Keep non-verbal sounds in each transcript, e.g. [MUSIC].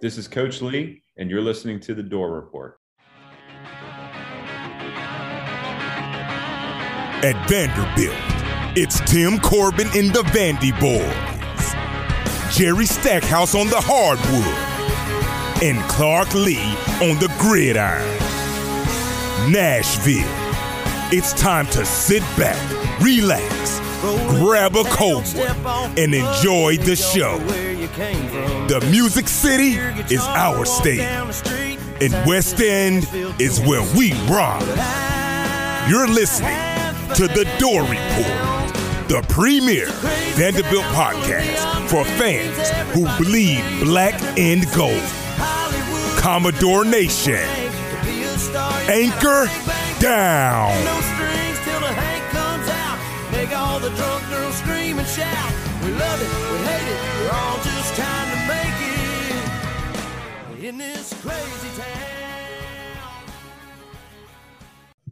This is Coach Lee, and you're listening to The Dore Report. At Vanderbilt, it's Tim Corbin in the Vandy Boys, Jerry Stackhouse on the hardwood, and Clark Lee on the gridiron. Nashville, it's time to sit back, relax, grab a cold one, and enjoy the show. The Music City is our state, and West End is where we rock. You're listening to The Dore Report, the premier Vanderbilt podcast for fans who bleed black and gold. Commodore Nation, anchor down. The drunk girls scream and shout. We love it, we hate it, we're all just trying to make it in this crazy town.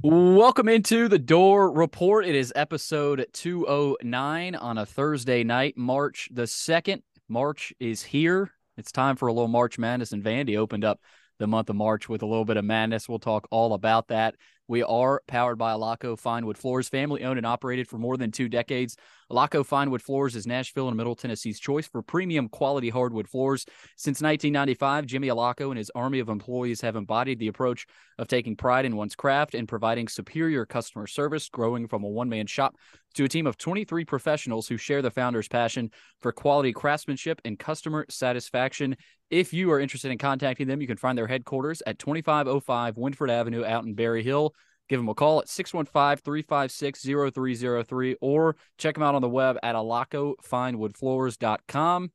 Welcome into the Dore Report. It is episode 209 on a Thursday night, March the 2nd. March is here. It's time for a little March Madness, and Vandy opened up the month of March with a little bit of madness. We'll talk all about that. We are powered by Alaco Finewood Floors, family owned and operated for more than two decades. Alaco Finewood Floors is Nashville and Middle Tennessee's choice for premium quality hardwood floors. Since 1995, Jimmy Alaco and his army of employees have embodied the approach of taking pride in one's craft and providing superior customer service, growing from a one man shop to a team of 23 professionals who share the founder's passion for quality craftsmanship and customer satisfaction. If you are interested in contacting them, you can find their headquarters at 2505 Winford Avenue out in Berry Hill. Give them a call at 615 356 0303 or check them out on the web at alacofinewoodfloors.com.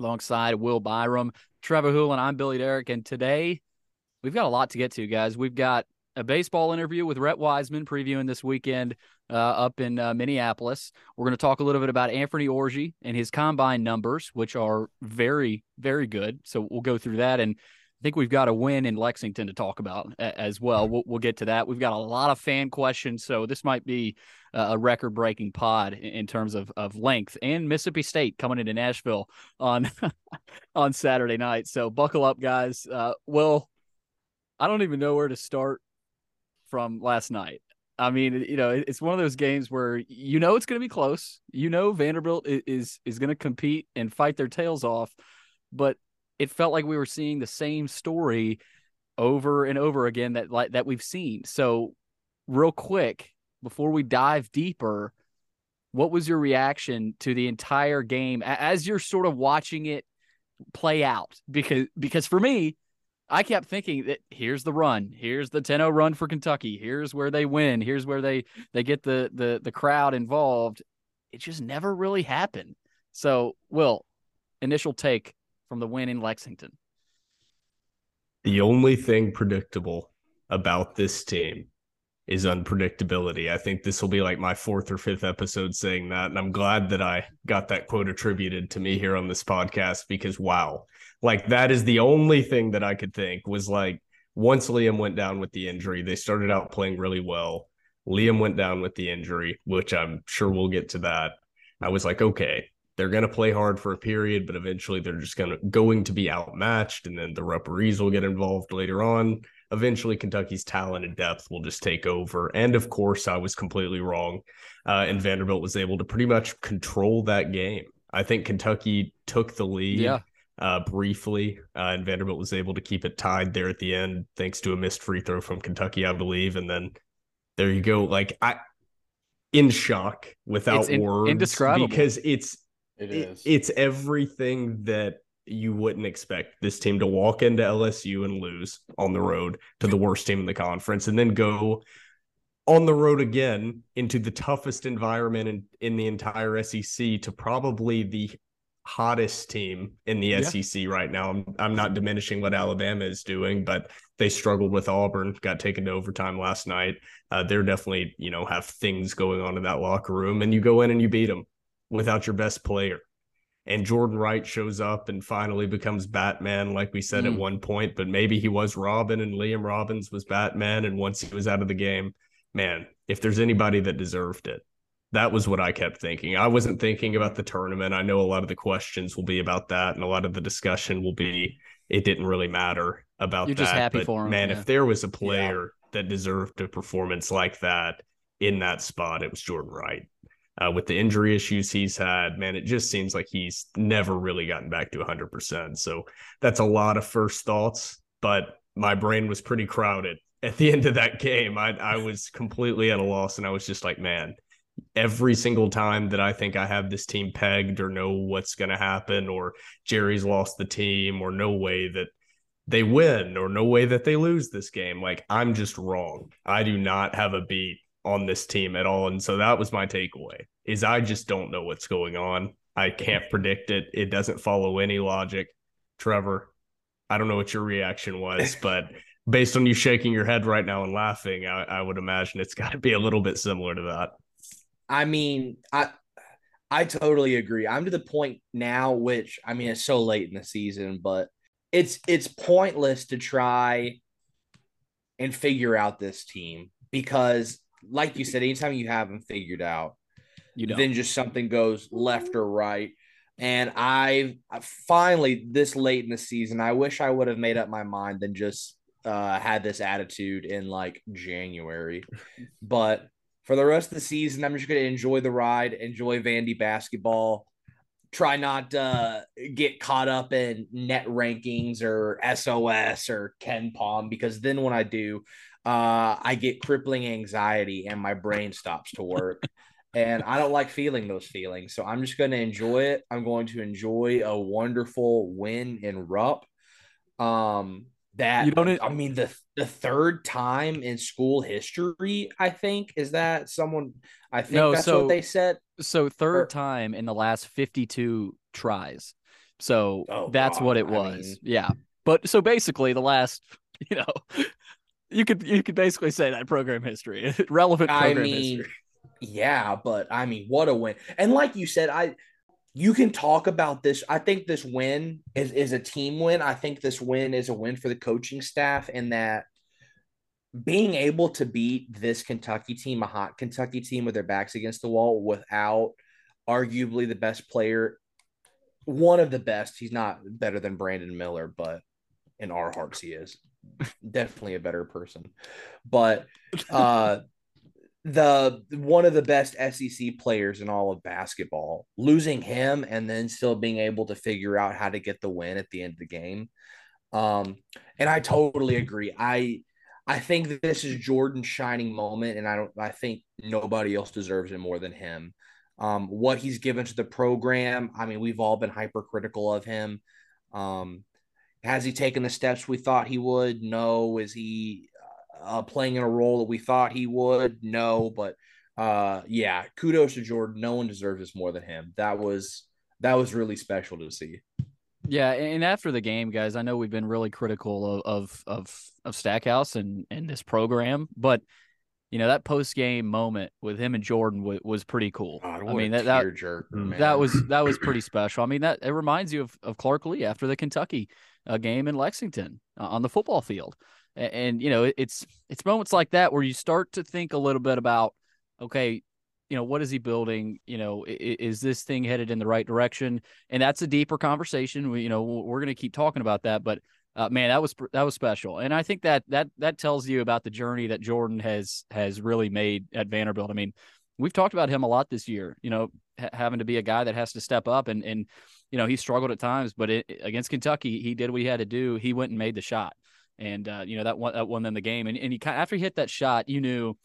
Alongside Will Byrum, Trevor Hulan, I'm Billy Derrick, and today we've got a lot to get to, guys. We've got a baseball interview with Rhett Wiseman previewing this weekend uh, up in uh, Minneapolis. We're going to talk a little bit about Anthony Orji and his combine numbers, which are very, very good. So we'll go through that. And think we've got a win in Lexington to talk about as well. We'll, we'll get to that. We've got a lot of fan questions. So this might be a record breaking pod in, terms of, of length and Mississippi State coming into Nashville on, [LAUGHS] on Saturday night. So buckle up, guys. Uh, Will, I don't even know where to start from last night. I mean, you know, it's one of those games where you know it's going to be close. You know, Vanderbilt is, is going to compete and fight their tails off, but it felt like we were seeing the same story over and over again that like that we've seen. So, real quick before we dive deeper, what was your reaction to the entire game as you're sort of watching it play out? Because because for me, I kept thinking that here's the run, here's the 10-0 run for Kentucky, here's where they win, here's where they they get the the the crowd involved. It just never really happened. So, Will, initial take from the win in Lexington. The only thing predictable about this team is unpredictability. I think this will be like my fourth or fifth episode saying that. And I'm glad that I got that quote attributed to me here on this podcast because wow, like that is the only thing that I could think was like once Liam went down with the injury, they started out playing really well. Liam went down with the injury, which I'm sure we'll get to that. I was like, okay, they're going to play hard for a period, but eventually they're just going to going to be outmatched, and then the referees will get involved later on. Eventually, Kentucky's talent and depth will just take over. And of course, I was completely wrong, uh, and Vanderbilt was able to pretty much control that game. I think Kentucky took the lead. Yeah. Uh, briefly, uh, and Vanderbilt was able to keep it tied there at the end, thanks to a missed free throw from Kentucky, I believe. And then there you go. Like I, in shock without in- words, indescribable. because it's It it- it's everything that you wouldn't expect this team to walk into LSU and lose on the road to the worst team in the conference and then go on the road again into the toughest environment in, in the entire SEC to probably the hottest team in the Yeah. SEC right now. I'm, I'm not diminishing what Alabama is doing, but they struggled with Auburn, got taken to overtime last night. Uh, they're definitely, you know, have things going on in that locker room, and you go in and you beat them without your best player. And Jordan Wright shows up and finally becomes Batman, like we said Mm. at one point, but maybe he was Robin and Liam Robbins was Batman. And once he was out of the game, man, if there's anybody that deserved it, that was what I kept thinking. I wasn't thinking about the tournament. I know a lot of the questions will be about that, and a lot of the discussion will be it didn't really matter about You're that. just happy but for him, man. yeah. If there was a player that deserved a performance like that in that spot, it was Jordan Wright. Uh, with the injury issues he's had, man, it just seems like he's never really gotten back to 100%. So that's a lot of first thoughts, but my brain was pretty crowded [LAUGHS] at the end of that game. I, I was completely at a loss, and I was just like, man, every single time that I think I have this team pegged or know what's going to happen, or Jerry's lost the team, or no way that they win, or no way that they lose this game, like I'm just wrong. I do not have a beat on this team at all. And so that was my takeaway is I just don't know what's going on. I can't predict it. It doesn't follow any logic. Trevor, I don't know what your reaction was, [LAUGHS] but based on you shaking your head right now and laughing, I, I would imagine it's got to be a little bit similar to that. I mean, I I totally agree. I'm to the point now, which I mean, it's so late in the season, but it's it's pointless to try and figure out this team because, like you said, anytime you have them figured out, You know, then just something goes left or right. And I finally this late in the season, I wish I would have made up my mind than just uh, had this attitude in like January. [LAUGHS] But for the rest of the season, I'm just going to enjoy the ride, enjoy Vandy basketball. Try not to uh, get caught up in net rankings or SOS or KenPom because then when I do, uh, I get crippling anxiety and my brain stops to work and I don't like feeling those feelings. So I'm just going to enjoy it. I'm going to enjoy a wonderful win in Rupp. Um, that You don't- I mean the the third time in school history. I think is that someone. I think No, that's so- what they said. so third or- time in the last 52 tries. So Oh, that's what it God, I was. mean- yeah. But so basically the last, [LAUGHS] you know, you could you could basically say that program history, [LAUGHS] relevant I program mean, history. yeah, but I mean, what a win! And like you said, I you can talk about this. I think this win is is a team win. I think this win is a win for the coaching staff in that being able to beat this Kentucky team, a hot Kentucky team with their backs against the wall, without arguably the best player, one of the best. He's not better than Brandon Miller, but in our hearts, he is definitely a better person. But uh the one of the best SEC players in all of basketball, losing him and then still being able to figure out how to get the win at the end of the game. Um, and I totally agree. I I think this is Jordan's shining moment, and I don't I think nobody else deserves it more than him. Um, what he's given to the program, I mean, we've all been hypercritical of him. Um, has he taken the steps we thought he would? No. Is he uh, playing in a role that we thought he would? No. But uh, yeah, kudos to Jordan. No one deserves this more than him. That was that was really special to see. Yeah, and after the game, guys, I know we've been really critical of of of, of Stackhouse and and this program, but you know that post game moment with him and Jordan was, was pretty cool. God, I mean a that that tearjerker, Mm. that was that was pretty special. I mean that it reminds you of, of Clark Lee after the Kentucky uh, game in Lexington uh, on the football field, and, and you know it, it's it's moments like that where you start to think a little bit about okay, you know what is he building? You know is, is this thing headed in the right direction? And that's a deeper conversation. We, you know we're going to keep talking about that, but uh, man, that was that was special, and I think that that that tells you about the journey that Jordan has has really made at Vanderbilt. I mean, we've talked about him a lot this year. You know, ha- having to be a guy that has to step up, and and you know he struggled at times, but it, against Kentucky, he did what he had to do. He went and made the shot, and uh, you know that won that won them the game. And and he kind after he hit that shot, you knew.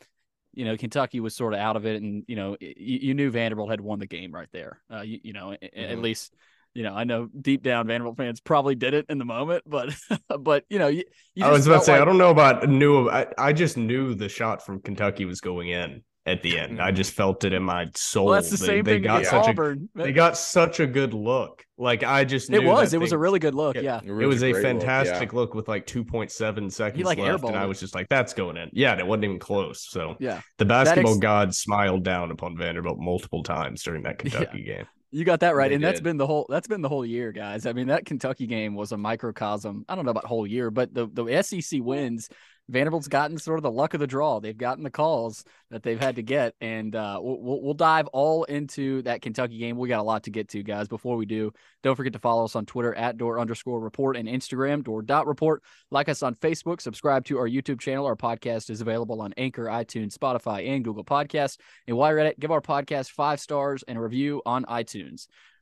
You know, Kentucky was sort of out of it, and you know, you, you knew Vanderbilt had won the game right there. Uh, you, you know, a- at least you know, I know deep down Vanderbilt fans probably did it in the moment, but [LAUGHS] but you know, you, you I was about to felt say, I don't know about knew. I, I just knew the shot from Kentucky was going in at the end. I mm. just felt it in my soul. Well, that's the They- same they thing got against such a they got such a good look. Like I just it knew was. that It was a really good look. Yeah. Yeah. It was a great look, fantastic yeah. look with like 2.7 seconds like, left, and I was just like, "That's going in." Yeah, and it wasn't even close. So Yeah. the basketball ex- gods smiled down upon Vanderbilt multiple times during that [LAUGHS] Yeah. Kentucky game. You got that right. They and that's did. been the whole that's been the whole year, guys. I mean, that Kentucky game was a microcosm. I don't know about whole year, but the the SEC wins Vanderbilt's gotten sort of the luck of the draw. They've gotten the calls that they've had to get, and uh, we'll, we'll dive all into that Kentucky game. We got a lot to get to, guys. Before we do, don't forget to follow us on Twitter at Dore underscore Report and Instagram Dore dot Report. Like us on Facebook. Subscribe to our YouTube channel. Our podcast is available on Anchor, iTunes, Spotify, and Google Podcasts. And while you're at it, give our podcast five stars and a review on iTunes.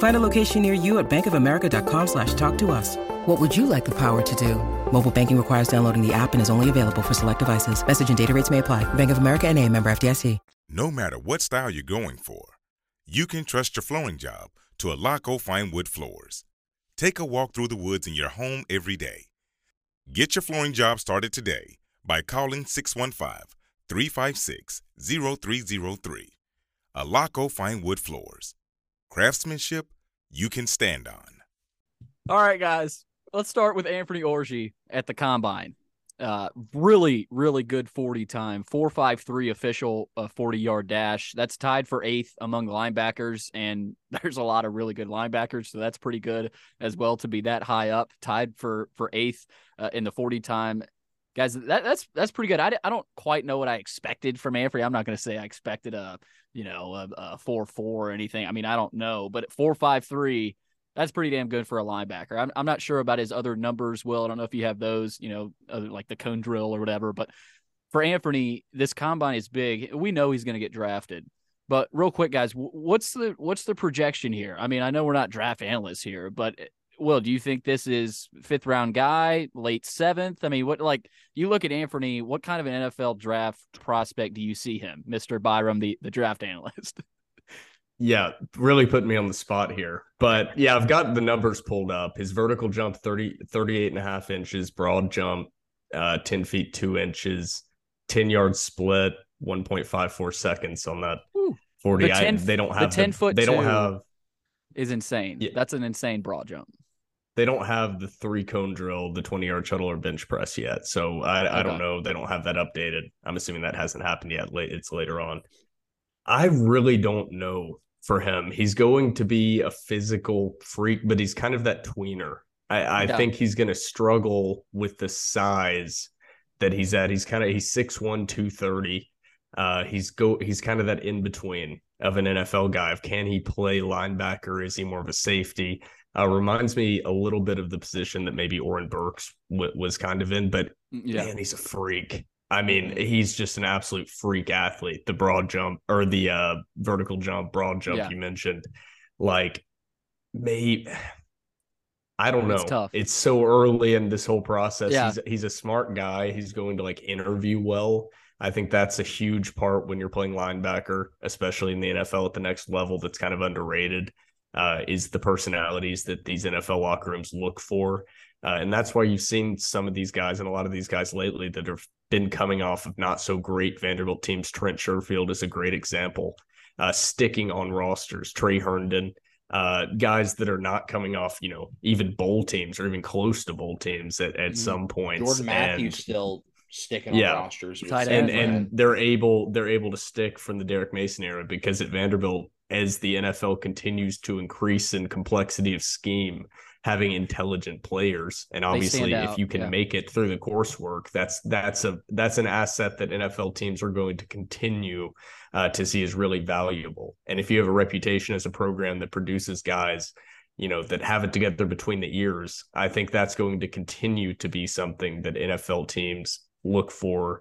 Find a location near you at bankofamerica.com slash talk to us. What would you like the power to do? Mobile banking requires downloading the app and is only available for select devices. Message and data rates may apply. Bank of America and a member FDIC. No matter what style you're going for, you can trust your flooring job to Alaco Fine Wood Floors. Take a walk through the woods in your home every day. Get your flooring job started today by calling 615-356-0303. Alaco Fine Wood Floors. Craftsmanship you can stand on. All right, guys, let's start with Anthony Orji at the combine. Uh, really, really good 40 time, 453 official uh, 40 yard dash. That's tied for eighth among linebackers, and [LAUGHS] there's a lot of really good linebackers, so that's pretty good as well to be that high up, tied for for eighth uh, in the 40 time. Guys, that, that's that's pretty good. I, I don't quite know what I expected from Anthony. I'm not going to say I expected a you know a, a four four or anything. I mean, I don't know, but four five three that's pretty damn good for a linebacker. I'm, I'm not sure about his other numbers, Will. I don't know if you have those, you know, like the cone drill or whatever. But for Anthony, this combine is big. We know he's going to get drafted. But real quick, guys, what's the what's the projection here? I mean, I know we're not draft analysts here, but Will, do you think this is fifth round guy, late seventh? I mean, what like you look at Anthony, what kind of an NFL draft prospect do you see him, Mister Byrum, the the draft analyst? [LAUGHS] Yeah, really putting me on the spot here. But yeah, I've got the numbers pulled up. His vertical jump 30, 38 and a half inches, broad jump uh, 10 feet 2 inches, 10 yard split, 1.54 seconds on that 40. The 10, I, they don't have the 10 the, foot they don't have is insane. Yeah. That's an insane broad jump. They don't have the three cone drill, the 20 yard shuttle or bench press yet. So I, I don't know. They don't have that updated. I'm assuming that hasn't happened yet. Late it's later on. I really don't know for him. He's going to be a physical freak, but he's kind of that tweener. I, I Yeah. think he's gonna struggle with the size that he's at. He's kind of he's 6'1, 230. Uh he's go he's kind of that in between of an NFL guy. Of can he play linebacker? Is he more of a safety? Uh, reminds me a little bit of the position that maybe Oren Burks w- was kind of in, but Mm, Yeah. man, he's a freak. I mean, he's just an absolute freak athlete. The broad jump or the uh, vertical jump, broad jump Yeah. you mentioned, like maybe I don't know. It's tough. It's so early in this whole process. Yeah. He's he's a smart guy. He's going to like interview well. I think that's a huge part when you're playing linebacker, especially in the NFL at the next level. That's kind of underrated. Uh, is the personalities that these NFL locker rooms look for. Uh, and that's why you've seen some of these guys and a lot of these guys lately that have been coming off of not so great Vanderbilt teams. Trent Sherfield is a great example, uh, sticking on rosters. Tre Herndon, uh, guys that are not coming off, you know, even bowl teams or even close to bowl teams at, at Mhm. some points. Jordan Matthews And- still sticking Yeah. on rosters. with Tight San and and they're able they're able to stick from the Derek Mason era because at Vanderbilt, as the NFL continues to increase in complexity of scheme, having intelligent players, and obviously if you can yeah. make it through the coursework, that's that's a that's an asset that NFL teams are going to continue uh, to see as really valuable. And if you have a reputation as a program that produces guys you know that have it together between the ears i think that's going to continue to be something that nfl teams look for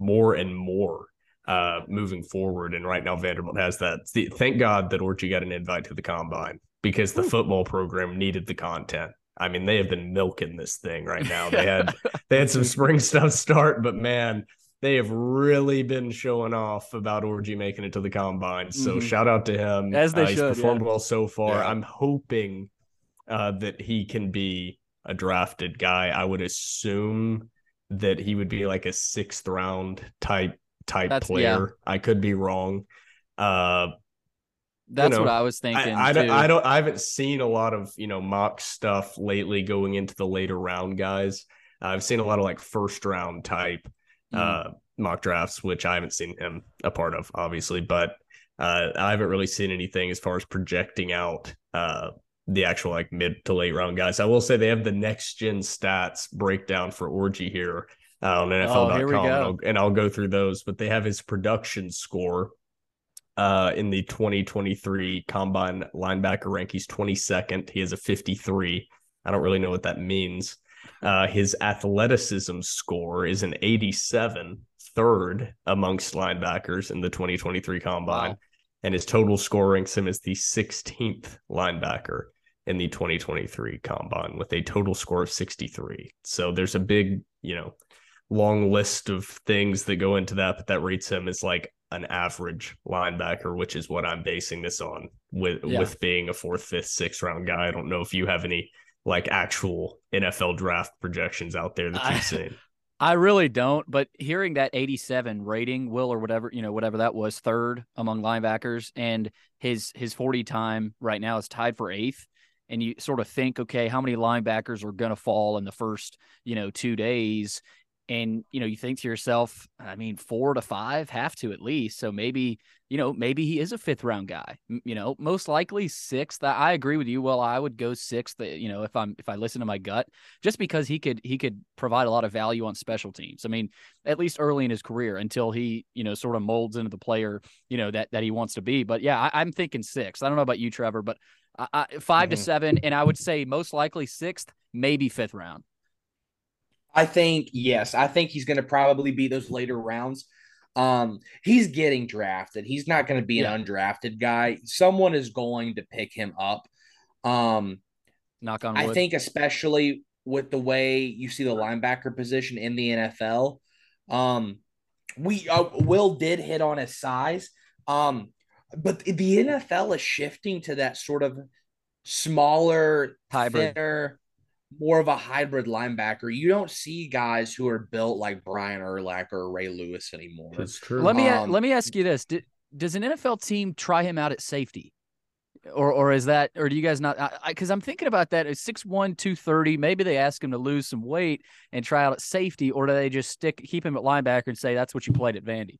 more and more uh moving forward and right now vanderbilt has that thank god that Orji got an invite to the combine because the football program needed the content i mean they have been milking this thing right now they had [LAUGHS] they had some spring stuff start but man they have really been showing off about Orji making it to the combine. So Mhm. shout out to him. As they Uh, he's should, performed yeah. well so far. Yeah. I'm hoping uh, that he can be a drafted guy. I would assume that he would be like a sixth round type type That's- player. I could be wrong. Uh, That's know, what I was thinking. I, I, don't. I don't. I haven't seen a lot of you know mock stuff lately going into the later round guys. I've seen a lot of like first round type Mm. uh, mock drafts, which I haven't seen him a part of, obviously. But uh, I haven't really seen anything as far as projecting out uh, the actual like mid to late round guys. I will say they have the next gen stats breakdown for Orji here on NFL.com, Oh, here we and. I'll, and I'll go through those. But they have his production score uh, in the 2023 Combine linebacker rank. He's 22nd. He has a 53. I don't really know what that means. Uh, his athleticism score is an 87, third amongst linebackers in the 2023 Combine. Wow. And his total score ranks him as the 16th linebacker in the 2023 Combine with a total score of 63. So there's a big, you know, long list of things that go into that, but that rates him as like an average linebacker, which is what I'm basing this on with Yeah. with being a fourth, fifth, sixth round guy. I don't know if you have any like actual NFL draft projections out there that you've seen. [LAUGHS] I really don't, but hearing that 87 rating, Will or whatever, you know, whatever that was, third among linebackers, and his his 40 time right now is tied for eighth. And you sort of think, okay, how many linebackers are gonna fall in the first, you know, two days? And you know, you think to yourself, I mean, four to five have to at least. So maybe, you know, maybe he is a fifth round guy. M- You know, most likely sixth. I agree with you. Well, I would go sixth. uh, You know, if I'm if I listen to my gut, just because he could he could provide a lot of value on special teams. I mean, at least early in his career until he you know sort of molds into the player you know that that he wants to be. But yeah, I, I'm thinking six. I don't know about you, Trevor, but I, I, 5 to Mhm. seven, and I would say most likely sixth, maybe fifth round. I think yes, I think he's going to probably be those later rounds. Um, he's getting drafted. He's not going to be Yeah. an undrafted guy. Someone is going to pick him up. Um, Knock on wood. I think especially with the way you see the linebacker position in the NFL, um, we uh, Will did hit on his size, um, but the NFL is shifting to that sort of smaller, Hybrid. thinner, more of a hybrid linebacker. You don't see guys who are built like Brian Urlacher or Ray Lewis anymore. That's true. Let me Um, let me ask you this: Did, Does an NFL team try him out at safety? Or, or is that, or do you guys not? Because I'm thinking about that. At 6'1, 230, maybe they ask him to lose some weight and try out at safety, or do they just stick, keep him at linebacker and say that's what you played at Vandy?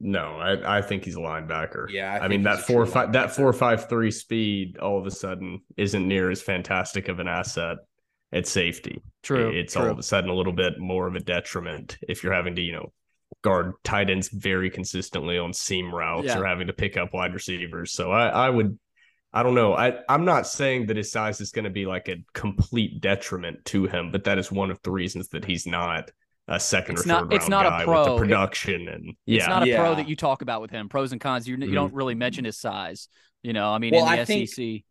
No, I, I think he's a linebacker. Yeah, I I, mean that four true five that four five three speed all of a sudden isn't near as fantastic of an asset at safety. True. It's true. all of a sudden a little bit more of a detriment if you're having to, you know, guard tight ends very consistently on seam routes Yeah. or having to pick up wide receivers. So I, I would I don't know. I, I'm not saying that his size is going to be like a complete detriment to him, but that is one of the reasons that he's not a second It's or not- third it's round not a guy pro. with the production and yeah. It's yeah. not a pro Yeah. that you talk about with him. Pros and cons. You, you Mhm. don't really mention his size. You know, I mean, Well, in the I think- SEC.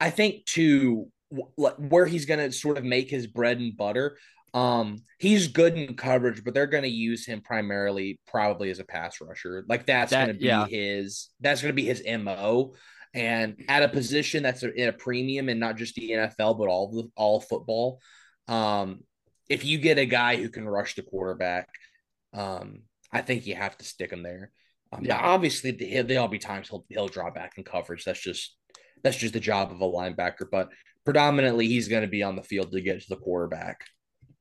I think too wh- like, where he's going to sort of make his bread and butter. Um, he's good in coverage, but they're going to use him primarily probably as a pass rusher. Like that's That- going to be yeah. his. That's going to be his mo. And at a position that's a, in a premium and not just the NFL, but all the all football. Um, if you get a guy who can rush the quarterback, um, I think you have to stick him there. Um, Yeah. Now, obviously, th- there'll be times he'll he'll draw back in coverage. That's just that's just the job of a linebacker. But predominantly, he's going to be on the field to get to the quarterback.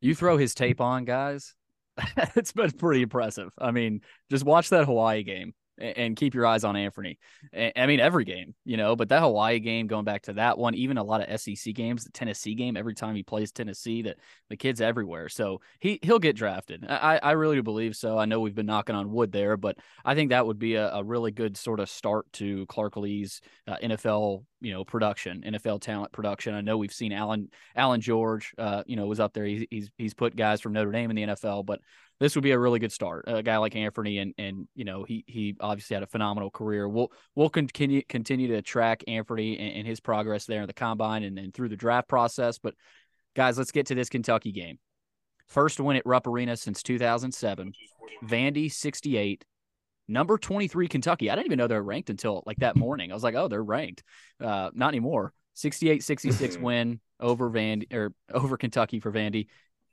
You throw his tape on, guys. [LAUGHS] it's been pretty impressive. I mean, just watch that Hawaii game and keep your eyes on Anthony. I mean, every game, you know, but that Hawaii game, going back to that one, even a lot of SEC games, the Tennessee game, every time he plays Tennessee, that the kid's everywhere. So he he'll get drafted. I I really believe so. I know we've been knocking on wood there, but I think that would be a, a really good sort of start to Clark Lee's uh, NFL, you know, production, NFL talent production. I know we've seen Alan Alan George, uh, you know, was up there. He's he's he's put guys from Notre Dame in the NFL, but this would be a really good start. A guy like Anthony, and and you know, he he obviously had a phenomenal career. We'll we'll continue continue to track Anthony and, and his progress there in the combine and then through the draft process. But guys, let's get to this Kentucky game. First win at Rupp Arena since 2007. Vandy 68. Number 23 Kentucky. I didn't even know they were ranked until like that morning. I was like, oh, they're ranked. Uh, not anymore. 68-66 [LAUGHS] win over Vandy or over Kentucky for Vandy.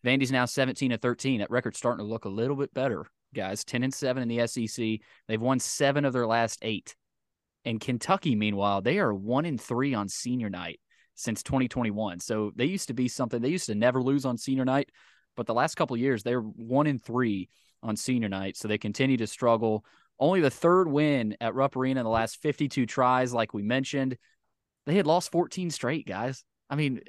Vandy's now 17 to 13. That record's starting to look a little bit better, guys. 10 and 7 in the SEC. They've won seven of their last eight. And Kentucky, meanwhile, they are one in three on senior night since 2021. So they used to be something they used to never lose on senior night, but the last couple years they're one in three on senior night. So they continue to struggle. Only the third win at Rupp Arena in the last 52 tries, like we mentioned. They had lost 14 straight, guys. I mean,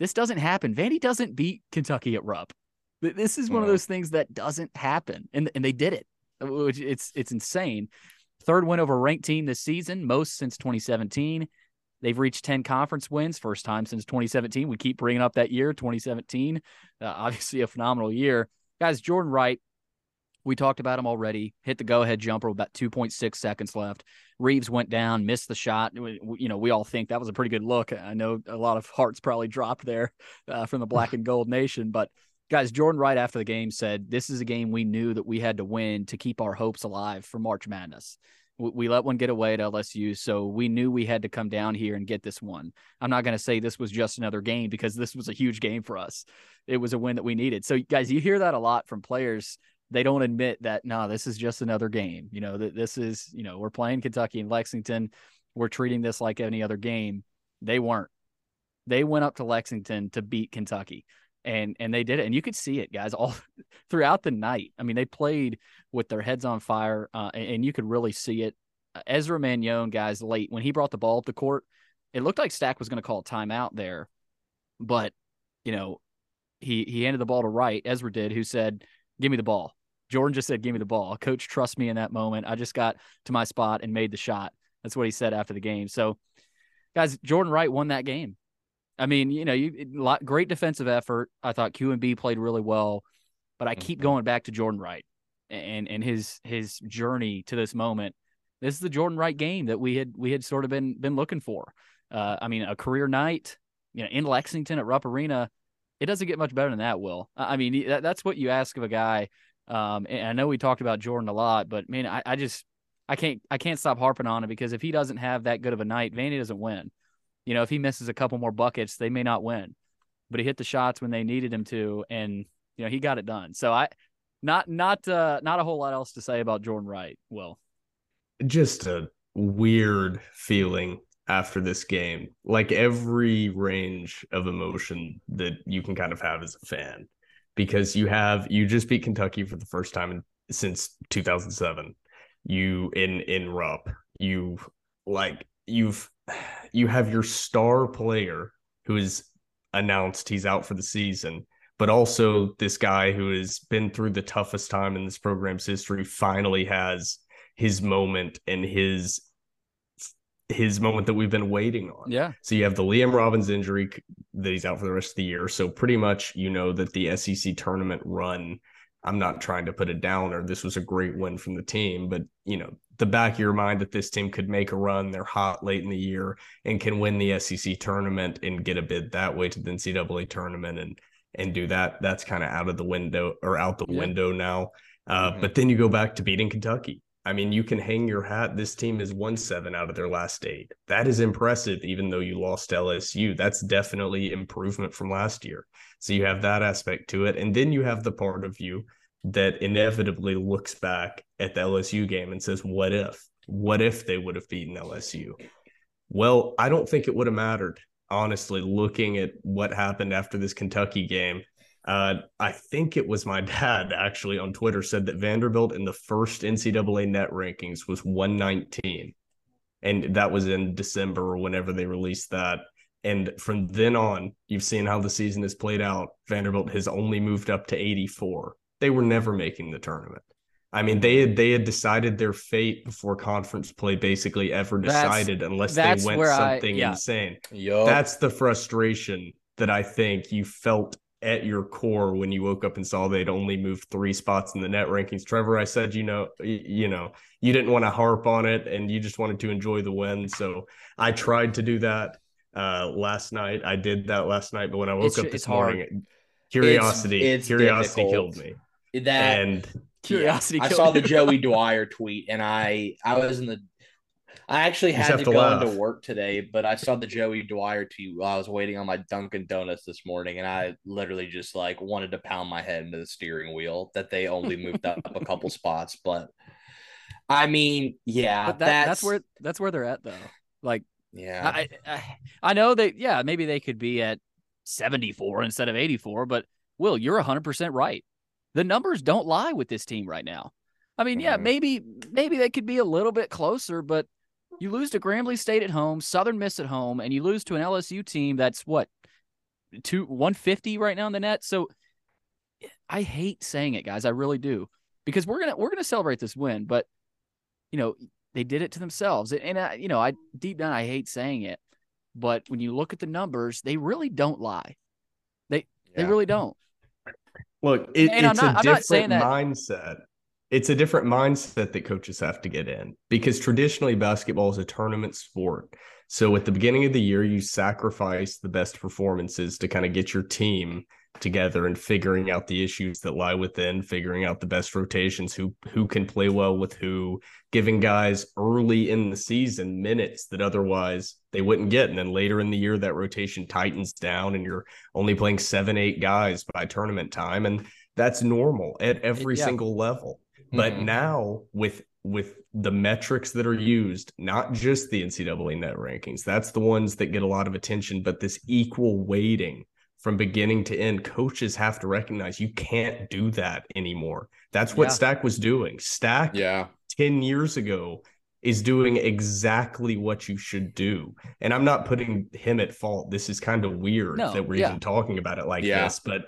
this doesn't happen. Vandy doesn't beat Kentucky at Rupp. This is one of those things that doesn't happen, and and they did it. Which it's it's insane. Third win over ranked team this season, most since 2017. They've reached 10 conference wins, first time since 2017. We keep bringing up that year, 2017. Uh, obviously, a phenomenal year. Guys, Jordan Wright, we talked about him already. Hit the go ahead jumper with about 2.6 seconds left. Reeves went down, missed the shot. You know, we all think that was a pretty good look. I know a lot of hearts probably dropped there uh, from the [LAUGHS] Black and Gold Nation. But guys, Jordan Wright after the game said, This is a game we knew that we had to win to keep our hopes alive for March Madness. We let one get away at LSU, so we knew we had to come down here and get this one. I'm not going to say this was just another game because this was a huge game for us. It was a win that we needed. So, guys, you hear that a lot from players they don't admit that no this is just another game you know that this is you know we're playing kentucky and lexington. We're treating this like any other game. They weren't. They went up to lexington to beat kentucky and and they did it and you could see it guys [LAUGHS] all throughout the night. I mean they played with their heads on fire uh, and, and, you could really see it. Ezra manjon guys late when he brought the ball up the court it looked like stack was going to call a timeout there but you know he he handed the ball to wright ezra did who said give me the ball Jordan just said, "Give me the ball." Coach, trust me in that moment. I just got to my spot and made the shot. That's what he said after the game. So, guys, Jordan Wright won that game. I mean, you know, you lot, great defensive effort. I thought Q and B played really well, but I keep mm-hmm. going back to Jordan Wright and and his his journey to this moment. This is the Jordan Wright game that we had we had sort of been been looking for. Uh, I mean, a career night, you know, in Lexington at Rupp Arena. It doesn't get much better than that. Will I mean that, that's what you ask of a guy um, and I know we talked about Jordan a lot, but man, I, I just I can't I can't stop harping on it because if he doesn't have that good of a night, Vandy doesn't win. You know, if he misses a couple more buckets, they may not win. But he hit the shots when they needed him to, and you know he got it done. So I, not not uh not a whole lot else to say about Jordan Wright. Well, just a weird feeling after this game. Like every range of emotion that you can kind of have as a fan because you have you just beat Kentucky for the first time in, since 2007. You in in Rupp, you like you've you have your star player who is announced he's out for the season, but also this guy who has been through the toughest time in this program's history finally has his moment and his his moment that we've been waiting on. Yeah. So you have the Liam Robbins injury that he's out for the rest of the year. So pretty much you know that the SEC tournament run. I'm not trying to put it down or this was a great win from the team, but you know, the back of your mind that this team could make a run, they're hot late in the year and can win the SEC tournament and get a bid that way to the NCAA tournament and and do that. That's kind of out of the window or out the yeah. window now. Uh, mm-hmm. But then you go back to beating Kentucky I mean, you can hang your hat. This team has won seven out of their last eight. That is impressive, even though you lost LSU. That's definitely improvement from last year. So you have that aspect to it. And then you have the part of you that inevitably looks back at the LSU game and says, What if? What if they would have beaten LSU? Well, I don't think it would have mattered, honestly, looking at what happened after this Kentucky game uh, I think it was my [LAUGHS] dad actually on Twitter said that Vanderbilt in the first NCAA net rankings was 119. And that was in December or whenever they released that. And from then on, you've seen how the season has played out. Vanderbilt has only moved up to 84. They were never making the tournament. I mean, they had they had decided their fate before conference play basically ever decided, that's, unless that's they went something I, yeah. insane. Yep. That's the frustration that I think you felt at your core when you woke up and saw they'd only moved three spots in the net rankings. Trevor, I said, you know, you know, you didn't want to harp on it and you just wanted to enjoy the win. So I tried to do that uh, last night. I did that last night, but when I woke it's, up this morning, curiosity, it's, it's curiosity difficult. killed me. That and curiosity. Yeah, I saw the Joey [LAUGHS] Dwyer tweet, and I I was in the I actually had to, to, go laugh. into work today, but I saw the Joey Dwyer tweet while I was waiting on my Dunkin' Donuts this morning, and I literally just like wanted to pound my head into the steering wheel that they only moved up a couple [LAUGHS] spots. But I mean, yeah, But that, that's, that's where that's where they're at though. Like yeah. I, I I know that yeah, maybe they could be at 74 instead of 84, but Will, you're 100% right. The numbers don't lie with this team right now. I mean, yeah, Mhm. maybe maybe they could be a little bit closer, but you lose to Grambling State at home, Southern Miss at home, and you lose to an LSU team that's what two 150 right now in the net. So I hate saying it, guys. I really do. Because we're gonna we're gonna celebrate this win, but you know, they did it to themselves. And I, you know, I deep down I hate saying it, but when you look at the numbers, they really don't lie. They they really don't. Look, it, And I'm it's not- a I'm not saying different that- mindset. It's a different mindset that coaches have to get in because traditionally basketball is a tournament sport. So at the beginning of the year, you sacrifice the best performances to kind of get your team together and figuring out the issues that lie within, figuring out the best rotations, who who can play well with who, giving guys early in the season minutes that otherwise they wouldn't get. And then later in the year, that rotation tightens down and you're only playing seven, eight guys by tournament time. And that's normal at every yeah. single level. But Mhm. now with with the metrics that are used, not just the NCAA net rankings, that's the ones that get a lot of attention, but this equal weighting from beginning to end, coaches have to recognize you can't do that anymore. That's what Yeah. Stack was doing. Stack yeah. 10 years ago is doing exactly what you should do. And I'm not putting him at fault. This is kind of weird No, that we're yeah. even talking about it like Yeah. this, but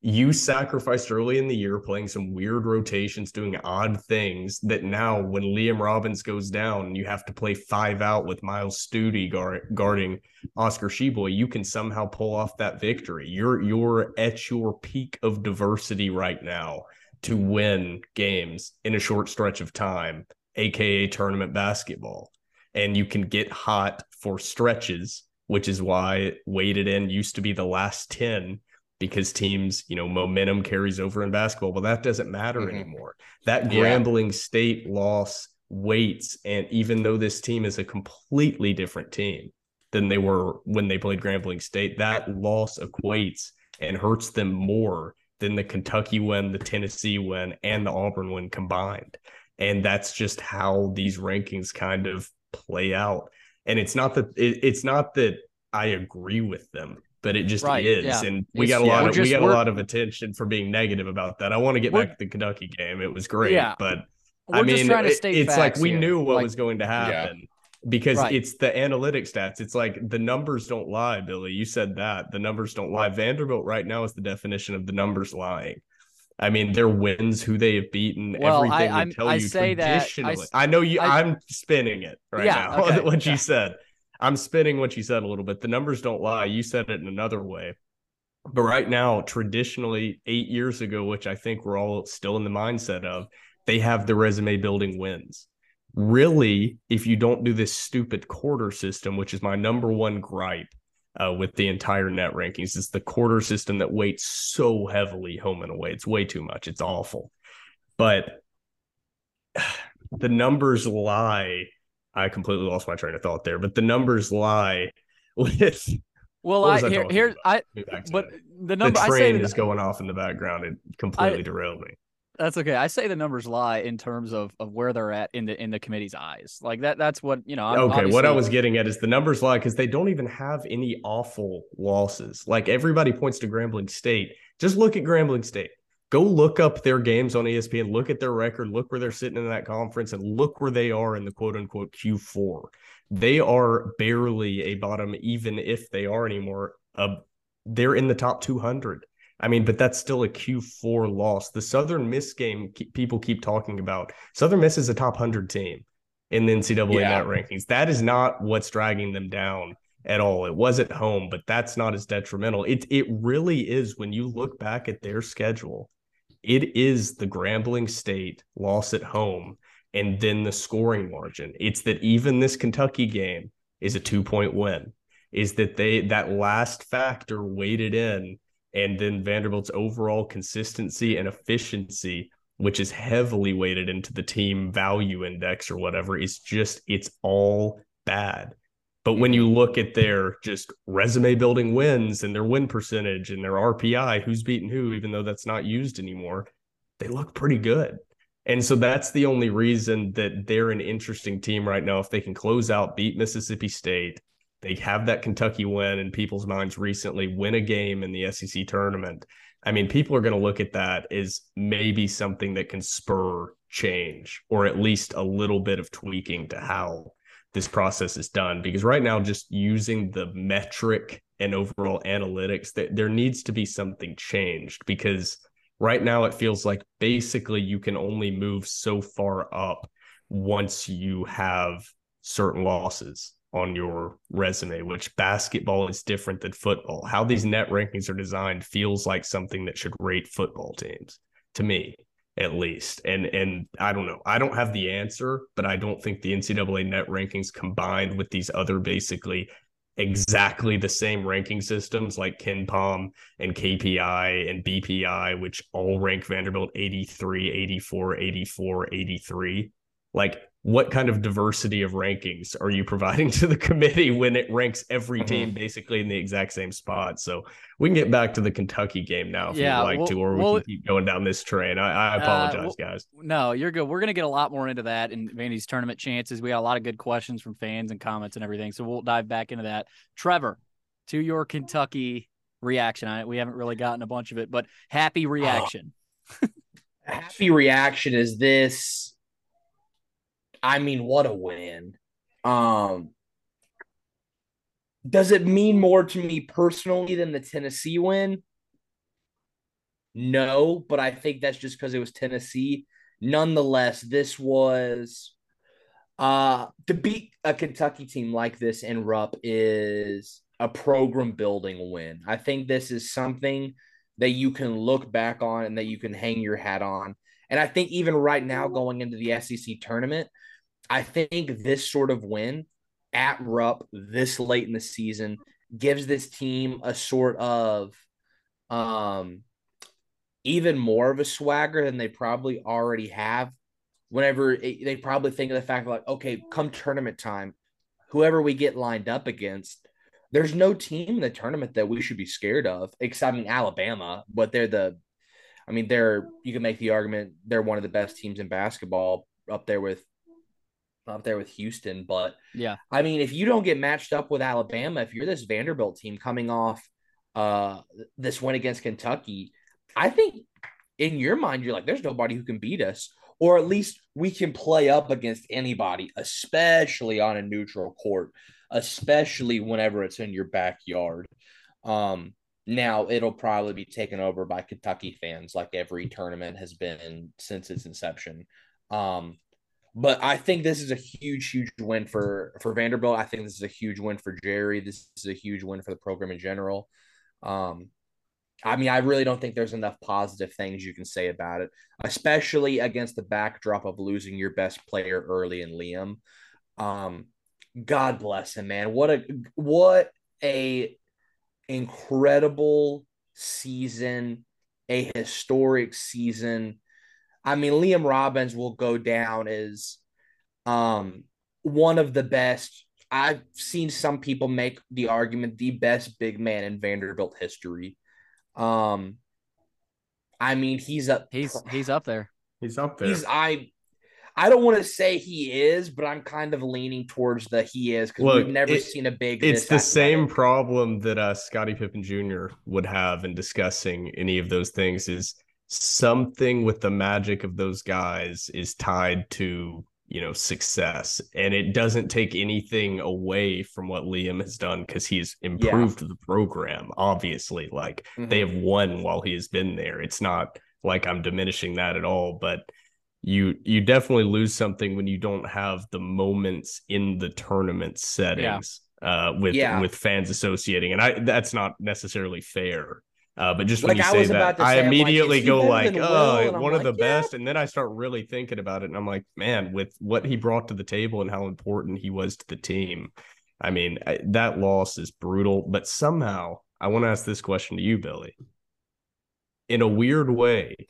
you sacrificed early in the year playing some weird rotations, doing odd things that now when Liam Robbins goes down, you have to play five out with Myles Stute guard, guarding Oscar Tshiebwe, you can somehow pull off that victory. You're you're at your peak of diversity right now to win games in a short stretch of time, aka tournament basketball. And you can get hot for stretches, which is why weighted in used to be the last 10 because teams, you know, momentum carries over in basketball. Well, that doesn't matter Mhm. anymore. That Yeah. Grambling State loss weights, and even though this team is a completely different team than they were when they played Grambling State, that loss equates and hurts them more than the Kentucky win, the Tennessee win, and the Auburn win combined. And that's just how these rankings kind of play out. And it's not that it, it's not that I agree with them, but it just Right, is. yeah. And we It's- got a lot we're of just- we got a lot of attention for being negative about that. I want to get back to the Kentucky game. It was great, Yeah. but We're I mean, just trying to it- it's like we here. knew what Like, was going to happen because Right. it's the analytic stats. It's like the numbers don't lie, Billy. You said that the numbers don't lie. Vanderbilt right now is the definition of the numbers lying. I mean, their wins, who they have beaten, Well, everything I'm- would tell I you say that- I traditionally. s- I, know you. I- I, am spinning it right Yeah, now. [LAUGHS] okay, what yeah. you said. I'm spinning what you said a little bit. The numbers don't lie. You said it in another way. But right now, traditionally, eight years ago, which I think we're all still in the mindset of, they have the resume building wins. Really, if you don't do this stupid quarter system, which is my number one gripe uh, with the entire net rankings, is the quarter system that weights so heavily home and away. It's way too much. It's awful. But [SIGHS] the numbers lie. I completely lost my train of thought there, but the numbers lie [LAUGHS] with Well, I I here here? I me back to but that. the the number I say train is going off in the background. It completely derailed me. That's okay. I say the numbers lie in terms of, of where they're at in the in the committee's eyes. Like that. That's what you know. I'm okay, what I was getting at is the numbers lie because they don't even have any awful losses. Like everybody points to Grambling State. Just look at Grambling State. Go look up their games on ESPN. Look at their record. Look where they're sitting in that conference, and look where they are in the quote unquote Q4. They are barely a bottom, even if they are anymore. Uh, they're in the top 200. I mean, but that's still a Q4 loss. The Southern Miss game ke- people keep talking about. Southern Miss is a top 100 team in the NCAA Yeah. net rankings. That is not what's dragging them down at all. It was at home, but that's not as detrimental. It it really is when you look back at their schedule. It is the Grambling State loss at home and then the scoring margin. It's that even this Kentucky game is a two-point win. Is that they that last factor weighted in and then Vanderbilt's overall consistency and efficiency which is heavily weighted into the team value index or whatever, is just it's all bad. But when you mm-hmm. look at their just resume building wins and their win percentage and their RPI, who's beating who, even though that's not used anymore, they look pretty good. And so that's the only reason that they're an interesting team right now. If they can close out, beat Mississippi State, they have that Kentucky win in people's minds recently, win a game in the SEC tournament. I mean, people are going to look at that as maybe something that can spur change or at least a little bit of tweaking to how this process is done. Because right now, just using the metric and overall analytics, that there needs to be something changed because right now it feels like basically you can only move so far up once you have certain losses on your resume, which basketball is different than football. How these net rankings are designed feels like something that should rate football teams to me, at least. And and I don't know. I don't have the answer, but I don't think the NCAA net rankings combined with these other basically exactly the same ranking systems like KenPom and KPI and BPI, which all rank Vanderbilt 83, 84, 84, 83. Like what kind of diversity of rankings are you providing [LAUGHS] to the committee when it ranks every mm-hmm. team basically in the exact same spot? So we can get back to the Kentucky game now if yeah, you'd like to, or we can keep going down this train. I, I uh, apologize, uh, guys. No, you're good. We're gonna get a lot more into that in Vandy's tournament chances. We got a lot of good questions from fans and comments and everything. So we'll dive back into that. Trevor, to your Kentucky reaction. on it. we haven't really gotten a bunch of it, but happy reaction. [LAUGHS] happy reaction is this I mean, what a win. Um, does it mean more to me personally than the Tennessee win? No, but I think that's just because it was Tennessee. Nonetheless, this was uh to beat a Kentucky team like this in Rupp is a program building win. I think this is something that you can look back on and that you can hang your hat on. And I think even right now going into the SEC tournament, I think this sort of win at Rupp this late in the season gives this team a sort of um even more of a swagger than they probably already have. Whenever it, they probably think of the fact like okay come tournament time whoever we get lined up against there's no team in the tournament that we should be scared of except I mean Alabama but they're the I mean they're you can make the argument they're one of the best teams in basketball up there with up there with Houston. But yeah, I mean, if you don't get matched up with Alabama, if you're this Vanderbilt team coming off uh this win against Kentucky, I think in your mind you're like, there's nobody who can beat us, or at least we can play up against anybody, especially on a neutral court, especially whenever it's in your backyard. Um, now it'll probably be taken over by Kentucky fans, like every tournament has been since its inception. Um, but I think this is a huge, huge win for for Vanderbilt. I think this is a huge win for Jerry. This is a huge win for the program in general. Um, I mean, I really don't think there's enough positive things you can say about it, especially against the backdrop of losing your best player early in Liam. Um, God bless him, man. What a what a incredible season, a historic season I mean, Liam Robbins will go down as um, one of the best. I've seen some people make the argument the best big man in Vanderbilt history. Um, I mean, he's up. He's [SIGHS] he's up there. He's up there. He's I. I don't want to say he is, but I'm kind of leaning towards the he is because we've never it, seen a big. It's the same problem that uh, Scottie Pippen Jr. would have in discussing any of those things. Is something with the magic of those guys is tied to you know success and it doesn't take anything away from what liam has done because he's improved yeah. the program obviously like mm-hmm. they have won while he has been there it's not like i'm diminishing that at all but you you definitely lose something when you don't have the moments in the tournament settings yeah. uh with yeah. with fans associating and i that's not necessarily fair uh, but just when like you say that, I immediately like, go like, "Oh, one of like, the yeah. best," and then I start really thinking about it, and I'm like, "Man, with what he brought to the table and how important he was to the team, I mean, I, that loss is brutal." But somehow, I want to ask this question to you, Billy. In a weird way,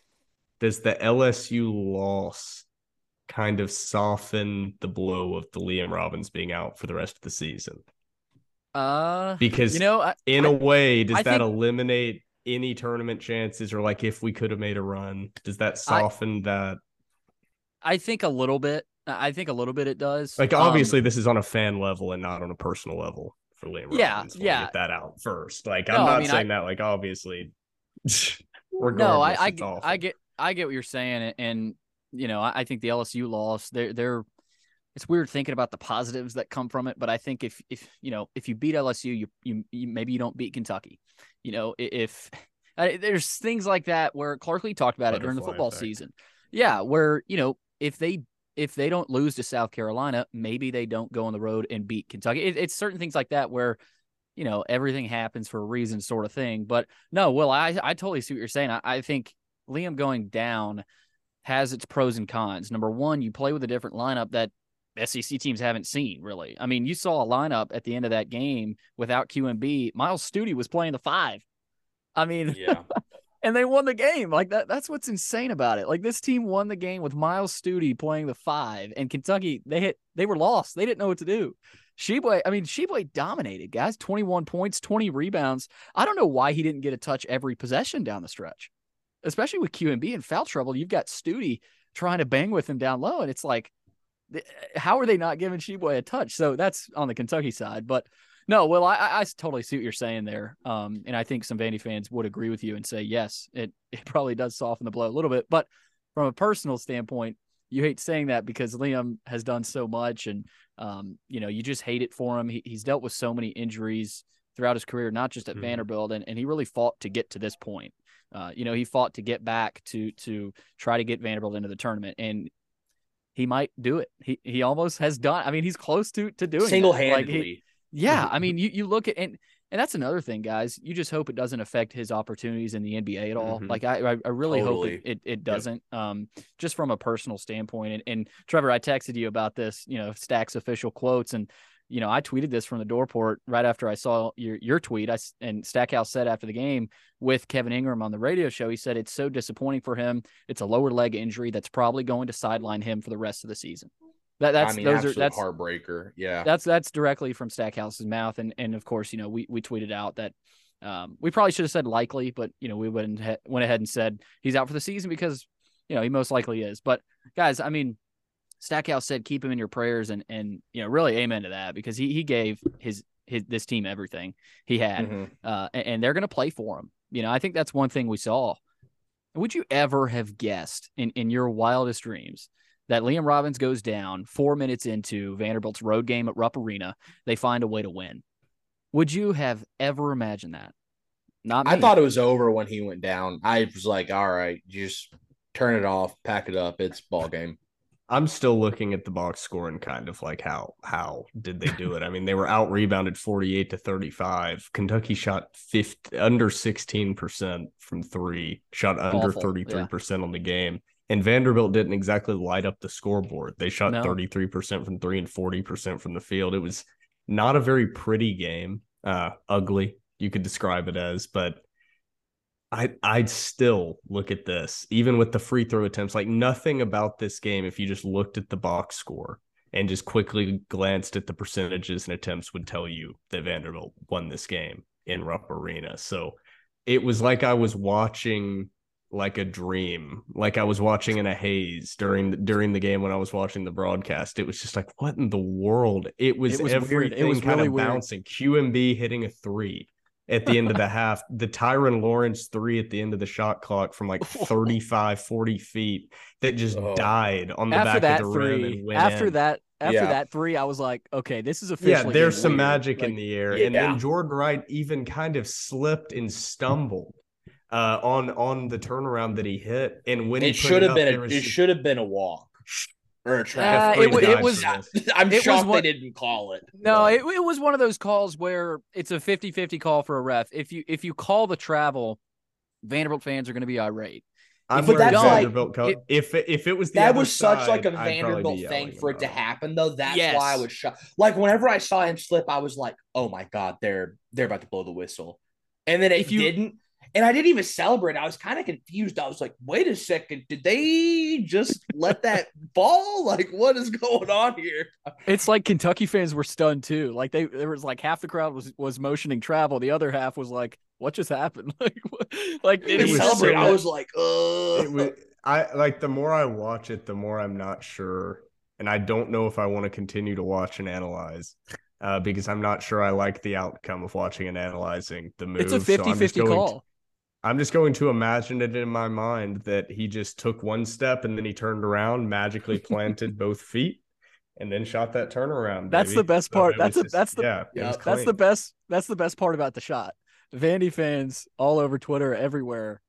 does the LSU loss kind of soften the blow of the Liam Robbins being out for the rest of the season? Uh, because you know, I, in I, a way, does I that think, eliminate any tournament chances or like if we could have made a run does that soften I, that I think a little bit. I think a little bit it does. Like Um, obviously, this is on a fan level and not on a personal level for Liam. Yeah, Robbins. Yeah. Get that out first. Like No, I'm I not mean, saying that. Like obviously, [LAUGHS] no, I I, get- I get I get what you're saying, and, and you know I, I think the LSU loss. They're they're. It's weird thinking about the positives that come from it, but I think if if you know if you beat LSU, you you, you maybe you don't beat Kentucky. You know if [LAUGHS] there's things like that where Clark Lea talked about it during the football effect. season. Yeah, where you know if they if they don't lose to South Carolina, maybe they don't go on the road and beat Kentucky. It, it's certain things like that where you know everything happens for a reason, sort of thing. But no, Will, I I totally see what you're saying. I, I think Liam going down has its pros and cons. Number one, you play with a different lineup that SEC teams haven't seen really. I mean, you saw a lineup at the end of that game without QMB. Myles Stute was playing the five. I mean, Yeah. [LAUGHS] and they won the game. Like that that's what's insane about it. Like this team won the game with Myles Stute playing the five and Kentucky they hit they were lost. They didn't know what to do. Tshiebwe, I mean, Tshiebwe dominated, guys. 21 points, 20 rebounds. I don't know why he didn't get a touch every possession down the stretch. Especially with QMB in foul trouble. You've got Stute trying to bang with him down low. And it's like, how are they not giving Tshiebwe a touch? So that's on the Kentucky side. But no, well, I, I I totally see what you're saying there. Um, and I think some Vandy fans would agree with you and say, yes, it, it probably does soften the blow a little bit. But from a personal standpoint, you hate saying that because Liam has done so much and, um, you know, you just hate it for him. He, he's dealt with so many injuries throughout his career, not just at Mhm. Vanderbilt, and, and he really fought to get to this point. Uh, you know, he fought to get back to to try to get Vanderbilt into the tournament, and he might do it. He he almost has done. I mean, he's close to to doing. Single Like, handedly. yeah, [LAUGHS] I mean, you, you look at and and that's another thing, guys. You just hope it doesn't affect his opportunities in the NBA at all. Mhm. Like I, I, really hope it, it, it doesn't. Um, just from a personal standpoint. And, and Trevor, I texted you about this. You know, Stacks official quotes, and you know, I tweeted this from the Dore Report right after I saw your your tweet. I and Stackhouse said after the game with Kevin Ingram on the radio show, he said it's so disappointing for him. It's a lower leg injury that's probably going to sideline him for the rest of the season. That that's I mean, those are that's heartbreaker. Yeah. that's that's directly from Stackhouse's mouth, and and of course, you know, we we tweeted out that um, we probably should have said likely, but you know, we went went ahead and said he's out for the season because you know he most likely is. But guys, I mean, Stackhouse said keep him in your prayers, and and you know, really amen to that because he he gave his his this team everything he had, Mhm. uh, and, and they're going to play for him. You know, I think that's one thing we saw. Would you ever have guessed in in your wildest dreams? that Liam Robbins goes down four minutes into Vanderbilt's road game at Rupp Arena. They find a way to win. Would you have ever imagined that? Not me. I thought it was over when he went down. I was like, all right, just turn it off, pack it up. It's ball game. I'm still looking at the box score and kind of like how how did they do it? I mean, they were out rebounded 48 to 35. Kentucky shot 50, under 16% from 3, shot under Awful, 33% on the game. And Vanderbilt didn't exactly light up the scoreboard. They shot No. 33% from 3 and 40% from the field. It was not a very pretty game. Uh ugly, you could describe it as, but I I'd still look at this, even with the free throw attempts. Like nothing about this game, if you just looked at the box score and just quickly glanced at the percentages and attempts, would tell you that Vanderbilt won this game in Rupp Arena. So it was like I was watching like a dream, like I was watching in a haze during the, during the game when I was watching the broadcast. It was just like, what in the world? It was, It was weird. everything It was kind really of weird. bouncing. QMB hitting a three at the end of the half. The Tyrin Lawrence three at the end of the shot clock from like [LAUGHS] 35, 40 feet that just Oh. died on the after back that of the rim three, and went after in. that, after Yeah. that three, I was like, okay, this is officially. Yeah, there's some weird. magic Like, in the air. And then Jordan Wright even kind of slipped and stumbled uh, on on the turnaround that he hit. And when It put should have been a was it should have been a walk or a Uh, it, it was. [LAUGHS] I'm it was shocked what- they didn't call it. No, it, it was one of those calls where it's a 50-50 call for a ref. If you if you call the travel, Vanderbilt fans are going to be irate. I'm But that's a like- Vanderbilt co- it- if it, if it was the that other was such like side, a I'd Vanderbilt thing for it to happen, though. That's Yes. why I was shocked. Like whenever I saw him slip, I was like, "Oh my god, they're they're about to blow the whistle," and then it If you- didn't. And I didn't even celebrate. I was kind of confused. I was like, "Wait a second, did they just let that [LAUGHS] fall? Like, what is going on here?" It's like Kentucky fans were stunned too. Like they there was like half the crowd was was motioning travel, the other half was like, "What just happened?" [LAUGHS] like, what- like They did he was celebrate. so- I was like, "Uh." it was I like the more I watch it, the more I'm not sure, and I don't know if I want to continue to watch and analyze. Uh, because I'm not sure I like the outcome of watching and analyzing the move. It's a so I'm 50 just 50 going to- call. I'm just going to imagine it in my mind that he just took one step and then he turned around, magically [LAUGHS] planted both feet, and then shot that turnaround. That's the best part. it That's was a- that's the- yeah. yeah, That's the best. That's the best part about the shot. Vandy fans all over Twitter, everywhere.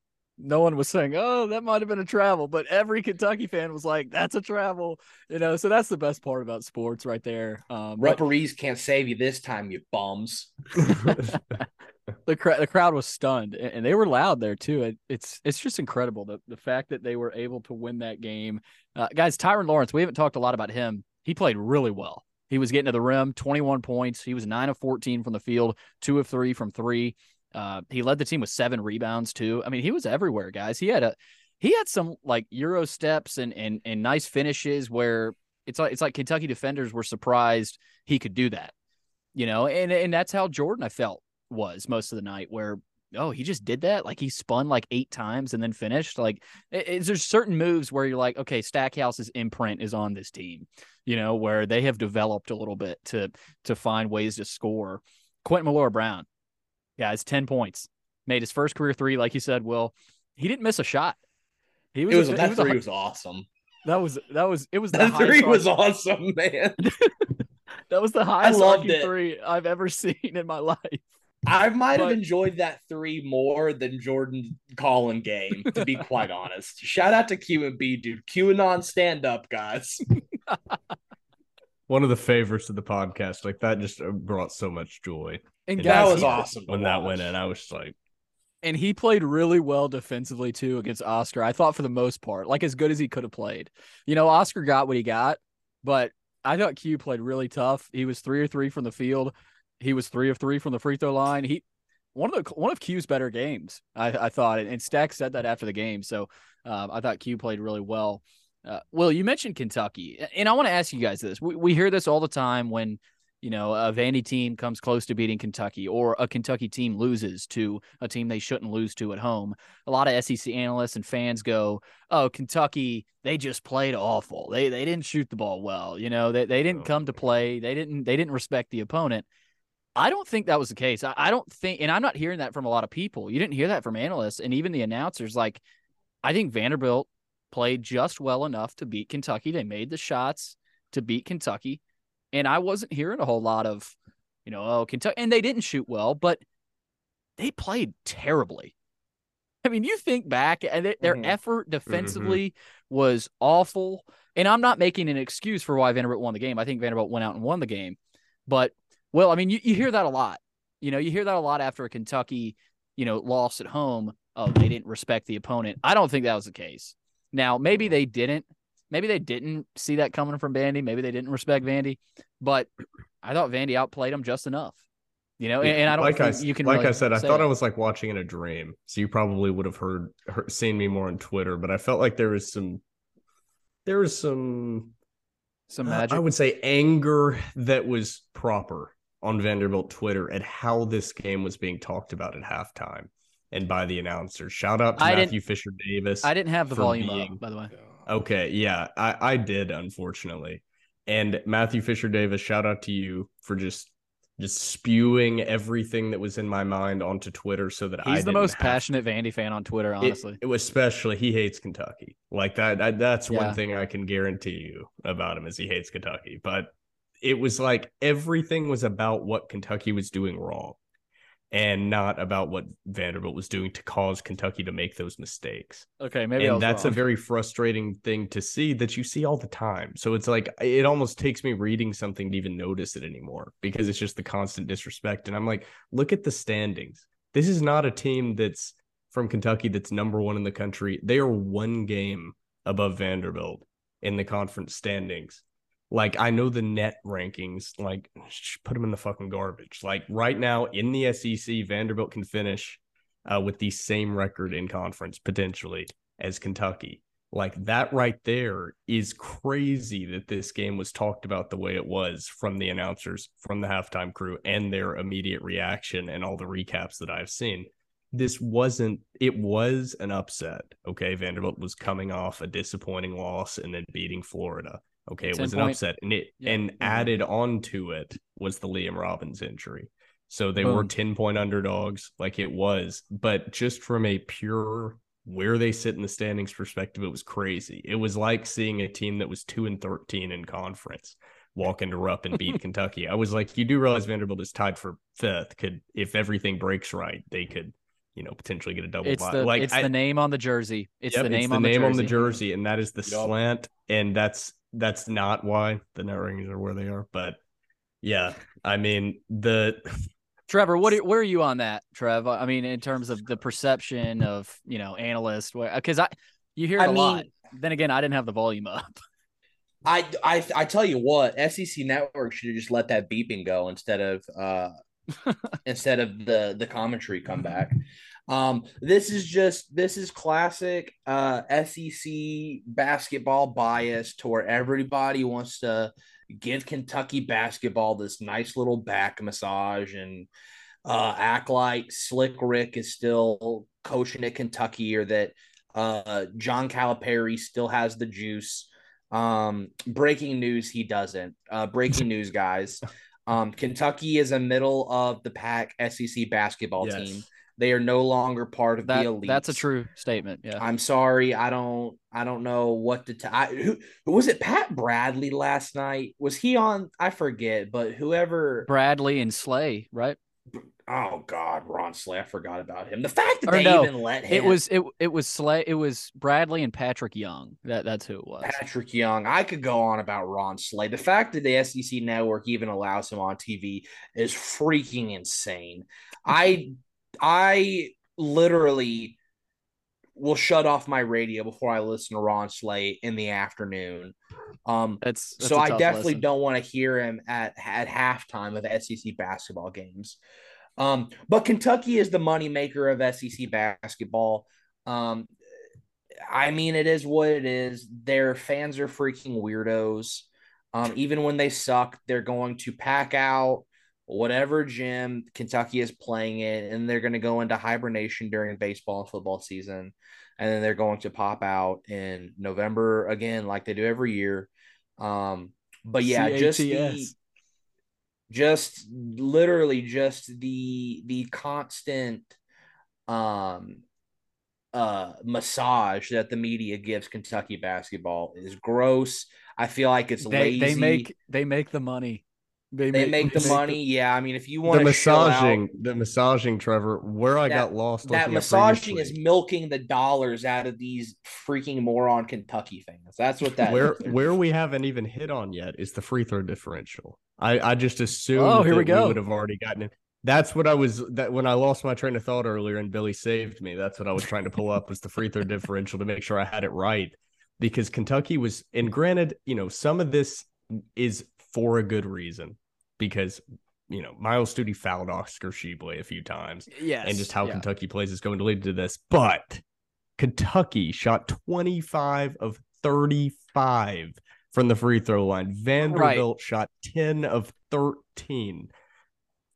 No one was saying, "Oh, that might have been a travel," but every Kentucky fan was like, "That's a travel," you know. So that's the best part about sports, right there. Um, but can't save you this time, you bums. [LAUGHS] [LAUGHS] the the crowd was stunned, and, and they were loud there too. It, it's it's just incredible the the fact that they were able to win that game, uh, guys. Tyrin Lawrence, we haven't talked a lot about him. He played really well. He was getting to the rim, 21 points. He was nine of 14 from the field, two of three from three. Uh, he led the team with seven rebounds too. I mean, he was everywhere, guys. He had a he had some like euro steps and and and nice finishes where it's like it's like Kentucky defenders were surprised he could do that. You know, and and that's how Jordan I felt was most of the night where oh he just did that? Like he spun like eight times and then finished? Like is it's, there's certain moves where you're like okay Stackhouse's imprint is on this team you know where they have developed a little bit to to find ways to score? Quentin Millora-Brown yeah it's 10 points made his first career three like you said Will he didn't miss a shot. He was, It was a- he that was a- three was awesome. that was that was it was the That three was arc- awesome, man. [LAUGHS] that was the highest three I've ever [LAUGHS] seen in my life I might have enjoyed that three more than Jordan Collin game, to be quite [LAUGHS] honest. Shout out to Q and B, dude. QAnon stand up, guys. [LAUGHS] One of the favorites of the podcast. Like that just uh, brought so much joy. and And That was he- awesome. When that went in, I was like, and he played really well defensively too against Oscar. I thought for the most part, like as good as he could have played. You know, Oscar got what he got, but I thought Q played really tough. He was three or three from the field. He was three of three from the free throw line. He one of the one of Q's better games, I, I thought, and Stack said that after the game. So um, I thought Q played really well. Uh, Will, you mentioned Kentucky, and I want to ask you guys this. We we hear this all the time when you know a Vandy team comes close to beating Kentucky, or a Kentucky team loses to a team they shouldn't lose to at home. A lot of SEC analysts and fans go, "Oh, Kentucky, they just played awful. They they didn't shoot the ball well. You know, they they didn't Oh, come to play. They didn't they didn't respect the opponent." I don't think that was the case. I, I don't think, and I'm not hearing that from a lot of people. You didn't hear that from analysts and even the announcers. Like, I think Vanderbilt played just well enough to beat Kentucky. They made the shots to beat Kentucky. And I wasn't hearing a whole lot of, you know, oh, Kentucky. And they didn't shoot well, but they played terribly. I mean, you think back and they, their Mhm. effort defensively was awful. And I'm not making an excuse for why Vanderbilt won the game. I think Vanderbilt went out and won the game. But, well, I mean, you, you hear that a lot. You know, you hear that a lot after a Kentucky, you know, loss at home. Oh, they didn't respect the opponent. I don't think that was the case. Now, maybe they didn't. Maybe they didn't see that coming from Vandy. Maybe they didn't respect Vandy. But I thought Vandy outplayed them just enough. You know, and, and I don't like I you can. like really I said, I thought that. I was like watching in a dream. So you probably would have heard, heard seen me more on Twitter, but I felt like there was some there was some some uh, magic. I would say anger that was proper on Vanderbilt Twitter at how this game was being talked about at halftime and by the announcers. Shout out to I Matthew Fisher Davis. I didn't have the volume being- up, by the way. Okay, yeah, I, I did unfortunately. And Matthew Fisher Davis, shout out to you for just just spewing everything that was in my mind onto Twitter so that I He's the most have- passionate Vandy fan on Twitter, it- honestly. It, was especially he hates Kentucky. Like that, I, that's Yeah. one thing I can guarantee you about him is he hates Kentucky. But it was like everything was about what Kentucky was doing wrong and not about what Vanderbilt was doing to cause Kentucky to make those mistakes okay, maybe and that's wrong. a very frustrating thing to see that you see all the time. So it's like it almost takes me reading something to even notice it anymore because it's just the constant disrespect. And I'm like, look at the standings. This is not a team that's from Kentucky that's number one in the country. They are one game above Vanderbilt in the conference standings. Like I know the net rankings, like put them in the fucking garbage. Like right now in the SEC, Vanderbilt can finish uh, with the same record in conference potentially as Kentucky. Like that right there is crazy that this game was talked about the way it was from the announcers, from the halftime crew, and their immediate reaction and all the recaps that I've seen. this wasn't it was an upset. Okay. Vanderbilt was coming off a disappointing loss and then beating Florida. Okay. It 10 was an point- upset. And it Yeah. and Mhm. added on to it was the Liam Robbins injury. So they were 10 point underdogs, like it was. But just from a pure where they sit in the standings perspective, it was crazy. It was like seeing a team that was two and 13 in conference walk into Rupp and beat [LAUGHS] Kentucky. I was like, you do realize Vanderbilt is tied for fifth. Could if everything breaks right, they could, you know, potentially get a double It's bye. the like it's I- the name on the jersey. It's Yep, the name, the on, name the on the jersey. jersey, and that is the Yup. slant, and that's that's not why the net rankings are where they are. But yeah, I mean the [LAUGHS] Trevor, what are, where are you on that, Trev? I mean, in terms of the perception of you know analysts, because I you hear it I a lot. mean- Then again, I didn't have the volume up. [LAUGHS] I, I I tell you what, SEC Network should have just let that beeping go instead of uh [LAUGHS] instead of the the commentary come back. Um, this is just this is classic uh SEC basketball bias to where everybody wants to give Kentucky basketball this nice little back massage and uh act like Slick Rick is still coaching at Kentucky or that uh John Calipari still has the juice. Um, breaking news, he doesn't. Uh, breaking [LAUGHS] news, guys. Um, Kentucky is a middle of the pack SEC basketball Yes. team. They are no longer part of That the elite. that's a true statement. Yeah, I'm sorry, I don't, I don't know what to tell. Who, who was it? Pat Bradley last night? Was he on? I forget, but whoever. Bradley and Slay, right? Oh God, Ron Slay. I forgot about him. The fact that Or they no, even let him. It was it it was Slay. It was Bradley and Patrick Young. That that's who it was. Patrick Young. I could go on about Ron Slay. The fact that the SEC network even allows him on TV is freaking insane. I I literally will shut off my radio before I listen to Ron Slay in the afternoon. Um That's, that's so I definitely listen. don't want to hear him at at halftime of SEC basketball games. Um, but Kentucky is the moneymaker of SEC basketball. Um, I mean, it is what it is. Their fans are freaking weirdos. Um, even when they suck, they're going to pack out whatever gym Kentucky is playing in, and they're going to go into hibernation during baseball and football season. And then they're going to pop out in November again, like they do every year. Um, but yeah, just the, just literally just the the constant um uh massage that the media gives Kentucky basketball is gross. I feel like it's They lazy. they make they make the money. They, they make the they money. Yeah, I mean, if you want the to massaging, massaging, the massaging, Trevor. Where I That- got lost. that massaging is milking the dollars out of these freaking moron Kentucky fans. That's what that where is. where we haven't even hit on yet is the free throw differential. I I just assumed Oh, here we that go. would have already gotten it. That's what I was that when I lost my train of thought earlier and Billy saved me. That's what I was trying to pull up was the free throw differential to make sure I had it right because Kentucky was and granted, you know, some of this is for a good reason because you know Myles Stute fouled Oscar Tshiebwe a few times yes, and just how yeah. Kentucky plays is going to lead to this. But Kentucky shot 25 of 35 from the free throw line. Vanderbilt shot 10 of 13.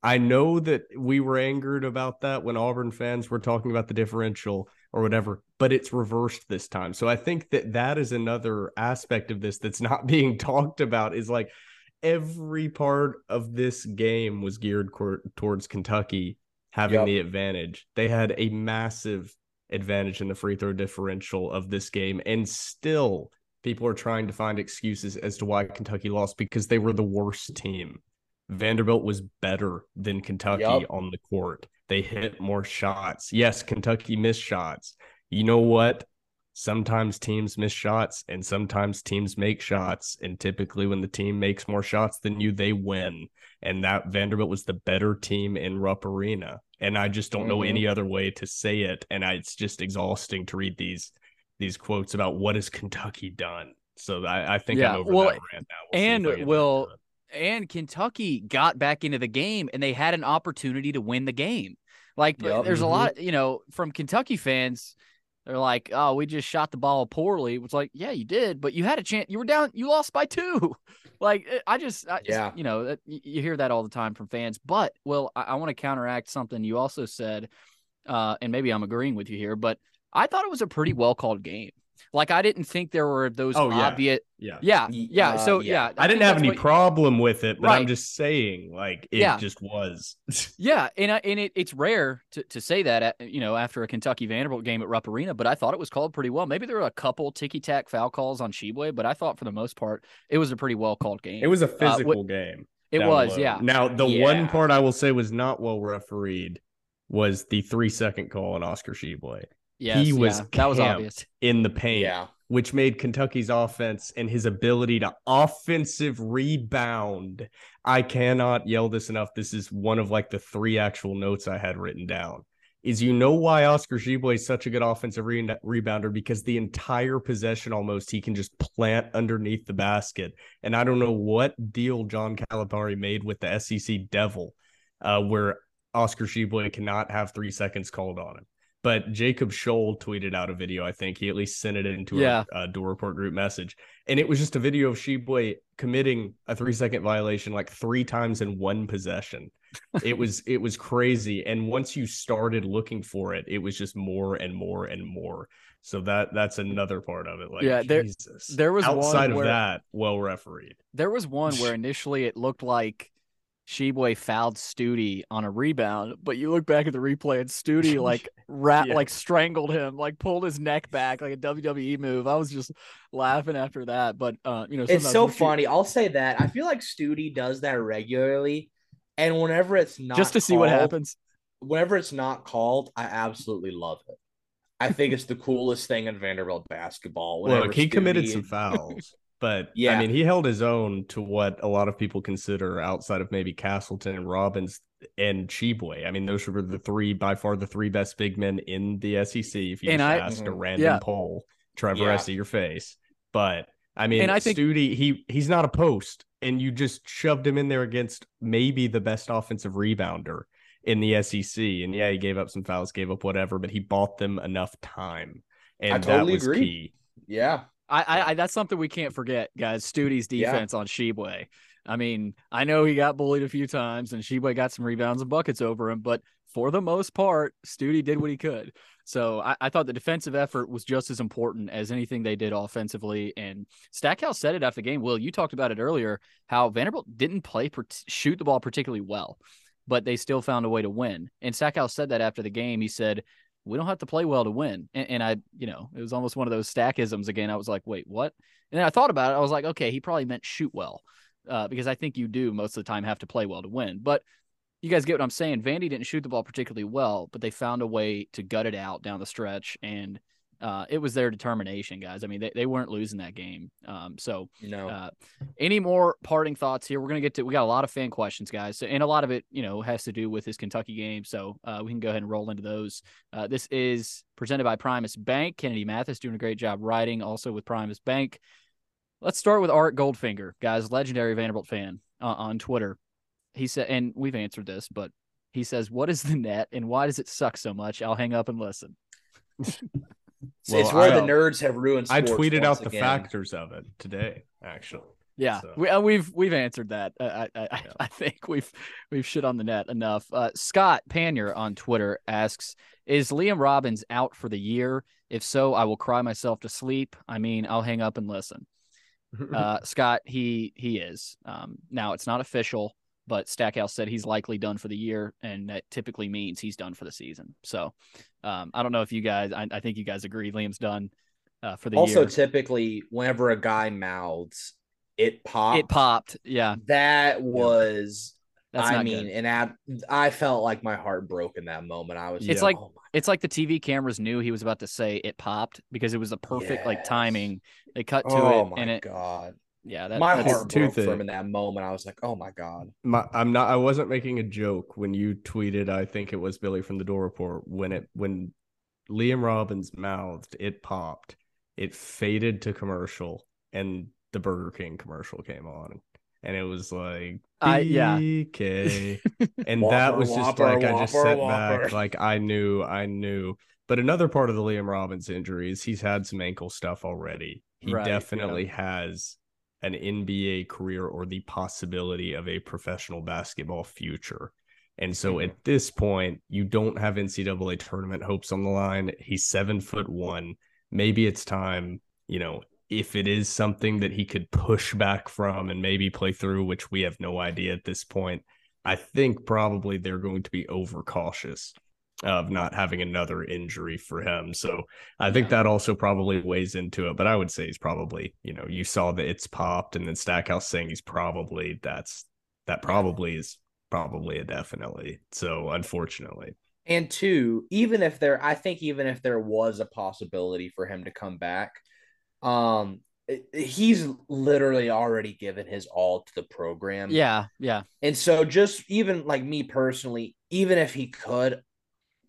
I know that we were angered about that when Auburn fans were talking about the differential or whatever, but it's reversed this time. So I think that that is another aspect of this that's not [LAUGHS] being talked about is like every part of this game was geared cor- towards Kentucky having Yep. the advantage. They had a massive advantage in the free throw differential of this game and still people are trying to find excuses as to why Kentucky lost because they were the worst team. Vanderbilt was better than Kentucky Yup. on the court. They hit more shots. Yes, Kentucky missed shots. You know what? Sometimes teams miss shots and sometimes teams make shots. And typically, when the team makes more shots than you, they win. And that Vanderbilt was the better team in Rupp Arena. And I just don't know Mhm. any other way to say it. And I, it's just exhausting to read these these quotes about what has Kentucky done. So I, I think Yeah, I'm over well, that rant now. We'll and if I get will- and Kentucky got back into the game and they had an opportunity to win the game. Like Yup. there's a Mhm. lot, you know, from Kentucky fans. They're like, "Oh, we just shot the ball poorly." It's like, "Yeah, you did, but you had a chance. You were down. You lost by two. [LAUGHS] Like eh, I just, I Yeah. you know, you hear that all the time from fans. But well, I, I want to counteract something you also said. uh, and maybe I'm agreeing with you here, but I thought it was a pretty well called game. Like I didn't think there were those Oh, yeah. obvious. Yeah. Yeah, Y- yeah. uh, So yeah. yeah, I didn't have any what- problem with it, but I'm just saying, like, it Yeah. just was. [LAUGHS] Yeah, and I, and it, it's rare to, to say that at, you know after a Kentucky Vanderbilt game at Rupp Arena, but I thought it was called pretty well. Maybe there were a couple ticky tack foul calls on Tshiebwe, but I thought for the most part it was a pretty well called game. it was a what- physical game. It was, low. yeah. Now, the one part I will say was not well refereed was the three second call on Oscar Tshiebwe Yes, he was yeah, that was obvious. in the paint, Yeah. which made Kentucky's offense and his ability to offensive rebound. I cannot yell this enough. This is one of like the three actual notes I had written down. Is you know why Oscar Tshiebwe is such a good offensive re- rebounder because the entire possession almost he can just plant underneath the basket. And I don't know what deal John Calipari made with the SEC Devil, uh, where Oscar Tshiebwe cannot have three seconds called on him. But Jacob Scholl tweeted out a video. I think he at least sent it into Yeah. a, a Dore Report group message, and it was just a video of Tshiebwe committing a three second violation like three times in one possession. [LAUGHS] it was it was crazy, and once you started looking for it, it was just more and more and more. So that that's another part of it. Like, Yeah, there- Jesus. there was one outside of where- that, well refereed. There was one where [LAUGHS] initially it looked like Tshiebwe fouled Stute on a rebound, but you look back at the replay and Stute [LAUGHS] like rat Yeah. like strangled him, like pulled his neck back like a WWE move. I was just laughing after that. But uh, you know, It's so once you- funny. I'll say that. I feel like Stute does that regularly. And whenever it's not just to see what happens. Whenever it's not called, I absolutely love it. I think it's the coolest thing in Vanderbilt basketball. whenever Look, he committed some fouls, but Yeah. I mean, he held his own to what a lot of people consider outside of maybe Castleton and Robbins and Tshiebwe. I mean, those were the three by far the three best big men in the SEC. If you And just I- asked a Mhm. random Yeah. poll, Trevor Yeah. S. to your face, but I mean, And I think- Stute, he he's not a post, and you just shoved him in there against maybe the best offensive rebounder in the SEC. And yeah, he gave up some fouls, gave up whatever, but he bought them enough time, and I totally that was agree. key. Yeah. I, I, I that's something we can't forget, guys. Stute's Yeah. defense on Tshiebwe. I mean, I know he got bullied a few times, and Tshiebwe got some rebounds and buckets over him, but for the most part, Stute did what he could. So I, I thought the defensive effort was just as important as anything they did offensively. And Stackhouse said it after the game. Will, you talked about it earlier, how Vanderbilt didn't play per- shoot the ball particularly well, but they still found a way to win. And Stackhouse said that after the game. He said, we don't have to play well to win. And, and I, you know, it was almost one of those stackisms again. I was like, wait, what? And then I thought about it. I was like, okay, he probably meant shoot well, uh, because I think you do most of the time have to play well to win. But you guys get what I'm saying. Vandy didn't shoot the ball particularly well, but they found a way to gut it out down the stretch, and uh, it was their determination, guys. I mean, they, they weren't losing that game. Um, so No. uh, any more parting thoughts here? We're gonna get to. We got a lot of fan questions, guys, so, and a lot of it, you know, has to do with this Kentucky game. So uh, we can go ahead and roll into those. Uh, this is presented by Primus Bank. Kennedy Mathis doing a great job writing, also with Primus Bank. Let's start with Art Goldfinger, guys, legendary Vanderbilt fan uh, on Twitter. He said, and we've answered this, but he says, "What is the net, and why does it suck so much?" I'll hang up and listen. [LAUGHS] It's- Well, it's where I- the nerds have ruined I tweeted once out the again. factors of it today, actually. Yeah, So- we, uh, we've we've answered that. Uh, I I, I, [LAUGHS] I think we've we've shit on the net enough. Uh, Scott Panier on Twitter asks, "Is Liam Robbins out for the year? If so, I will cry myself to sleep. I mean, I'll hang up and listen." [LAUGHS] Uh, Scott, he he is. Um, now it's not official, but Stackhouse said he's likely done for the year, and that typically means he's done for the season. So, um, I don't know if you guys. I, I think you guys agree Liam's done uh, for the Also, year. Also, typically, whenever a guy mouths, it popped. it popped. Yeah, That was, that's I mean, good. and I, I felt like my heart broke in that moment. I was, It's like, like- oh It's like the TV cameras knew he was about to say it popped because it was the perfect like timing. They cut to oh it my and it god, yeah, that, my that's- heart two broke for him in that moment. I was like, oh my god. My, I'm not. I wasn't making a joke when you tweeted. I think it was Billy from the Dore Report when it when Liam Robbins mouthed it popped. It faded to commercial, and the Burger King commercial came on, and it was like I- yeah. BK, [LAUGHS] and that was just Whopper, like I just sat Whopper. back, like I knew, I knew. But another part of the Liam Robbins injury is he's had some ankle stuff already. He Right, yeah. definitely has an NBA career or the possibility of a professional basketball future. And so Mhm. at this point, you don't have NCAA tournament hopes on the line. He's seven foot one. Maybe it's time, you know, if it is something that he could push back from and maybe play through, which we have no idea at this point. I think probably they're going to be overcautious of not having another injury for him. So I think that also probably weighs into it. But I would say he's probably, you know, you saw that it's popped and then Stackhouse saying he's probably that's that probably is probably a definitely. So unfortunately. And two, even if there, I think even if there was a possibility for him to come back, um, he's literally already given his all to the program. Yeah, yeah. And so just even like me personally, even if he could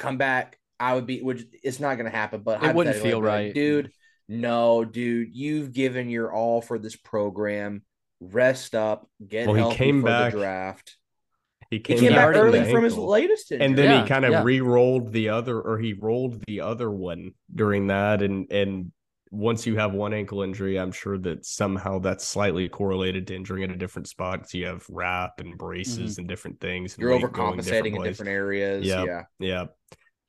come back, I would be which it's not gonna happen, but It wouldn't feel like, right. dude. No, dude, you've given your all for this program. Rest up, get Well, he came for back the draft. He He came, came, back early the from his latest injury. and then Yeah, he kind of yeah. re-rolled the other or he rolled the other one during that and and once you have one ankle injury i'm sure that somehow that's slightly correlated to injuring at a different spot so you have wrap and braces and different things and Mm-hmm. You're overcompensating in different areas. Yep. Yeah. yeah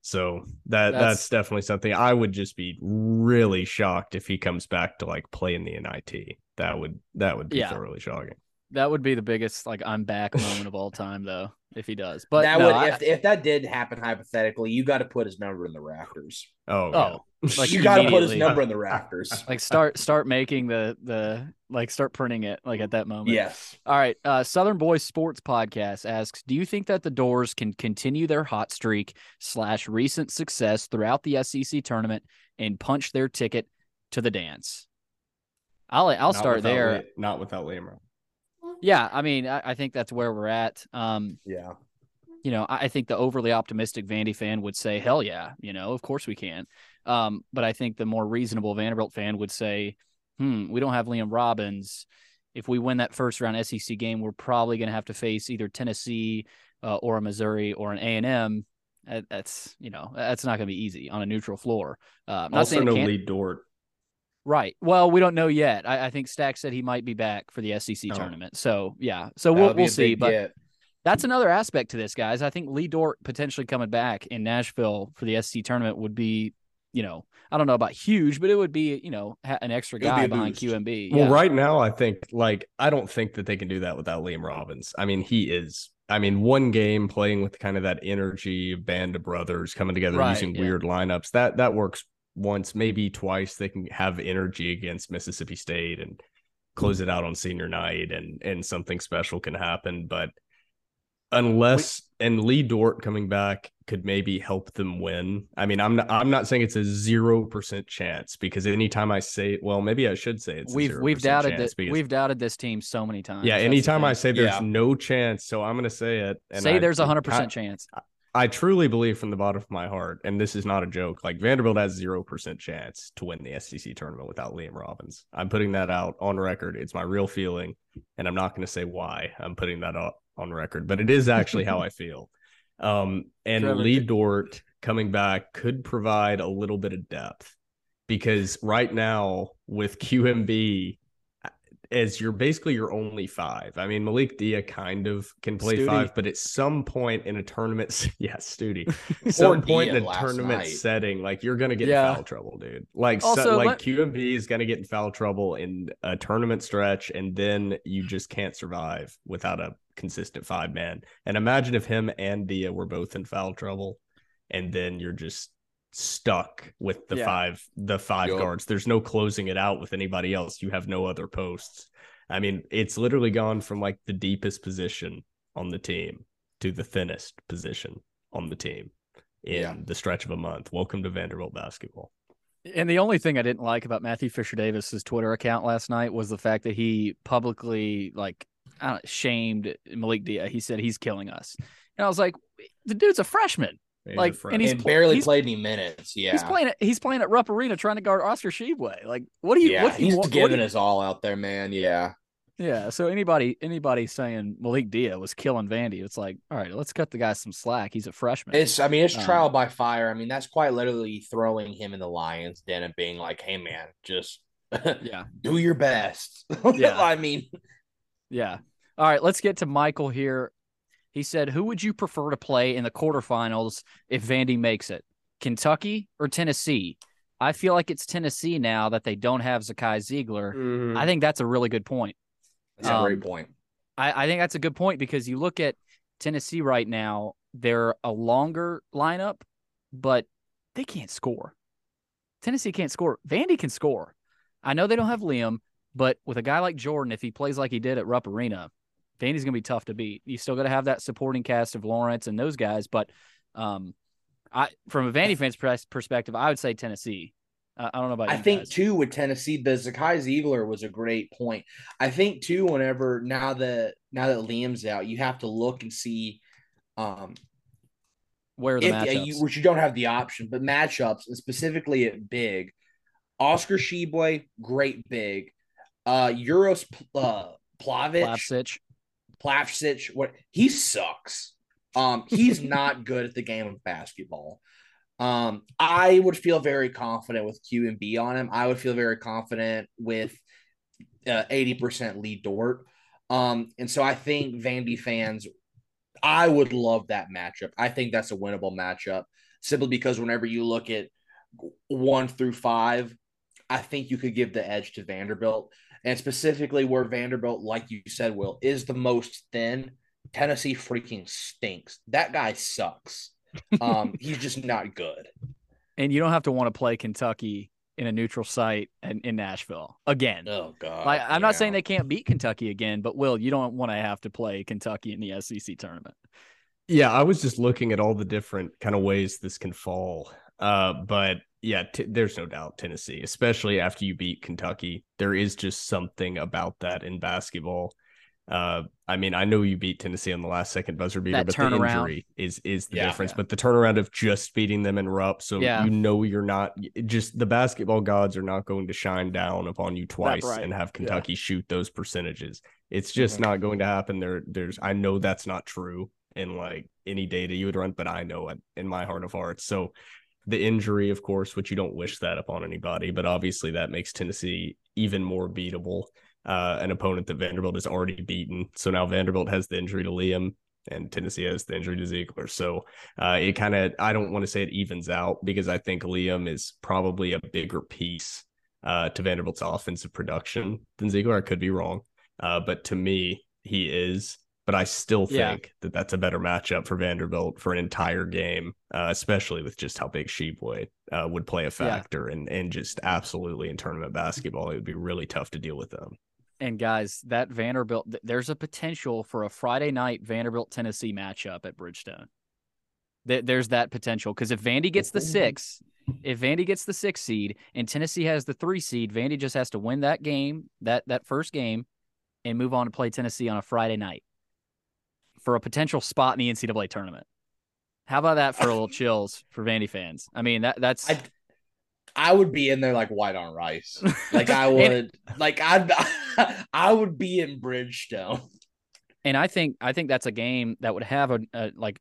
so that That's- that's, definitely something i would just be really shocked if he comes back to like play in the nit that would that would be Yeah. thoroughly shocking That would be the biggest like I'm back moment of all time though, if he does. But that no, would I- if if that did happen hypothetically, you got to put his number in the rafters. oh, Oh, [LAUGHS] like you got to put his number in the rafters. [LAUGHS] like start start making the the like start printing it like at that moment. yes. All right. Uh, Southern Boys Sports Podcast asks Do you think that the Dores can continue their hot streak slash recent success throughout the SEC tournament and punch their ticket to the dance? I'll I'll Not start there. Li- not without liam Rowe. Yeah, I mean, I, I think that's where we're at. Um, Yeah. you know, I I think the overly optimistic Vandy fan would say, "Hell yeah," you know, of course we can. Um, but I think the more reasonable Vanderbilt fan would say, "Hmm, we don't have Liam Robbins. If we win that first round SEC game, we're probably going to have to face either Tennessee uh, or a Missouri or an A and M. That's you know, that's not going to be easy on a neutral floor. Uh, also saying no lead Dort Right. Well, we don't know yet. I, I think Stack said he might be back for the SEC Oh. tournament. So yeah. So That we'll we'll see. big But get. that's another aspect to this, guys. I think Lee Dort potentially coming back in Nashville for the SC tournament would be, you know, I don't know about huge, but it would be, you know, ha- an extra It would be guy a behind boost. QMB. Well, Yeah. right now, I think like I don't think that they can do that without Liam Robbins. I mean, he is. I mean, one game playing with kind of that energy, band of brothers coming together Right, using yeah. weird lineups. That that works once, maybe twice. They can have energy against Mississippi State and close it out on senior night, and and something special can happen. But unless and Lee Dort coming back could maybe help them win. I mean, I'm not I'm not saying it's a zero percent chance because anytime I say, well, maybe I should say it's we've we've 0% doubted that because- we've doubted this team so many times. yeah, anytime I say there's Yeah. no chance, so I'm going to say it. And say I- there's a hundred percent chance. I truly believe from the bottom of my heart, and this is not a joke. Like Vanderbilt has zero percent chance to win the SEC tournament without Liam Robbins. I'm putting that out on record. It's my real feeling, and I'm not going to say why I'm putting that out on record, but it is actually how I [LAUGHS] feel. Um, and Trevor. Lee Dort coming back could provide a little bit of depth because right now with QMB as you're basically your only five. I mean, Malik Dia kind of can play Stute. five, but at some point in a tournament, [LAUGHS] yeah, [LAUGHS] Stute, some point in a tournament night. setting, like you're gonna get Yeah. in foul trouble, dude. Like, so- like let- QMB is gonna get in foul trouble in a tournament stretch, and then you just can't survive without a consistent five man. And imagine if him and Dia were both in foul trouble, and then you're just stuck with the Yeah. five the five Yup. guards. There's no closing it out with anybody else. You have no other posts. I mean, it's literally gone from like the deepest position on the team to the thinnest position on the team in Yeah. the stretch of a month. Welcome to Vanderbilt basketball. And the only thing I didn't like about Matthew Fisher Davis's Twitter account last night was the fact that he publicly like I don't, shamed Malik Dia. He said he's killing us, and I was like, the dude's a freshman. He's Like, and freshman. he's and pl- barely he's- played any minutes. Yeah. He's playing at he's playing at Rupp Arena trying to guard Oscar Tshiebwe. Like, what do you? yeah, what do you he's want- what giving you- his all out there, man. Yeah. Yeah. So anybody anybody saying Malik Dia was killing Vandy, it's like, all right, let's cut the guy some slack. He's a freshman. It's I mean it's Um, trial by fire. I mean that's quite literally throwing him in the lion's den and being like, "Hey man, just [LAUGHS] yeah. do your best." [LAUGHS] Yeah. I mean, Yeah. All right, let's get to Michael here. He said, "Who would you prefer to play in the quarterfinals if Vandy makes it? Kentucky or Tennessee?" I feel like it's Tennessee now that they don't have Zakai Zeigler. Mm-hmm. I think that's a really good point. That's a Um, great point. I, I think that's a good point because you look at Tennessee right now, they're a longer lineup, but they can't score. Tennessee can't score. Vandy can score. I know they don't have Liam, but with a guy like Jordan, if he plays like he did at Rupp Arena, Vandy's going to be tough to beat. You still got to have that supporting cast of Lawrence and those guys, but um, I from a Vandy fans perspective, I would say Tennessee. Uh, I don't know about I think guys. too with Tennessee, the Zakai Zeigler was a great point. I think too, whenever now that now that Liam's out, you have to look and see um where the if, matchups. you, which you don't have the option, but matchups and specifically at big. Oscar Tshiebwe, great big. Uh Uros uh Plavic, Plavsic. Plavsic, what he sucks. Um, he's [LAUGHS] not good at the game of basketball. Um, I would feel very confident with Q and B on him. I would feel very confident with uh, eighty percent Lee Dort. Um, and so I think Vandy fans, I would love that matchup. I think that's a winnable matchup simply because whenever you look at one through five, I think you could give the edge to Vanderbilt and specifically where Vanderbilt, like you said, Will, is the most thin. Tennessee freaking stinks. That guy sucks. Um, [LAUGHS] he's just not good. and you don't have to want to play Kentucky in a neutral site and in Nashville again. Oh god. like I'm not saying they can't beat Kentucky again, but Will, you don't want to have to play Kentucky in the SEC tournament. Yeah, I was just looking at all the different kind of ways this can fall. Uh, but yeah, t- there's no doubt Tennessee, especially after you beat Kentucky, there is just something about that in basketball. Uh, I mean, I know you beat Tennessee on the last second buzzer beater, That but the injury is is the Yeah. difference. Yeah. But the turnaround of just beating them in Rupp, so Yeah. you know you're not just the basketball gods are not going to shine down upon you twice right. and have Kentucky shoot those percentages. It's just Mhm. not going to happen. There, there's I know that's not true in like any data you would run, but I know it in my heart of hearts. So the injury, of course, which you don't wish that upon anybody, but obviously that makes Tennessee even more beatable. Uh, an opponent that Vanderbilt has already beaten. So now Vanderbilt has the injury to Liam and Tennessee has the injury to Zeigler. So uh, it kind of, I don't want to say it evens out because I think Liam is probably a bigger piece uh, to Vanderbilt's offensive production than Zeigler. I could be wrong. Uh, but to me, he is. But I still Yeah. think that that's a better matchup for Vanderbilt for an entire game, uh, especially with just how big Tshiebwe uh, would play a factor and and just absolutely in tournament basketball, it would be really tough to deal with them. And guys, that Vanderbilt, th- there's a potential for a Friday night Vanderbilt Tennessee matchup at Bridgestone. There- There's that potential because if Vandy gets the six, if Vandy gets the six seed and Tennessee has the three seed, Vandy just has to win that game, that that first game, and move on to play Tennessee on a Friday night for a potential spot in the NCAA tournament. How about that for a little [LAUGHS] chills for Vandy fans? I mean, that that's I I would be in there like white on rice. Like I [LAUGHS] And- would like I'd [LAUGHS] I would be in Bridgestone. and I think I think that's a game that would have a, a like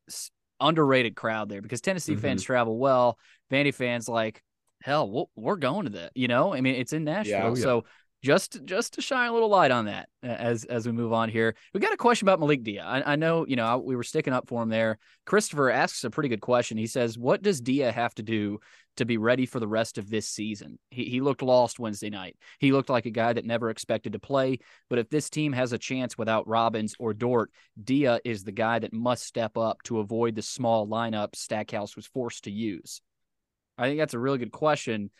underrated crowd there because Tennessee mm-hmm. fans travel well. Vandy fans like hell, we'll, we're going to that. You know, I mean, it's in Nashville, Yeah. Oh, yeah. so just just to shine a little light on that as as we move on here. We got a question about Malik Dia. I, I know you know I, we were sticking up for him there. Christopher asks a pretty good question. He says, "What does Dia have to do to be ready for the rest of this season?" He he looked lost Wednesday night. He looked like a guy that never expected to play. But if this team has a chance without Robbins or Dort, Dia is the guy that must step up to avoid the small lineup Stackhouse was forced to use. I think that's a really good question.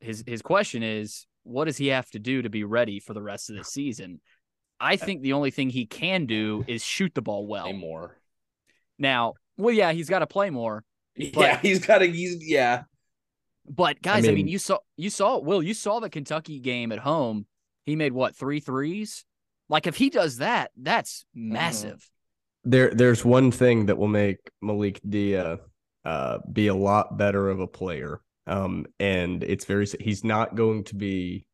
His his question is, what does he have to do to be ready for the rest of the season? I think the only thing he can do is shoot the ball well. more. Now, well, yeah, he's got to play more. yeah, [LAUGHS] he's got to. He's yeah. But guys, I mean, mean- you saw you saw Will, you saw the Kentucky game at home. He made what three threes? Like if he does that, that's massive. There, there's one thing that will make Malik Dia uh, be a lot better of a player, um, and it's very. He's not going to be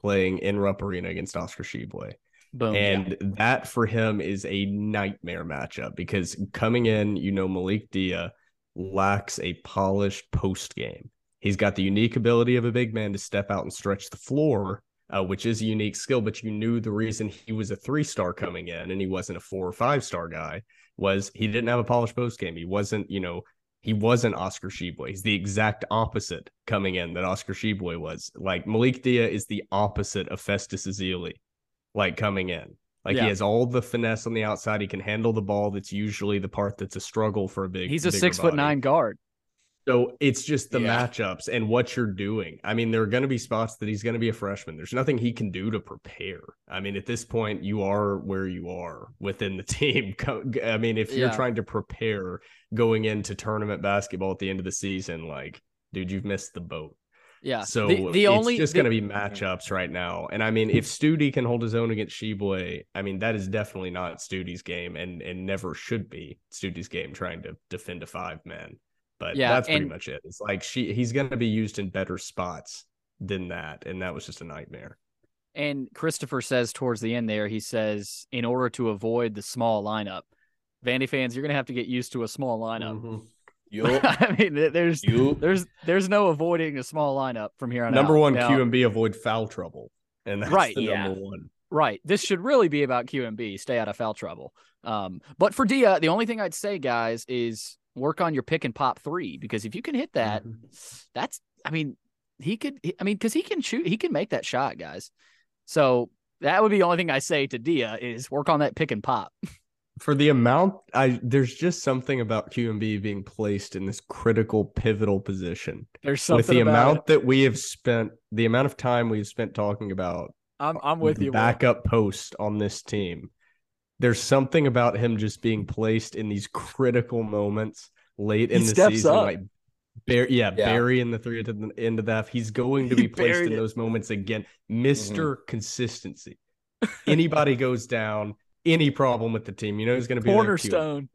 playing in Rupp Arena against Oscar Tshiebwe. Boom. And that for him is a nightmare matchup because coming in, you know, Malik Dia lacks a polished post game. He's got the unique ability of a big man to step out and stretch the floor, uh, which is a unique skill. But you knew the reason he was a three star coming in and he wasn't a four or five star guy was he didn't have a polished post game. He wasn't, you know, he wasn't Oscar Tshiebwe. He's the exact opposite coming in that Oscar Tshiebwe was. Like Malik Dia is the opposite of Festus Ezeli, like coming in. Like Yeah. he has all the finesse on the outside. He can handle the ball. That's usually the part that's a struggle for a big. He's a six foot nine guard. So it's just the Yeah. matchups and what you're doing. I mean, there are going to be spots that he's going to be a freshman. There's nothing he can do to prepare. I mean, at this point, you are where you are within the [LAUGHS] team. I mean, if you're Yeah. trying to prepare going into tournament basketball at the end of the season, like, dude, you've missed the boat. Yeah. So the, the it's only just going to be matchups right now. And I mean, if [LAUGHS] Stute can hold his own against Tshiebwe, I mean, that is definitely not Stute's game and and never should be Stute's game trying to defend a five man. But Yeah, that's pretty and- much it. It's like she he's going to be used in better spots than that, and that was just a nightmare. And Christopher says towards the end there, he says, in order to avoid the small lineup, Vandy fans, you're gonna have to get used to a small lineup. Mhm. [LAUGHS] Yup. I mean, there's Yup. there's there's no avoiding a small lineup from here on Number out. one, Now- Q and B avoid foul trouble, and that's Right, the yeah. number one. Right. This should really be about QMB. Stay out of foul trouble. Um, but for Dia, the only thing I'd say, guys, is work on your pick and pop three because if you can hit that, Mm-hmm. that's. I mean, he could. I mean, because he can shoot. He can make that shot, guys. So that would be the only thing I say to Dia is work on that pick and pop. [LAUGHS] for the amount I there's just something about QMB being placed in this critical pivotal position. There's something with the about amount it. that we have spent the amount of time we've spent talking about I'm I'm with the you. Will. backup post on this team. There's something about him just being placed in these critical moments late in He the season, up. like Bar- yeah, Yeah. Barry in the three to the end of that. He's going to be placed in it. those moments again. Mister Consistency. Anybody goes down, any problem with the team, you know he's going to be there. Cornerstone.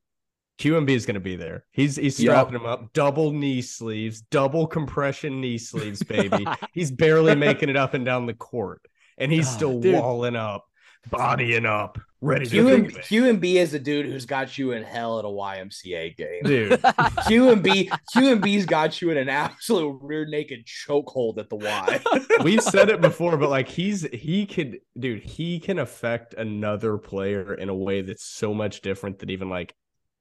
QMB is going to be there. He's he's strapping him up, double knee sleeves, double compression knee sleeves, baby. [LAUGHS] he's barely making it up and down the court, and he's Ah, still dude. walling up, bodying up, ready to Q do and, it. Q and B is the dude who's got you in hell at a YMCA game. Dude, [LAUGHS] Q and B, Q and B's got you in an absolute rear naked chokehold at the Y. [LAUGHS] we've said it before, but like he's he could, dude, he can affect another player in a way that's so much different than even like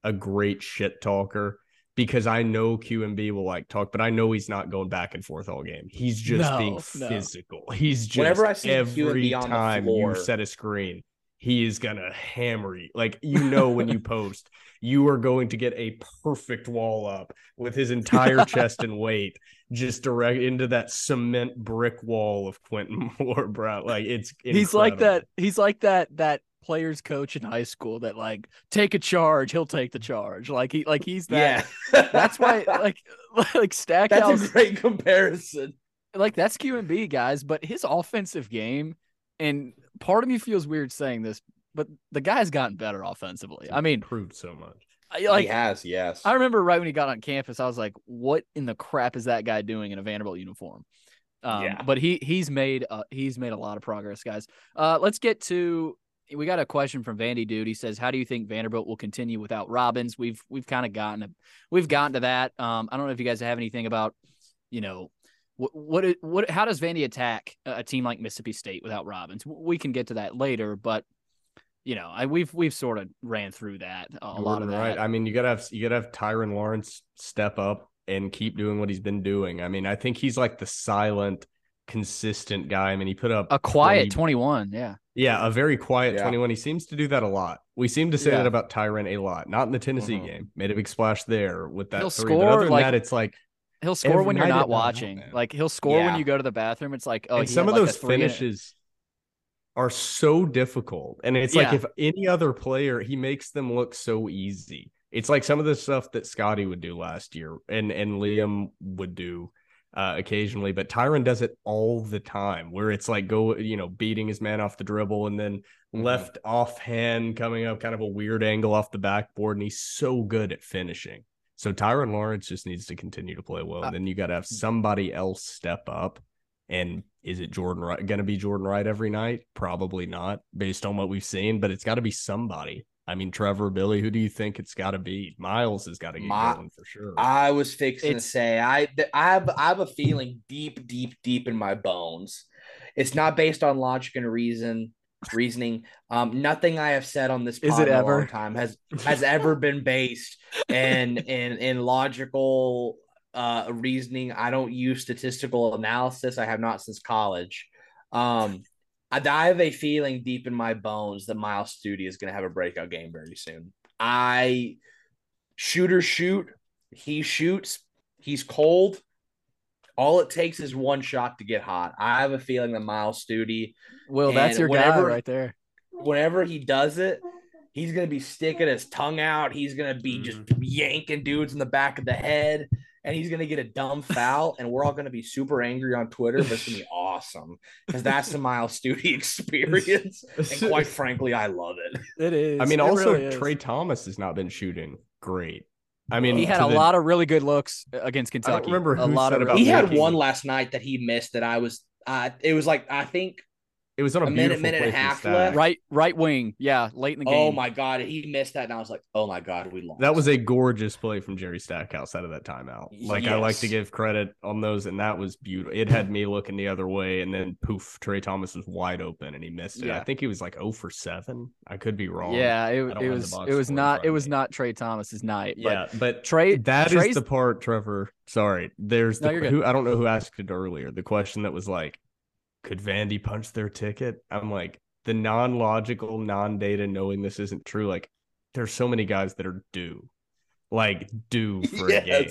a great shit talker. Because I know QMB will like talk, but I know he's not going back and forth all game. He's just No, being no. physical. He's just Whenever I see every QMB on the time floor- you set a screen, he is gonna hammer you. Like you know when you [LAUGHS] post, you are going to get a perfect wall up with his entire [LAUGHS] chest and weight just direct into that cement brick wall of Quentin [LAUGHS] Moore, bro. Like it's He's like that. He's like that. That player's coach in high school that like take a charge, he'll take the charge. Like he like he's that. yeah, That's why like [LAUGHS] [LAUGHS] like that's Stackhouse a great comparison. like that's QMB guys, but his offensive game and part of me feels weird saying this, but the guy's gotten better offensively. I mean, improved so much. Like he has, yes. I remember right when he got on campus, I was like, "What in the crap is that guy doing in a Vanderbilt uniform?" Um, Yeah. But he he's made uh, he's made a lot of progress, guys. Uh, let's get to. We got a question from Vandy dude. He says, "How do you think Vanderbilt will continue without Robbins?" We've we've kind of gotten a, we've gotten to that. Um, I don't know if you guys have anything about, you know, what what what how does Vandy attack a team like Mississippi State without Robbins? We can get to that later, but you know, I we've we've sort of ran through that a You lot of that. right. I mean, you gotta have you gotta have Tyrin Lawrence step up and keep doing what he's been doing. I mean, I think he's like the silent, consistent guy. I mean, he put up a quiet 20 21 yeah Yeah, a very quiet Yeah. 21. He seems to do that a lot. We seem to say Yeah. that about Tyrin a lot. Not in the Tennessee Mhm. game. Made a big splash there with that He'll three. but score, other than like- that, it's like he'll score when you're not watching man. like he'll score when you go to the bathroom it's like oh he some of like, those three and a- finishes are so difficult. And it's like if any other player, he makes them look so easy. It's like some of the stuff that Scotty would do last year and and Liam would do uh, occasionally, but Tyrin does it all the time where it's like go, you know, beating his man off the dribble and then Mhm. left offhand coming up kind of a weird angle off the backboard. And he's so good at finishing. So Tyrin Lawrence just needs to continue to play well. Uh, And then you got to have somebody else step up. And is it Jordan Wright going to be Jordan Wright every night? Probably not, based on what we've seen. But it's got to be somebody. I mean, Trevor, Billy, who do you think it's got to be? Myles has got to get My- going for sure. I was fixing It's- to say I I have I have a feeling deep, deep, deep in my bones. It's not based on logic and reason. reasoning. Um, nothing I have said on this Is it in a ever? long time has has ever been based in in in logical uh reasoning. I don't use statistical analysis. I have not since college. Um, I, I have a feeling deep in my bones that Myles Stute is going to have a breakout game very soon. I shooter shoot. He shoots. He's cold. All it takes is one shot to get hot. I have a feeling that Myles Stute, Will, that's And your guy right there. whenever he does it, he's gonna be sticking his tongue out. He's gonna be just mm-hmm. yanking dudes in the back of the head, and he's gonna get a dumb foul, and we're all gonna be super angry on Twitter. But it's gonna be [LAUGHS] awesome because that's the Myles Stute [LAUGHS] experience, and quite frankly, I love it. It is. I mean, It also really. Trey Thomas has not been shooting great. I mean, he had a the- lot of really good looks against Kentucky. I remember a who lot said of about really He had one last night that he missed that I was. Uh, it was like I think It was on a, a minute, minute and a half Stack. left. right right wing. Yeah, late in the oh game. Oh my god, he missed that, and I was like, oh my god, we lost. That was a gorgeous play from Jerry Stackhouse out of that timeout. Like I like to give credit on those, and that was beautiful. It had me looking the other way, and then poof, Trey Thomas was wide open and he missed it. Yeah. I think he was like 0 for seven. I could be wrong. Yeah, it, it was it was not it was me. not Trey Thomas's night. But yeah, but Trey that is Trey's- the part, Trevor. Sorry, there's No, the you're who I don't know who asked it earlier. The question that was like, could Vandy punch their ticket? I'm like the non-logical, non-data, knowing this isn't true. Like, there's so many guys that are due, like due [LAUGHS] for a game,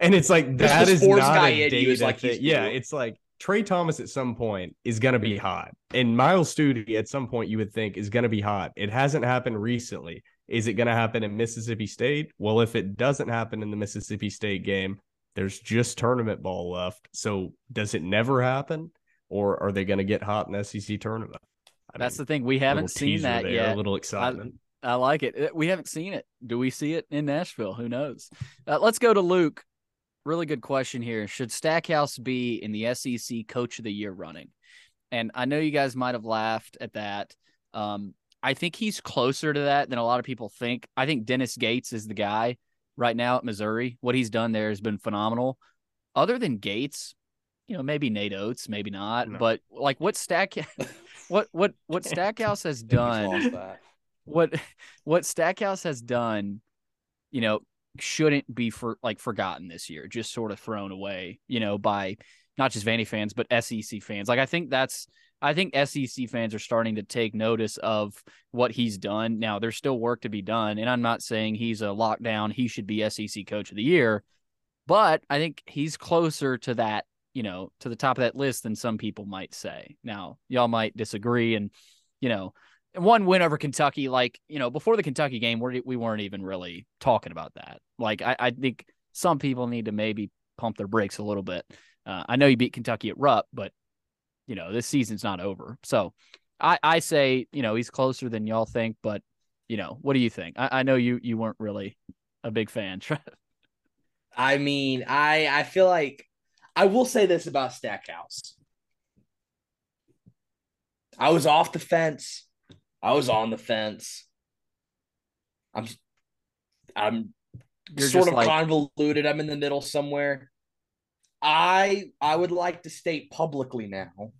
and it's like that is not a data like, thing. Yeah, due. it's like Trey Thomas at some point is gonna be hot, and Myles Stute at some point you would think is gonna be hot. It hasn't happened recently. Is it gonna happen in Mississippi State? Well, if it doesn't happen in the Mississippi State game, there's just tournament ball left. So does it never happen, or are they gonna get hot in the SEC tournament? I that's mean, the thing. We haven't seen that there, yet. A little excitement. I like it. Uh, We haven't seen it. Do we see it in Nashville? Who knows? Uh, let's go to Luke. Really good question here. Should Stackhouse be in the SEC Coach of the Year running? And I know you guys might have laughed at that. Um, I think he's closer to that than a lot of people think. I think Dennis Gates is the guy right now at Missouri. What he's done there has been phenomenal. Other than Gates, you know, maybe Nate Oats, maybe not. No. But like what Stack, [LAUGHS] what what what Stackhouse has done what [LAUGHS] what Stackhouse has done, you know, shouldn't be for like forgotten this year, just sort of thrown away, you know, by not just Vandy fans but SEC fans. Like I think that's I think SEC fans are starting to take notice of what he's done. Now there's still work to be done, and I'm not saying he's a lockdown. He should be SEC Coach of the Year, but I think he's closer to that, you know, to the top of that list than some people might say. Now y'all might disagree, and you know, one win over Kentucky, like, you know, before the Kentucky game, we we weren't even really talking about that. Like, I, I think some people need to maybe pump their brakes a little bit. Uh, I know you beat Kentucky at Rupp, but, you know, this season's not over. So I, I say, you know, he's closer than y'all think, but, you know, what do you think? I, I know you, you weren't really a big fan. [LAUGHS] Trev. I mean, I I feel like I will say this about Stackhouse. I was off the fence. I was on the fence. I'm I'm You're sort of like- convoluted. I'm in the middle somewhere. I I would like to state publicly now.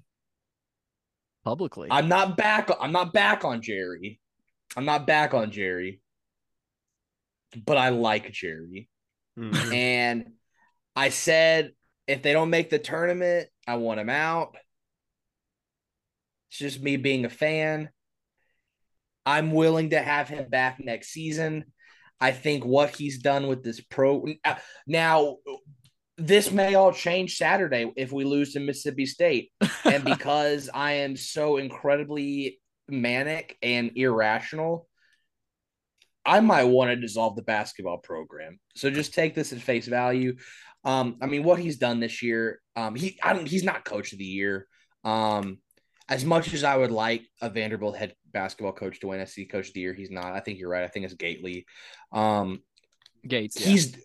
Publicly. I'm not back. I'm not back on Jerry. I'm not back on Jerry. But I like Jerry. Mhm. And I said, if they don't make the tournament, I want him out. It's just me being a fan. I'm willing to have him back next season. I think what he's done with this pro now, this may all change Saturday if we lose to Mississippi State. And [LAUGHS] because I am so incredibly manic and irrational, I might want to dissolve the basketball program. So just take this at face value. Um, I mean, what he's done this year, um, he I don't he's not coach of the year. Um, as much as I would like a Vanderbilt head basketball coach to win SC coach of the year, he's not. I think you're right. I think it's Gately. Um, Gates. yeah. he's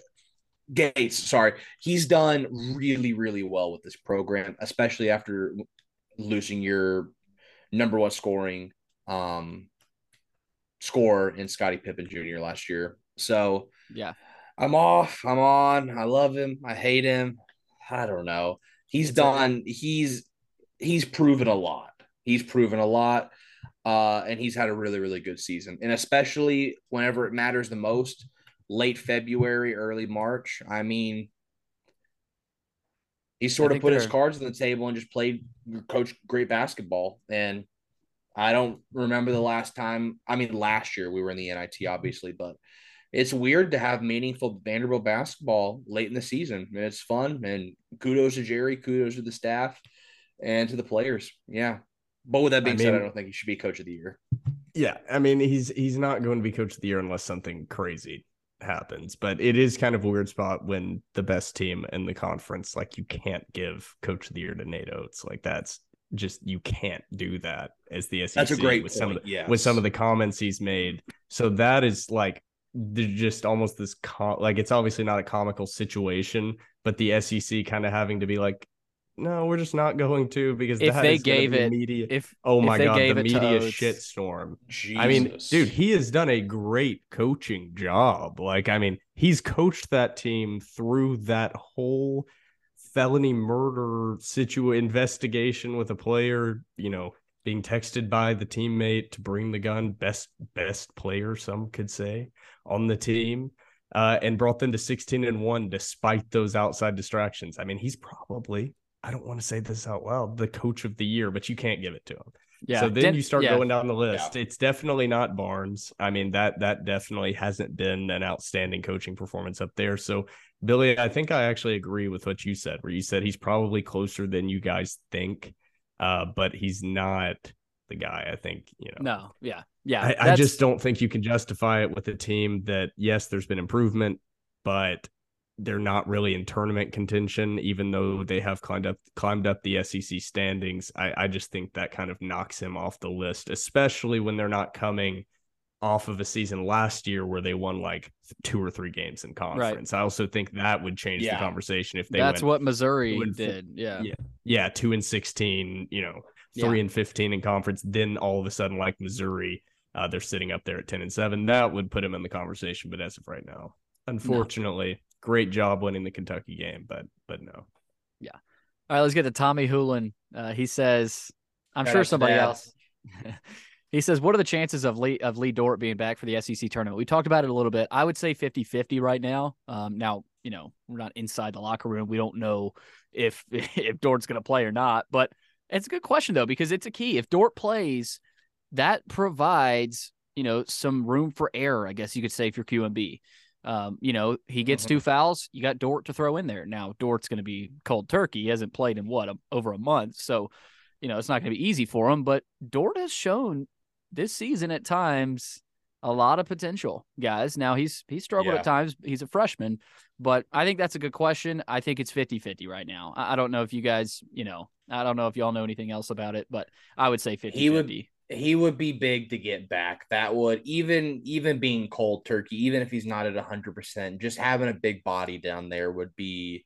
Gates, sorry. He's done really, really well with this program, especially after losing your number one scoring um scorer in Scottie Pippen Jr. last year. So yeah. I'm off. I'm on. I love him. I hate him. I don't know. He's done. He's he's proven a lot. He's proven a lot. Uh, and he's had a really, really good season. And especially whenever it matters the most, late February, early March. I mean, he sort of put his cards on the table and just played, coach great basketball. And I don't remember the last time. I mean, last year we were in the NIT, obviously, but it's weird to have meaningful Vanderbilt basketball late in the season. And it's fun. And kudos to Jerry, kudos to the staff, and to the players. Yeah. But with that being I said, I don't think he should be coach of the year. Yeah, I mean he's he's not going to be coach of the year unless something crazy happens. But it is kind of a weird spot when the best team in the conference, like you can't give coach of the year to Nate Oats. Like that's just you can't do that as the SEC. That's a great with some of the, yes. with some of the comments he's made. So that is like there's just almost this com- like it's obviously not a comical situation, but the SEC kind of having to be like, no, we're just not going to because If they gave it- media. If Oh my they god, gave the media shitstorm. I mean, dude, he has done a great coaching job. Like, I mean, he's coached that team through that whole felony murder situ investigation with a player, you know, being texted by the teammate to bring the gun, best best player, some could say, on the team. Uh, and brought them to 16 and 1 despite those outside distractions. I mean, he's probably, I don't want to say this out loud, the coach of the year, but you can't give it to him. yeah, So then Den- you start yeah. going down the list. It's definitely not Barnes. I mean that that definitely hasn't been an outstanding coaching performance up there. So Billy, I think I actually agree with what you said, where you said he's probably closer than you guys think, uh, but he's not the guy. I think you know. No, yeah, yeah. I, I just don't think you can justify it with a team that yes, there's been improvement, but they're not really in tournament contention, even though they have climbed up climbed up the SEC standings. I, I just think that kind of knocks him off the list, especially when they're not coming off of a season last year where they won like two or three games in conference. I also think that would change Yeah. the conversation if they That's went what Missouri two did. Yeah. Yeah. yeah, two and sixteen, you know, Yeah. three and fifteen in conference. Then all of a sudden, like Missouri, uh, they're sitting up there at ten and seven. That would put him in the conversation. But as of right now, unfortunately, great job winning the Kentucky game, but but no. Yeah. All right, let's get to Tommy Hulan. Uh, he says, I'm Shout sure somebody Dad. else. [LAUGHS] [LAUGHS] he says, What are the chances of Lee of Lee Dort being back for the SEC tournament? We talked about it a little bit. I would say 50 50 right now. Um, now, you know, we're not inside the locker room. We don't know if [LAUGHS] if Dort's going to play or not, but it's a good question, though, because it's a key. If Dort plays, that provides, you know, some room for error, I guess you could say, if you're QMB. Um, you know, he gets Mhm. two fouls. You got Dort to throw in there. Now, Dort's going to be cold turkey. He hasn't played in what a, over a month, so you know it's not going to be easy for him. But Dort has shown this season at times a lot of potential, guys. Now he's he's struggled Yeah. at times. He's a freshman, but I think that's a good question. I think it's 50-50 right now. I, I don't know if you guys, you know, I don't know if y'all know anything else about it, but I would say 50-50. He would- he would be big to get back. That would even even being cold turkey, even if he's not at hundred percent, just having a big body down there would be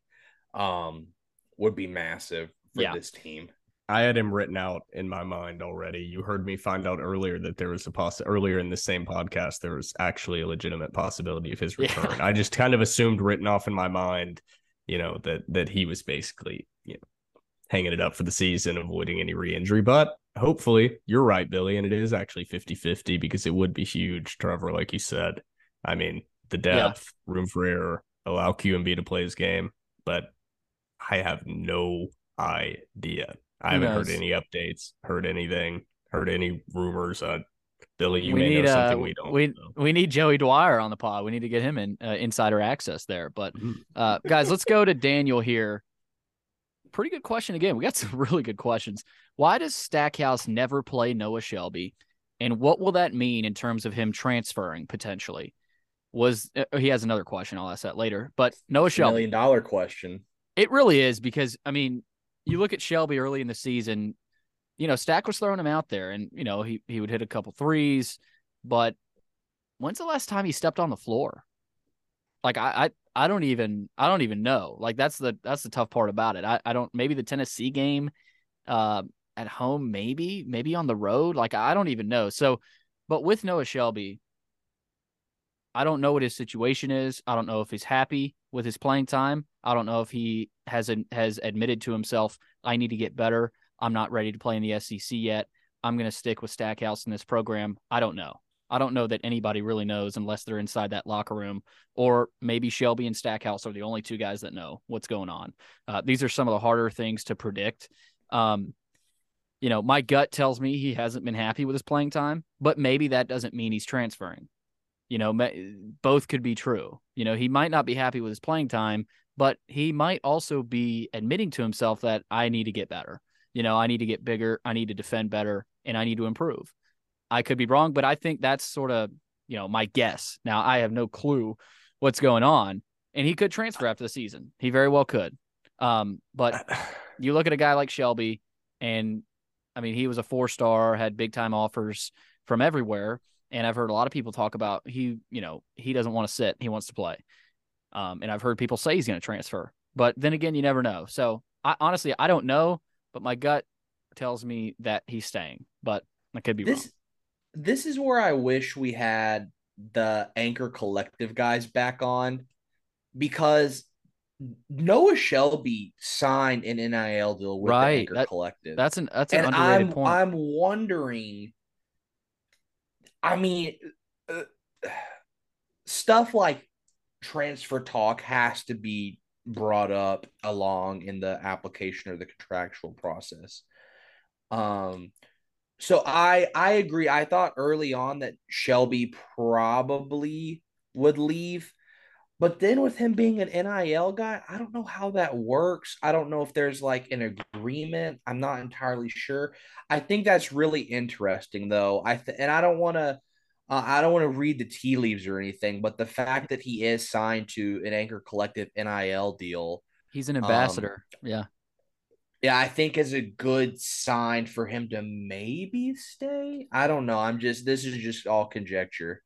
um would be massive for Yeah. this team. I had him written out in my mind already. You heard me find out earlier that there was a poss earlier in the same podcast there was actually a legitimate possibility of his Yeah. return. I just kind of assumed written off in my mind, you know, that that he was basically, you know, hanging it up for the season, avoiding any re-injury. But hopefully, you're right, Billy, and it is actually 50-50 because it would be huge, Trevor, like you said. I mean, the Yeah. depth, room for error, allow QMB to play his game, but I have no idea. I haven't knows? heard any updates, heard anything, heard any rumors. Uh, Billy, you we may need know uh, something we don't. we know. we need Joey Dwyer on the pod. We need to get him in uh, insider access there. But Mhm. uh, guys, let's go to Daniel here. Pretty good question again. We got [LAUGHS] some really good questions. Why does Stackhouse never play Noah Shelby, and what will that mean in terms of him transferring potentially? Was uh, he has another question? I'll ask that later. But Noah Shelby, Million dollar question. it really is because I mean, you look at Shelby early in the season, you know, Stack was throwing him out there and you know, he he would hit a couple threes, but when's the last time he stepped on the floor? Like I I, I don't even I don't even know. Like that's the that's the tough part about it. I, I don't maybe the Tennessee game uh at home, maybe, maybe on the road. Like I don't even know. So but with Noah Shelby, I don't know what his situation is. I don't know if he's happy with his playing time. I don't know if he has has admitted to himself, I need to get better. I'm not ready to play in the SEC yet. I'm going to stick with Stackhouse in this program. I don't know. I don't know that anybody really knows unless they're inside that locker room, or maybe Shelby and Stackhouse are the only two guys that know what's going on. Uh, these are some of the harder things to predict. Um, you know, my gut tells me he hasn't been happy with his playing time, but maybe that doesn't mean he's transferring. You know, both could be true. You know, he might not be happy with his playing time, but he might also be admitting to himself that I need to get better. You know, I need to get bigger, I need to defend better, and I need to improve. I could be wrong, but I think that's sort of, you know, my guess. Now, I have no clue what's going on, and he could transfer after the season. He very well could. Um, but [SIGHS] you look at a guy like Shelby, and I mean, he was a four star, had big time offers from everywhere. And I've heard a lot of people talk about he, you know, he doesn't want to sit, he wants to play. Um, and I've heard people say he's going to transfer, but then again, you never know. So I honestly, I don't know, but my gut tells me that he's staying, but I could be this, wrong this is where I wish we had the anchor collective guys back on because Noah Shelby signed an NIL deal with right. the Anchor that, Collective. That's an that's an and underrated I'm, point. I'm wondering. I mean, uh, stuff like transfer talk has to be brought up along in the application or the contractual process. Um, so I I agree. I thought early on that Shelby probably would leave. But then with him being an NIL guy, I don't know how that works. I don't know if there's like an agreement. I'm not entirely sure. I think that's really interesting though. I th- and I don't want to uh, I don't want to read the tea leaves or anything, but the fact that he is signed to an Anchor Collective NIL deal, he's an ambassador. Um, yeah yeah, I think is a good sign for him to maybe stay. I don't know. I'm just this is just all conjecture.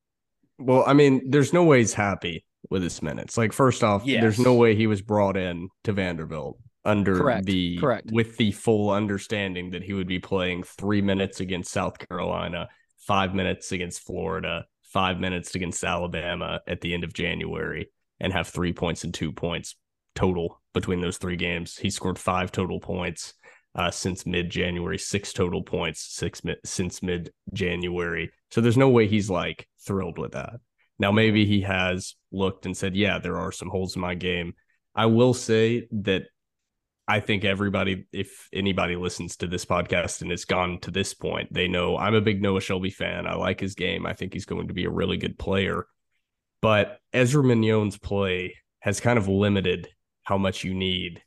Well, I mean, there's no way he's happy with his minutes. Like, first off, yes. there's no way he was brought in to Vanderbilt under correct, the correct with the full understanding that he would be playing three minutes against South Carolina, five minutes against Florida, five minutes against Alabama at the end of January, and have three points and two points total between those three games. He scored five total points uh, since mid January, six total points six mi- since mid January. So there's no way he's like thrilled with that. Now, maybe he has looked and said, yeah, there are some holes in my game. I will say that I think everybody, if anybody listens to this podcast and has gone to this point, they know I'm a big Noah Shelby fan. I like his game. I think he's going to be a really good player. But Ezra Manjon's play has kind of limited how much you need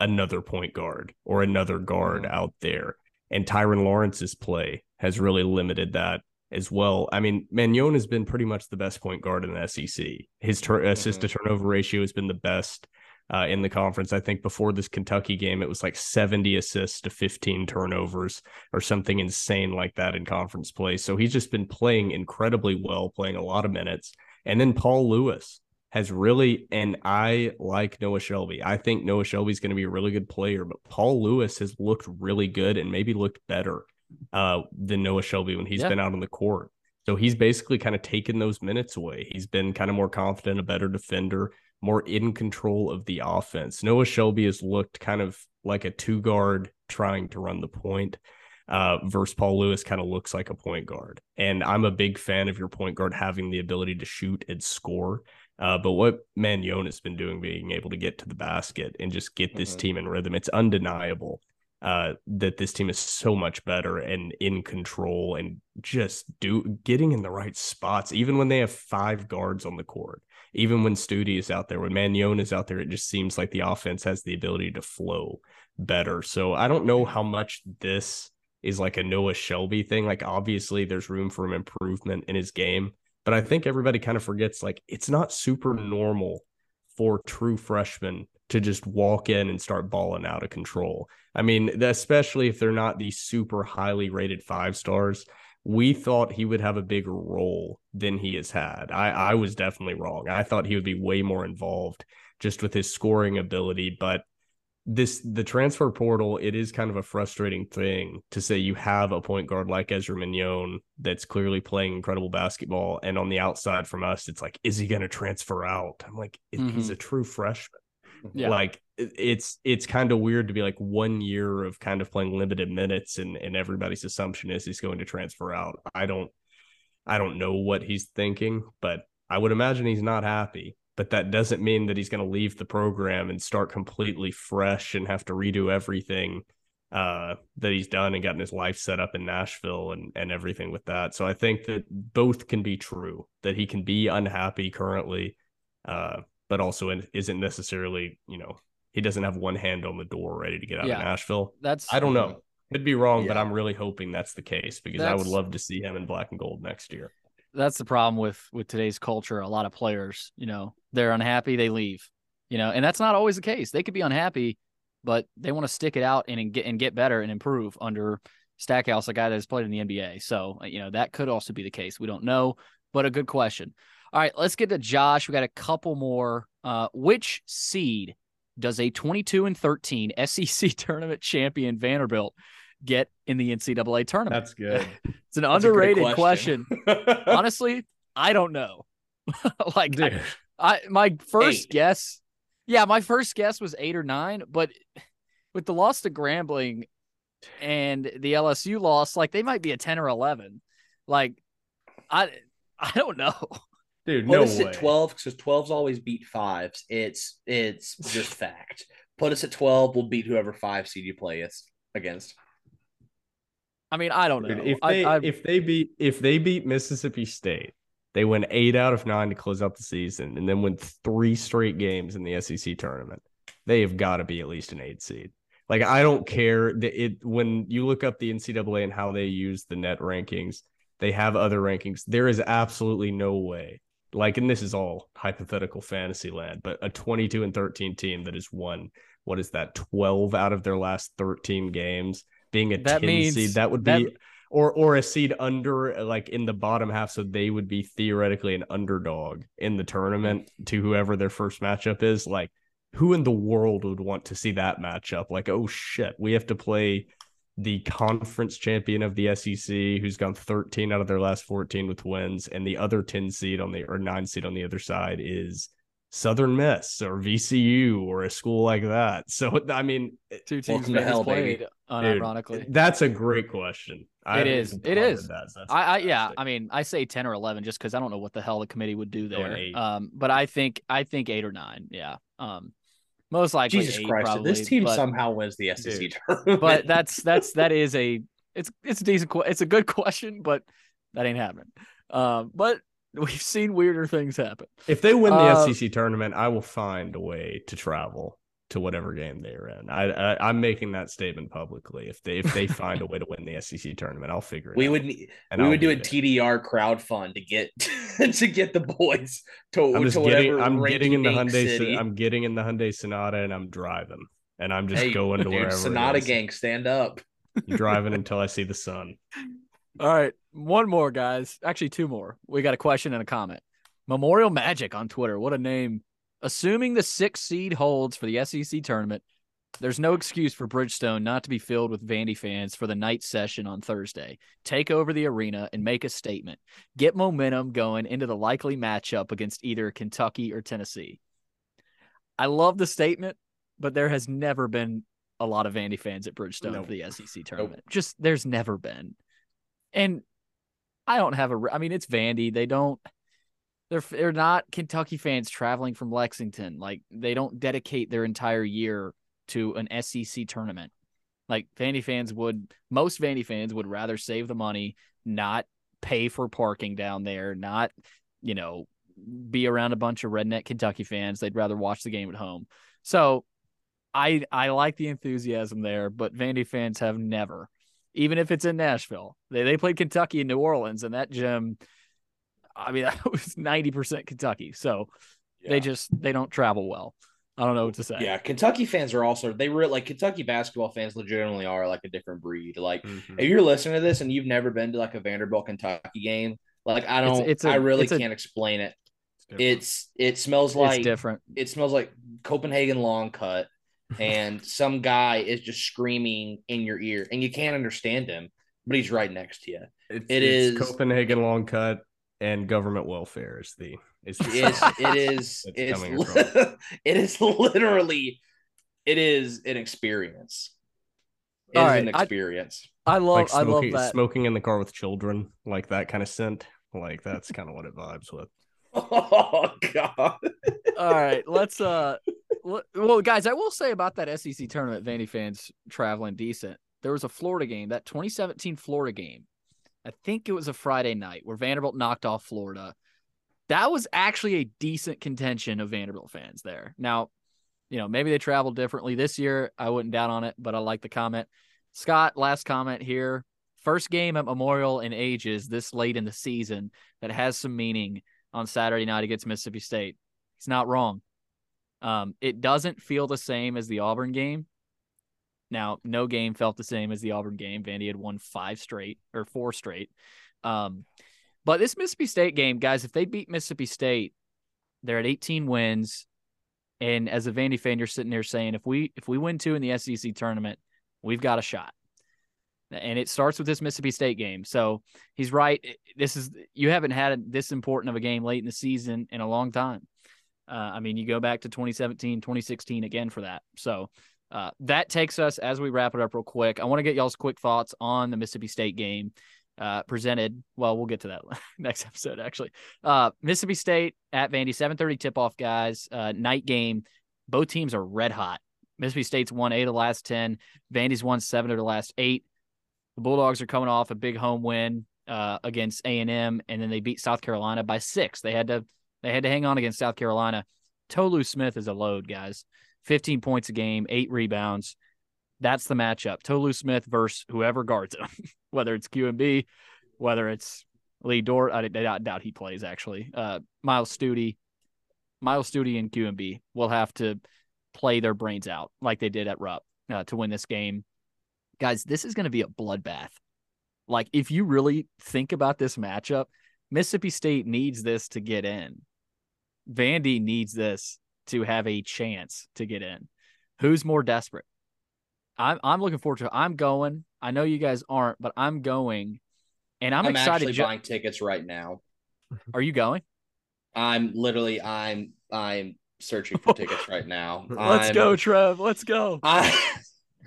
another point guard or another guard mm-hmm. out there. And Tyrin Lawrence's play has really limited that as well. I mean, Manjon has been pretty much the best point guard in the SEC. His tur- mm-hmm. assist to turnover ratio has been the best uh, in the conference. I think before this Kentucky game, it was like 70 assists to 15 turnovers or something insane like that in conference play. So he's just been playing incredibly well, playing a lot of minutes. And then Paul Lewis has really, and I like Noah Shelby. I think Noah Shelby is going to be a really good player, but Paul Lewis has looked really good and maybe looked better uh, than Noah Shelby when he's yeah. been out on the court. So he's basically kind of taken those minutes away. He's been kind of more confident, a better defender, more in control of the offense. Noah Shelby has looked kind of like a two guard trying to run the point. Uh, versus Paul Lewis kind of looks like a point guard. And I'm a big fan of your point guard having the ability to shoot and score. Uh, but what Manjon has been doing, being able to get to the basket and just get this mm-hmm. team in rhythm, it's undeniable uh, that this team is so much better and in control and just do getting in the right spots, even when they have five guards on the court. Even when Stute is out there, when Manjon is out there, it just seems like the offense has the ability to flow better. So I don't know how much this is like a Noah Shelby thing. Like obviously there's room for improvement in his game, but I think everybody kind of forgets like it's not super normal for true freshmen to just walk in and start balling out of control. I mean, especially if they're not these super highly rated five stars. We thought he would have a bigger role than he has had. I, I was definitely wrong. I thought he would be way more involved just with his scoring ability, but this the transfer portal it is kind of a frustrating thing to say you have a point guard like Ezra Manjon that's clearly playing incredible basketball and on the outside from us it's like is he going to transfer out I'm like mm-hmm. he's a true freshman Yeah. Like it- it's it's kind of weird to be like one year of kind of playing limited minutes and and everybody's assumption is he's going to transfer out. I don't I don't know what he's thinking, but I would imagine he's not happy. But that doesn't mean that he's going to leave the program and start completely fresh and have to redo everything uh, that he's done and gotten his life set up in Nashville and and everything with that. So I think that both can be true. That he can be unhappy currently, uh, but also isn't necessarily you know he doesn't have one hand on the door ready to get out Yeah. of Nashville. That's I don't know. Could be wrong, but I'm really hoping that's the case because I would love to see him in black and gold next year. That's the problem with with today's culture. A lot of players, you know, they're unhappy, they leave. You know, and that's not always the case. They could be unhappy, but they want to stick it out and, and get and get better and improve under Stackhouse, a guy that has played in the NBA. So you know that could also be the case. We don't know, but a good question. All right, let's get to Josh. We got a couple more. Uh, which seed does a 22 and 13 SEC [LAUGHS] tournament champion Vanderbilt get in the NCAA tournament? That's [LAUGHS] good. It's an That's underrated question. [LAUGHS] Honestly, I don't know. [LAUGHS] like I, Dude. I my first Eight. guess, yeah, my first guess was eight or nine, but with the loss to Grambling and the LSU loss, like they might be a ten or eleven. Like I I don't know. Dude, Put no us way. at twelve because 12s always beat fives. It's it's just fact. Put us at twelve. We'll beat whoever five seed you play us against. I mean, I don't know. Dude, if they I, if they beat if they beat Mississippi State, they win eight out of nine to close out the season, and then win three straight games in the SEC tournament. They have got to be at least an eight seed. Like I don't care that it when you look up the NCAA and how they use the net rankings, they have other rankings. There is absolutely no way. Like, and this is all hypothetical fantasy land, but a 22 and 13 team that has won, what is that, 12 out of their last 13 games, being a That 10 means- seed, that would that- be or or a seed under like in the bottom half so they would be theoretically an underdog in the tournament to whoever their first matchup is. Like who in the world would want to see that matchup? Like oh shit we have to play the conference champion of the SEC who's gone 13 out of their last 14 with wins and the other 10 seed on the or 9 seed on the other side is Southern Miss or VCU or a school like that so I mean two teams Welcome to hell, played, baby. Dude, that's a great question I It is. It pondered is. that, so I, I yeah. I mean, I say ten or eleven just because I don't know what the hell the committee would do there. Um, but I think I think eight or nine. Yeah. Um, most likely Jesus eight, Christ! probably, this team but, somehow wins the SEC Dude. tournament. but that's that's that is a it's it's a decent it's a good [LAUGHS] question, but that ain't happening. Um, but we've seen weirder things happen. If they win the Uh, SEC tournament, I will find a way to travel to whatever game they're in. I, I I'm making that statement publicly. If they if they [LAUGHS] find a way to win the SEC tournament, I'll figure it we out. would need, we I'll would do a there. TDR crowd fund to get [LAUGHS] to get the boys to, I'm just to getting whatever I'm getting in the rinky-dink Hyundai city. I'm getting in the Hyundai Sonata and I'm driving. And I'm just Hey, going to dude, wherever Sonata gang, stand up. I'm driving [LAUGHS] until I see the sun. All right, one more, guys. Actually, two more. We got a question and a comment. Memorial Magic on Twitter. What a name. Assuming the six seed holds for the SEC tournament, there's no excuse for Bridgestone not to be filled with Vandy fans for the night session on Thursday. Take over the arena and make a statement. Get momentum going into the likely matchup against either Kentucky or Tennessee. I love the statement, but there has never been a lot of Vandy fans at Bridgestone Nope. for the SEC tournament. Just there's never been. And I don't have a. I mean, it's Vandy. They don't. They're they're not Kentucky fans traveling from Lexington. Like they don't dedicate their entire year to an SEC tournament. Like Vandy fans would. Most Vandy fans would rather save the money, not pay for parking down there, not you know be around a bunch of redneck Kentucky fans. They'd rather watch the game at home. So I I like the enthusiasm there, but Vandy fans have never, even if it's in Nashville. They they played Kentucky in New Orleans, and that gym, I mean, [LAUGHS] that was ninety percent Kentucky. So Yeah. they just they don't travel well. I don't know what to say. Yeah, Kentucky fans are also they were like Kentucky basketball fans legitimately are like a different breed. Like Mm-hmm. if you're listening to this and you've never been to like a Vanderbilt Kentucky game, like I don't it's a- I really it's can't explain it. It's it smells like it's different. it smells like Copenhagen long cut and some guy is just screaming in your ear and you can't understand him, but he's right next to you. It's, It it's is- Copenhagen long cut and government welfare is the It's the It's, South. it is [LAUGHS] It's it's li- [LAUGHS] it is literally it is an experience. It is All right, an experience. I love like I love that. smoking in the car with children, like that kind of scent. Like that's kind of what it vibes with. [LAUGHS] Oh god. All right, let's uh l- well guys, I will say about that SEC tournament, Vandy fans traveling decent. There was a Florida game, that 2017 Florida game. I think it was a Friday night where Vanderbilt knocked off Florida. That was actually a decent contention of Vanderbilt fans there. Now, you know, maybe they traveled differently this year. I wouldn't doubt on it, but I like the comment. Scott, last comment here. First game at Memorial in ages this late in the season that has some meaning on Saturday night against Mississippi State. He's not wrong. Um, it doesn't feel the same as the Auburn game. Now, no game felt the same as the Auburn game. Vandy had won five straight or four straight. Um, but this Mississippi State game, guys, if they beat Mississippi State, they're at 18 wins. And as a Vandy fan, you're sitting there saying, if we if we win two in the SEC tournament, we've got a shot. And it starts with this Mississippi State game. So he's right. This is you haven't had this important of a game late in the season in a long time. Uh, I mean, you go back to 2017, 2016 again for that. So uh, that takes us as we wrap it up real quick. I want to get y'all's quick thoughts on the Mississippi State game uh, presented. Well, we'll get to that [LAUGHS] next episode actually. Uh, Mississippi State at Vandy, 7:30 tip off, guys. Uh, night game. Both teams are red hot. Mississippi State's won eight of the last ten. Vandy's won seven of the last eight. The Bulldogs are coming off a big home win uh, against A and M, and then they beat South Carolina by six. They had to they had to hang on against South Carolina. Tolu Smith is a load, guys. 15 points a game, eight rebounds. That's the matchup. Tolu Smith versus whoever guards him, [LAUGHS] whether it's QMB, whether it's Lee Dort. I, I doubt he plays actually. Uh, Myles Stute, Myles Stute and QMB will have to play their brains out like they did at Rupp uh, to win this game. Guys, this is going to be a bloodbath. Like, if you really think about this matchup, Mississippi State needs this to get in. Vandy needs this to have a chance to get in. Who's more desperate? I'm I'm looking forward to it. I'm going. I know you guys aren't, but I'm going. And I'm, I'm, excited. actually buying tickets right now. [LAUGHS] Are you going? I'm literally I'm I'm searching for tickets right now. [LAUGHS] Let's I'm- go, Trev. Let's go. I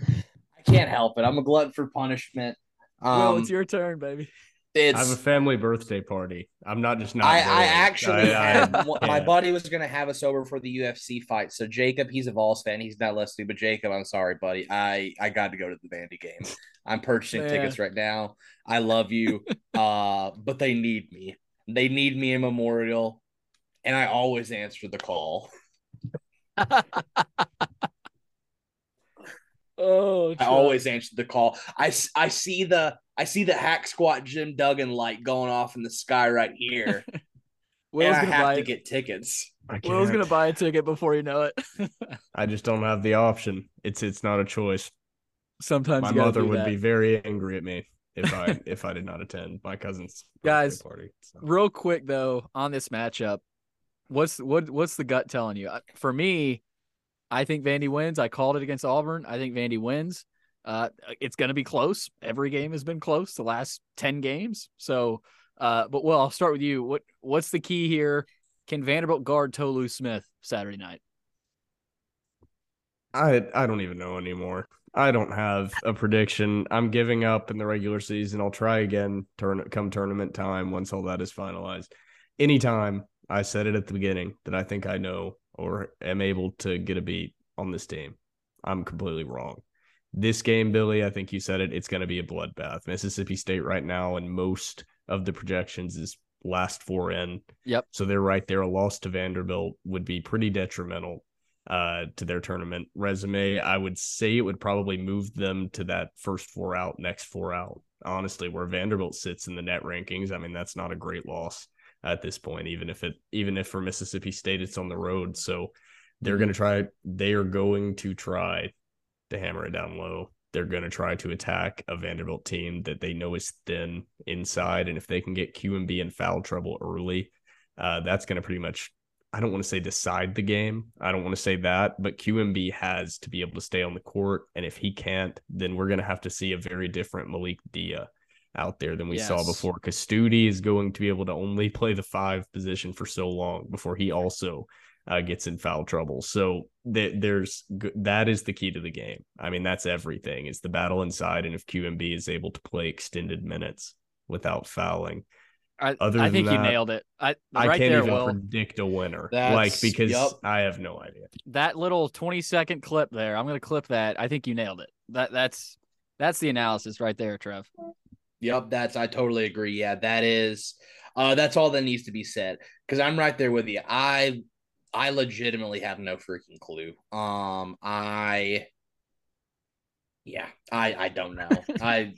[LAUGHS] I can't help it. I'm a glutton for punishment. Um, Will, it's your turn, baby. It's I have a family birthday party. I'm not just not. I, I actually I- I- had my yeah. buddy was gonna have us over for the UFC fight. So Jacob, he's a Vols fan. He's not listening, but Jacob, I'm sorry, buddy. I I got to go to the Vandy game. I'm purchasing Man. tickets right now. I love you, [LAUGHS] uh, but they need me. They need me in Memorial, and I always answer the call. [LAUGHS] Oh, I always answer the call. I I see the I see the hack squat Jim Duggan light going off in the sky right here, [LAUGHS] Will's and I gonna have buy to it. get tickets. I Will's gonna buy a ticket before you know it. [LAUGHS] I just don't have the option. It's it's not a choice. Sometimes My you mother would that. be very angry at me if I [LAUGHS] if I did not attend my cousin's Guys, party. So. real quick though on this matchup what's what what's the gut telling you for me i think vandy wins i called it against auburn i think vandy wins uh it's going to be close every game has been close the last 10 games so uh but well i'll start with you what what's the key here can vanderbilt guard tolu smith saturday night I I don't even know anymore. I don't have a prediction. I'm giving up in the regular season. I'll try again turn come tournament time once all that is finalized. Anytime I said it at the beginning that I think I know or am able to get a beat on this team. I'm completely wrong. This game, Billy, I think you said it, it's going to be a bloodbath. Mississippi State right now and most of the projections is last four in. Yep. So they're right there. A loss to Vanderbilt would be pretty detrimental uh, to their tournament resume. I would say it would probably move them to that first four out, next four out. Honestly, where Vanderbilt sits in the net rankings, I mean that's not a great loss at this point. Even if it, even if for Mississippi State it's on the road, so they're going to try. They are going to try to hammer it down low. They're going to try to attack a Vanderbilt team that they know is thin inside, and if they can get QMB in foul trouble early, uh, that's going to pretty much I don't want to say decide the game. I don't want to say that, but QMB has to be able to stay on the court. And if he can't, then we're going to have to see a very different Malik Dia. out there than we saw before. Because Stute is going to be able to only play the five position for so long before he also uh, gets in foul trouble. So th- there's that is the key to the game. I mean, that's everything. It's the battle inside, and if QMB is able to play extended minutes without fouling, I, Other I than think you nailed it. I I right can't there, even Will. predict a winner. That's- like because yup. I have no idea. that little 20 second clip there. I'm going to clip that. I think you nailed it. That that's that's the analysis right there, Trev. Yep, that's I totally agree. Yeah, that is uh that's all that needs to be said cuz I'm right there with you. I I legitimately have no freaking clue. Um I yeah, I I don't know. [LAUGHS] I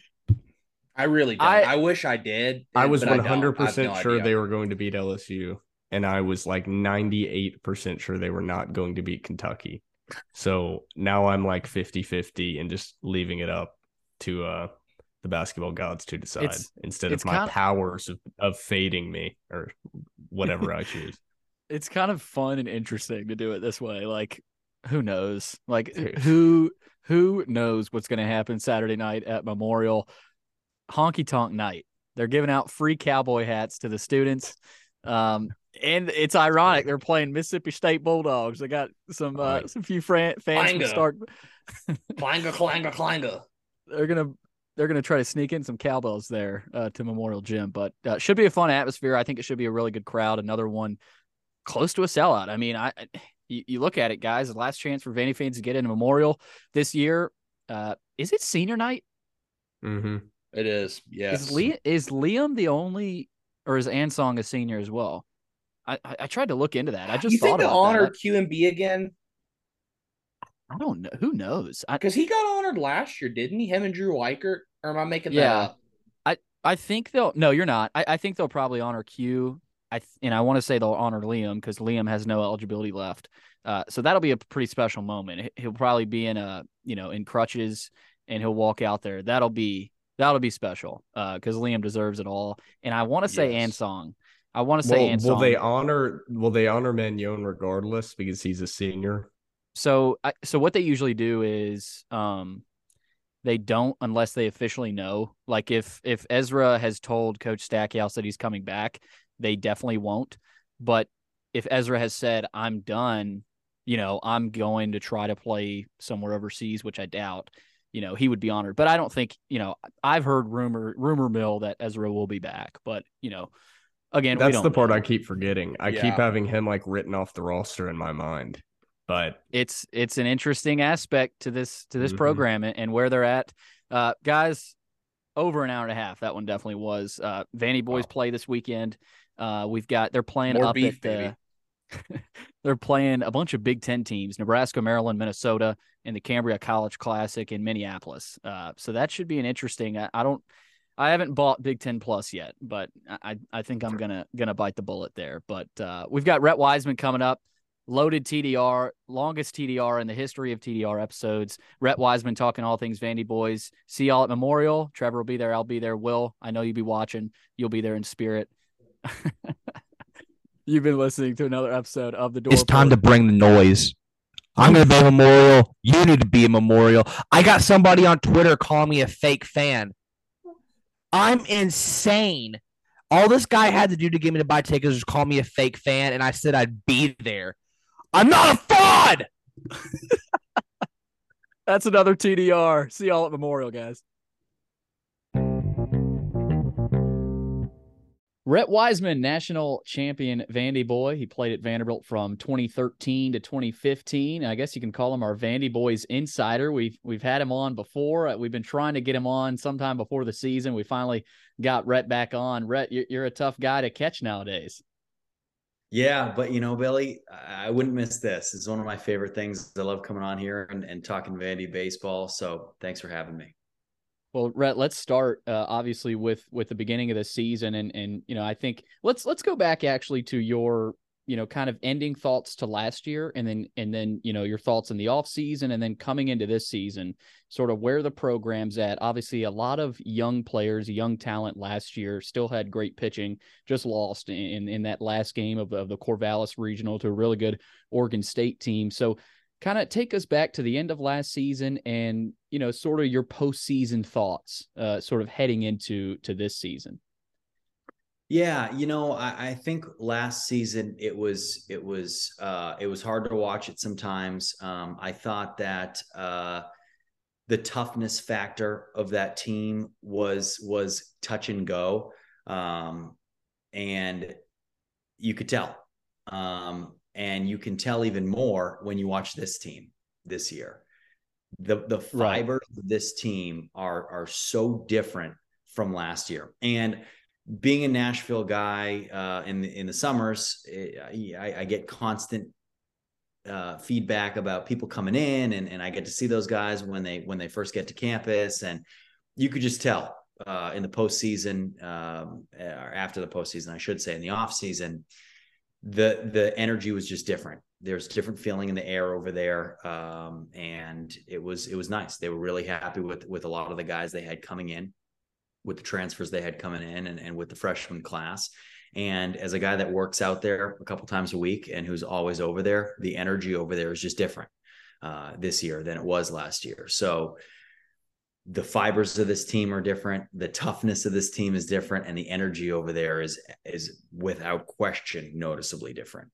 I really don't. I- I, wish I did. I was one hundred percent sure idea. they were going to beat LSU, and I was like ninety eight percent sure they were not going to beat Kentucky. So now I'm like 50-50 and just leaving it up to uh the basketball gods to decide It's- instead it's of my kinda- powers of, of fading me or whatever I choose. It's kind of fun and interesting to do it this way. Like who knows? Like who who knows what's going to happen Saturday night at Memorial Honky Tonk Night. They're giving out free cowboy hats to the students. Um and it's ironic they're playing Mississippi State Bulldogs. They got some uh, some few fran- fans from Clanga. Stark Clanger, clanger, clanger. they're gonna they're gonna try to sneak in some cowbells there uh, to Memorial Gym, but uh, should be a fun atmosphere. I think it should be a really good crowd. Another one close to a sellout. I mean, I I- you, you look at it, guys. The last chance for Vandy fans to get into Memorial this year. Uh, is it senior night? Mm-hmm. It is. Yes. Is Liam is Liam the only, or is Ansong a senior as well? I, I, I tried to look into that. I just you thought think to about honor that. QMB again? I don't know. Who knows? Because he got honored last year, didn't he? Him and Drew Weichert? Or am I making that Yeah. up? I think they'll. No, you're not. I, I think they'll probably honor Q. I th- and I want to say they'll honor Liam because Liam has no eligibility left. Uh, so that'll be a pretty special moment. He- He'll probably be in a you know in crutches and he'll walk out there. That'll be that'll be special because Liam deserves it all. And I want to say Yes. Ansong. I want to say Well, Ansong. will they honor? Will they honor Manjon regardless because he's a senior? So I, so what they usually do is um they don't unless they officially know. Like if if Ezra has told Coach Stackhouse that he's coming back, they definitely won't. But if Ezra has said I'm done, you know, I'm going to try to play somewhere overseas, which I doubt, you know, he would be honored. But I don't think, you know, I've heard rumor rumor mill that Ezra will be back, but you know, again, we That's don't the part know. I keep forgetting. I Yeah. keep having him like written off the roster in my mind, but it's it's an interesting aspect to this to this Mhm. program and, and where they're at. Uh, guys, over an hour and a half. That one definitely was. Uh, Vandy boys Wow. play this weekend. Uh, we've got they're playing More up beef, at baby. the. [LAUGHS] they're playing a bunch of Big Ten teams: Nebraska, Maryland, Minnesota, and the Cambria College Classic in Minneapolis. Uh, so that should be an interesting. I, I don't. I haven't bought Big Ten Plus yet, but I I think I'm gonna gonna bite the bullet there. But uh, we've got Rhett Wiseman coming up loaded TDR, longest TDR in the history of TDR episodes. Rhett Wiseman talking all things Vandy boys. See y'all at Memorial. Trevor will be there. I'll be there. Will, I know you'll be watching. You'll be there in spirit. [LAUGHS] You've been listening to another episode of the Dore. It's time to bring the noise. I'm gonna be a memorial. You need to be a memorial. I got somebody on Twitter calling me a fake fan. I'm insane. All this guy had to do to get me to buy tickets was call me a fake fan, and I said I'd be there. I'm not a fraud. [LAUGHS] That's another TDR. See y'all at Memorial, guys. Rhett Wiseman, national champion Vandy boy. He played at Vanderbilt from 2013 to 2015. I guess you can call him our Vandy boys insider. We've we've had him on before. Uh, We've been trying to get him on sometime before the season. We finally got Rhett back on. Rhett, you're, you're a tough guy to catch nowadays. Yeah, but you know, Billy, I wouldn't miss this. It's one of my favorite things. I love coming on here and, and talking Vandy baseball. So thanks for having me. Well, Rhett, let's start uh, obviously with with the beginning of the season, and and you know I think let's let's go back actually to your you know kind of ending thoughts to last year, and then and then you know your thoughts in the off season, and then coming into this season, sort of where the program's at. Obviously, a lot of young players, young talent last year, still had great pitching, just lost in in that last game of of the Corvallis Regional to a really good Oregon State team. So kind of take us back to the end of last season and you know sort of your postseason thoughts, uh, sort of heading into to this season. Yeah, you know, I, I, think last season it was it was uh, it was hard to watch it sometimes. Um, I thought that uh, the toughness factor of that team was was touch and go, um, and you could tell, um, and you can tell even more when you watch this team this year. The the fibers right. of this team are are so different from last year, and being a Nashville guy uh, in the, in the summers, it, eh, I, I, get constant uh, feedback about people coming in, and, and I get to see those guys when they when they first get to campus, and you could just tell uh, in the postseason um, or after the postseason, I should say, in the off season, the the energy was just different. There's a different feeling in the air over there, um, and it was it was nice. They were really happy with with a lot of the guys they had coming in with the transfers they had coming in and, and with the freshman class. And as a guy that works out there a couple times a week and who's always over there, the energy over there is just different uh, this year than it was last year. So the fibers of this team are different, the toughness of this team is different, and the energy over there is is without question noticeably different.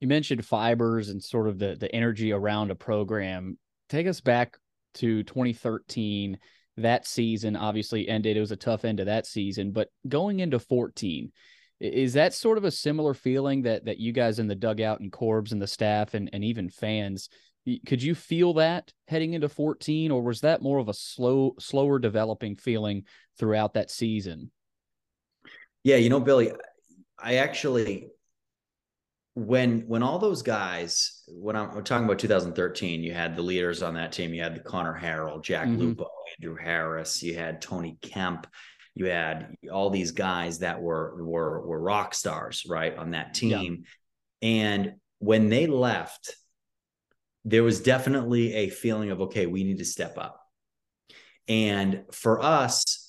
You mentioned fibers and sort of the the energy around a program. Take us back to 2013 that season obviously ended. It was a tough end of that season, but going into 14, is that sort of a similar feeling that that you guys in the dugout and Corbs and the staff and, and even fans could you feel that heading into 14 or was that more of a slow slower developing feeling throughout that season? Yeah you know billy i actually when when all those guys when I'm, I'm, talking about 2013 you had the leaders on that team. You had the connor harrell jack mm-hmm. lupo andrew harris. You had tony kemp. You had all these guys that were were were rock stars right on that team. Yeah. and when they left there was definitely a feeling of okay we need to step up and for us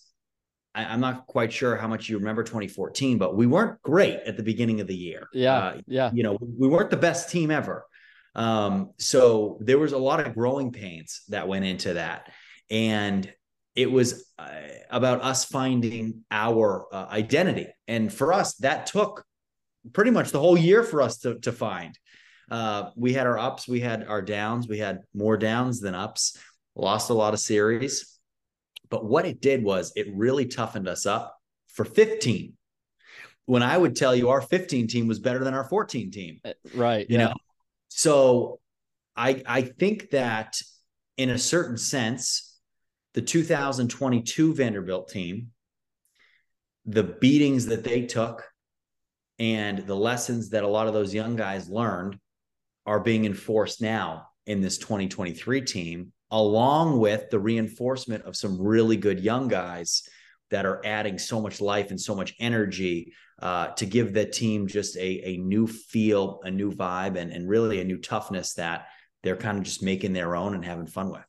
I, am not quite sure how much you remember 2014, but we weren't great at the beginning of the year. Yeah. Uh, yeah. You know, we weren't the best team ever. Um, so there was a lot of growing pains that went into that. And it was uh, about us finding our uh, identity. And for us, that took pretty much the whole year for us to, to find. Uh, we had our ups, we had our downs, we had more downs than ups, lost a lot of series but what it did was it really toughened us up for 15. When I would tell you our 15 team was better than our 14 team. Uh, right. You yeah. know, so I I think that in a certain sense, the 2022 Vanderbilt team, the beatings that they took and the lessons that a lot of those young guys learned are being enforced now in this 2023 team along with the reinforcement of some really good young guys that are adding so much life and so much energy uh, to give the team just a, a new feel, a new vibe, and, and really a new toughness that they're kind of just making their own and having fun with.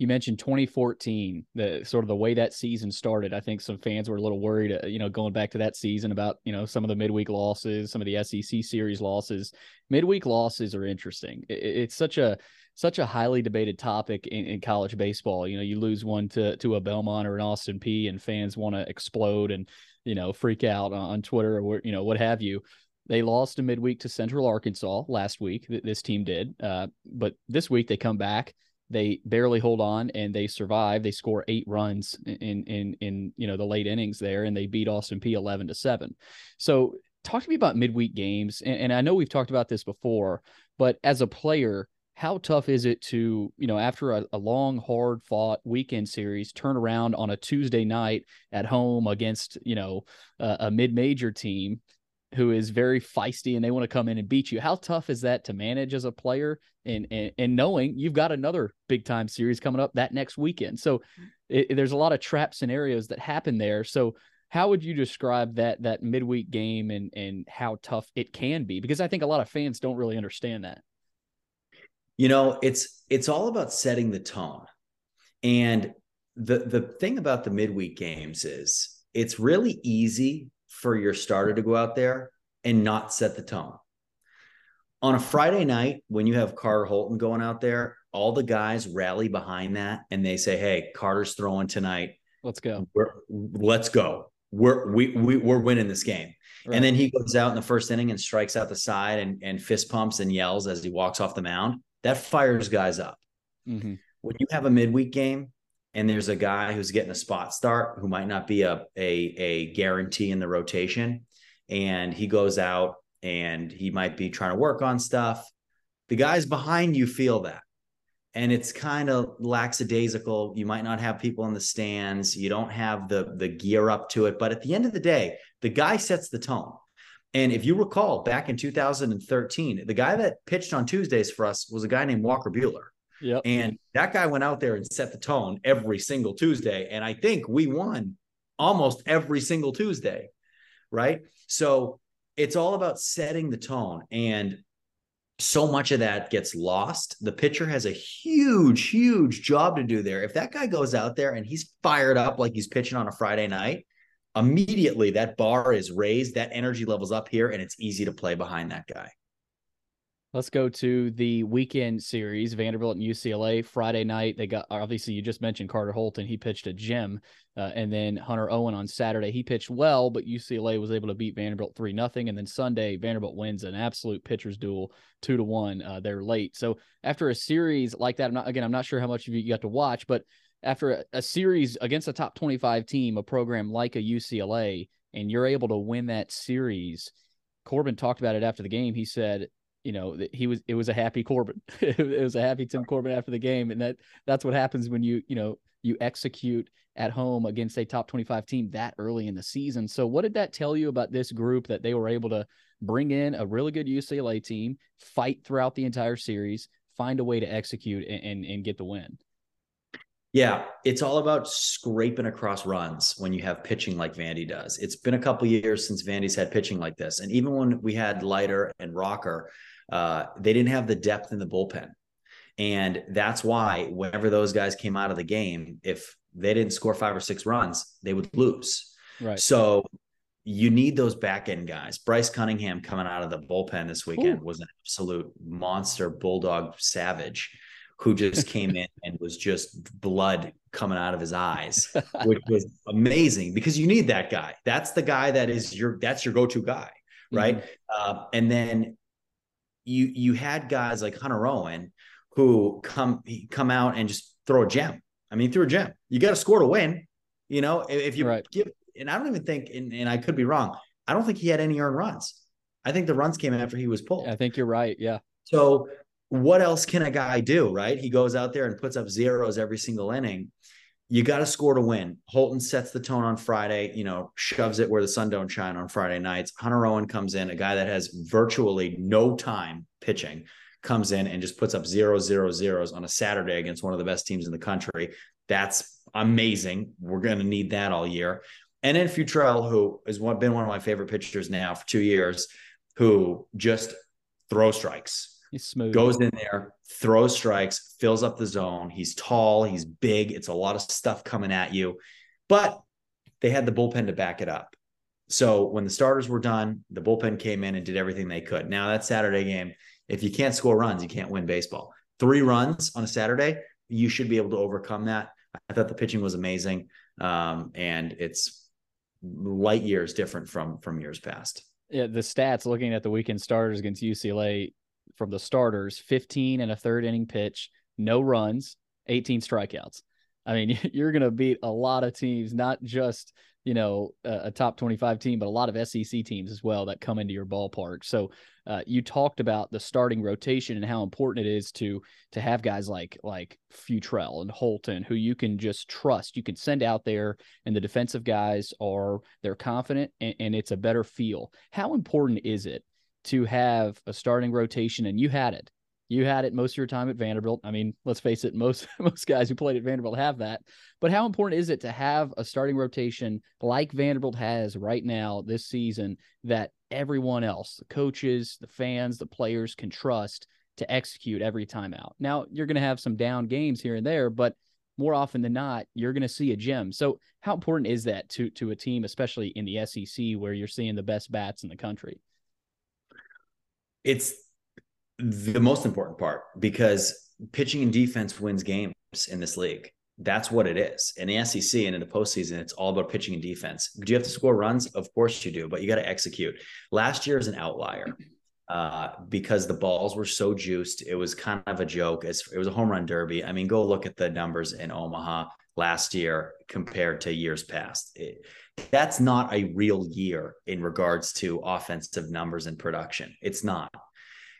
You mentioned 2014, the sort of the way that season started. I think some fans were a little worried, uh, you know, going back to that season about, you know, some of the midweek losses, some of the SEC series losses. Midweek losses are interesting. It's such a such a highly debated topic in, in, college baseball. You know, you lose one to to a Belmont or an Austin Peay, and fans want to explode and you know freak out on Twitter or you know what have you. They lost a midweek to Central Arkansas last week. This team did, uh, but this week they come back. They barely hold on and they survive. They score eight runs in in in you know the late innings there, and they beat Austin Peay eleven to seven. So talk to me about midweek games, and, and I know we've talked about this before, but as a player how tough is it to, you know, after a, a, long, hard fought weekend series, turn around on a Tuesday night at home against, you know, uh, a mid major team who is very feisty and they want to come in and beat you? How tough is that to manage as a player and, and, and knowing you've got another big time series coming up that next weekend? So it, there's a lot of trap scenarios that happen there. So, how would you describe that that midweek game and and how tough it can be because i think a lot of fans don't really understand that you know it's it's all about setting the tone and the the thing about the midweek games is it's really easy for your starter to go out there and not set the tone on a Friday night when you have Carter Holton going out there, all the guys rally behind that and they say, "Hey, Carter's throwing tonight. Let's go. We're, let's go. We're we, we we're winning this game." Right. And then he goes out in the first inning and strikes out the side and and fist pumps and yells as he walks off the mound. That fires guys up. Mhm. When you have a midweek game and there's a guy who's getting a spot start who might not be a a, a guarantee in the rotation, and he goes out and he might be trying to work on stuff. The guys behind you feel that. And it's kind of lackadaisical. You might not have people in the stands. You don't have the the gear up to it. But at the end of the day, the guy sets the tone. And if you recall, back in 2013, the guy that pitched on Tuesdays for us was a guy named Walker Buehler. Yep. And that guy went out there and set the tone every single Tuesday. And I think we won almost every single Tuesday. Right. So it's all about setting the tone. And so much of that gets lost. The pitcher has a huge, huge job to do there. If that guy goes out there and he's fired up like he's pitching on a Friday night, immediately that bar is raised, that energy levels up here, and it's easy to play behind that guy. Let's go to the weekend series, Vanderbilt and UCLA. Friday night, they got obviously you just mentioned Carter Holton. He pitched a gem, uh, and then Hunter Owen on Saturday. He pitched well, but UCLA was able to beat Vanderbilt three nothing. And then Sunday, Vanderbilt wins an absolute pitcher's duel, two to one. Uh, they're late. So after a series like that, I'm not again. I'm not sure how much of you got to watch, but after a, a series against a top 25 team, a program like a UCLA, and you're able to win that series. Corbin talked about it after the game. He said, you know, he was it was a happy Corbin. [LAUGHS] it was a happy Tim Corbin after the game, and that that's what happens when you you know you execute at home against a top 25 team that early in the season. So what did that tell you about this group that they were able to bring in a really good UCLA team, fight throughout the entire series, find a way to execute and and, and get the win? Yeah, it's all about scraping across runs when you have pitching like Vandy does. It's been a couple years since Vandy's had pitching like this, and even when we had Leiter and Rocker, uh, they didn't have the depth in the bullpen, and that's why whenever those guys came out of the game, if they didn't score five or six runs, they would lose. Right. So you need those back end guys. Bryce Cunningham coming out of the bullpen this weekend Ooh. was an absolute monster bulldog savage who just [LAUGHS] came in and was just blood coming out of his eyes, [LAUGHS] which was amazing because you need that guy. That's the guy that is your that's your go-to guy, right? Uh, and then you you had guys like Hunter Owen who come come out and just throw a gem. I mean, through a gem. You got to score to win. You know, if if you Right. give, and I don't even think, and, and I could be wrong. I don't think he had any earned runs. I think the runs came after he was pulled. I think you're right. Yeah. So what else can a guy do, right? He goes out there and puts up zeros every single inning. You got to score to win. Holton sets the tone on Friday, you know, shoves it where the sun don't shine on Friday nights. Hunter Owen comes in, a guy that has virtually no time pitching, comes in and just puts up zero, zero, zeros on a Saturday against one of the best teams in the country. That's amazing. We're going to need that all year. And then Futrell, who has been one of my favorite pitchers now for two years, who just throw strikes He's smooth. goes in there, throws strikes, fills up the zone. He's tall, he's big. It's a lot of stuff coming at you, but they had the bullpen to back it up. So when the starters were done, the bullpen came in and did everything they could. Now that Saturday game, if you can't score runs, you can't win baseball. Three runs on a Saturday, you should be able to overcome that. I thought the pitching was amazing, um, and it's light years different from from years past. yeah, the stats looking at the weekend starters against UCLA from the starters 15 and a third inning pitch, no runs, 18 strikeouts. I mean, [LAUGHS] you're going to beat a lot of teams, not just, you know, a, a top 25 team, but a lot of SEC teams as well that come into your ballpark. So, uh, you talked about the starting rotation and how important it is to to have guys like like Futrell and Holton who you can just trust. You can send out there, and the defensive guys are they're confident, and, and it's a better feel. How important is it to have a starting rotation? And you had it. You had it most of your time at Vanderbilt. I mean, let's face it, most [LAUGHS] most guys who played at Vanderbilt have that. But how important is it to have a starting rotation like Vanderbilt has right now this season that everyone else, the coaches, the fans, the players can trust to execute every time out? Now, you're going to have some down games here and there, but more often than not, you're going to see a gem. So, how important is that to to a team, especially in the SEC, where you're seeing the best bats in the country? It's the most important part because pitching and defense wins games in this league. That's what it is. In the SEC and in the postseason, it's all about pitching and defense. Do you have to score runs? Of course you do, but you got to execute. Last year is an outlier uh, because the balls were so juiced. It was kind of a joke. It was a home run derby. I mean, go look at the numbers in Omaha last year compared to years past. It, that's not a real year in regards to offensive numbers and production. It's not.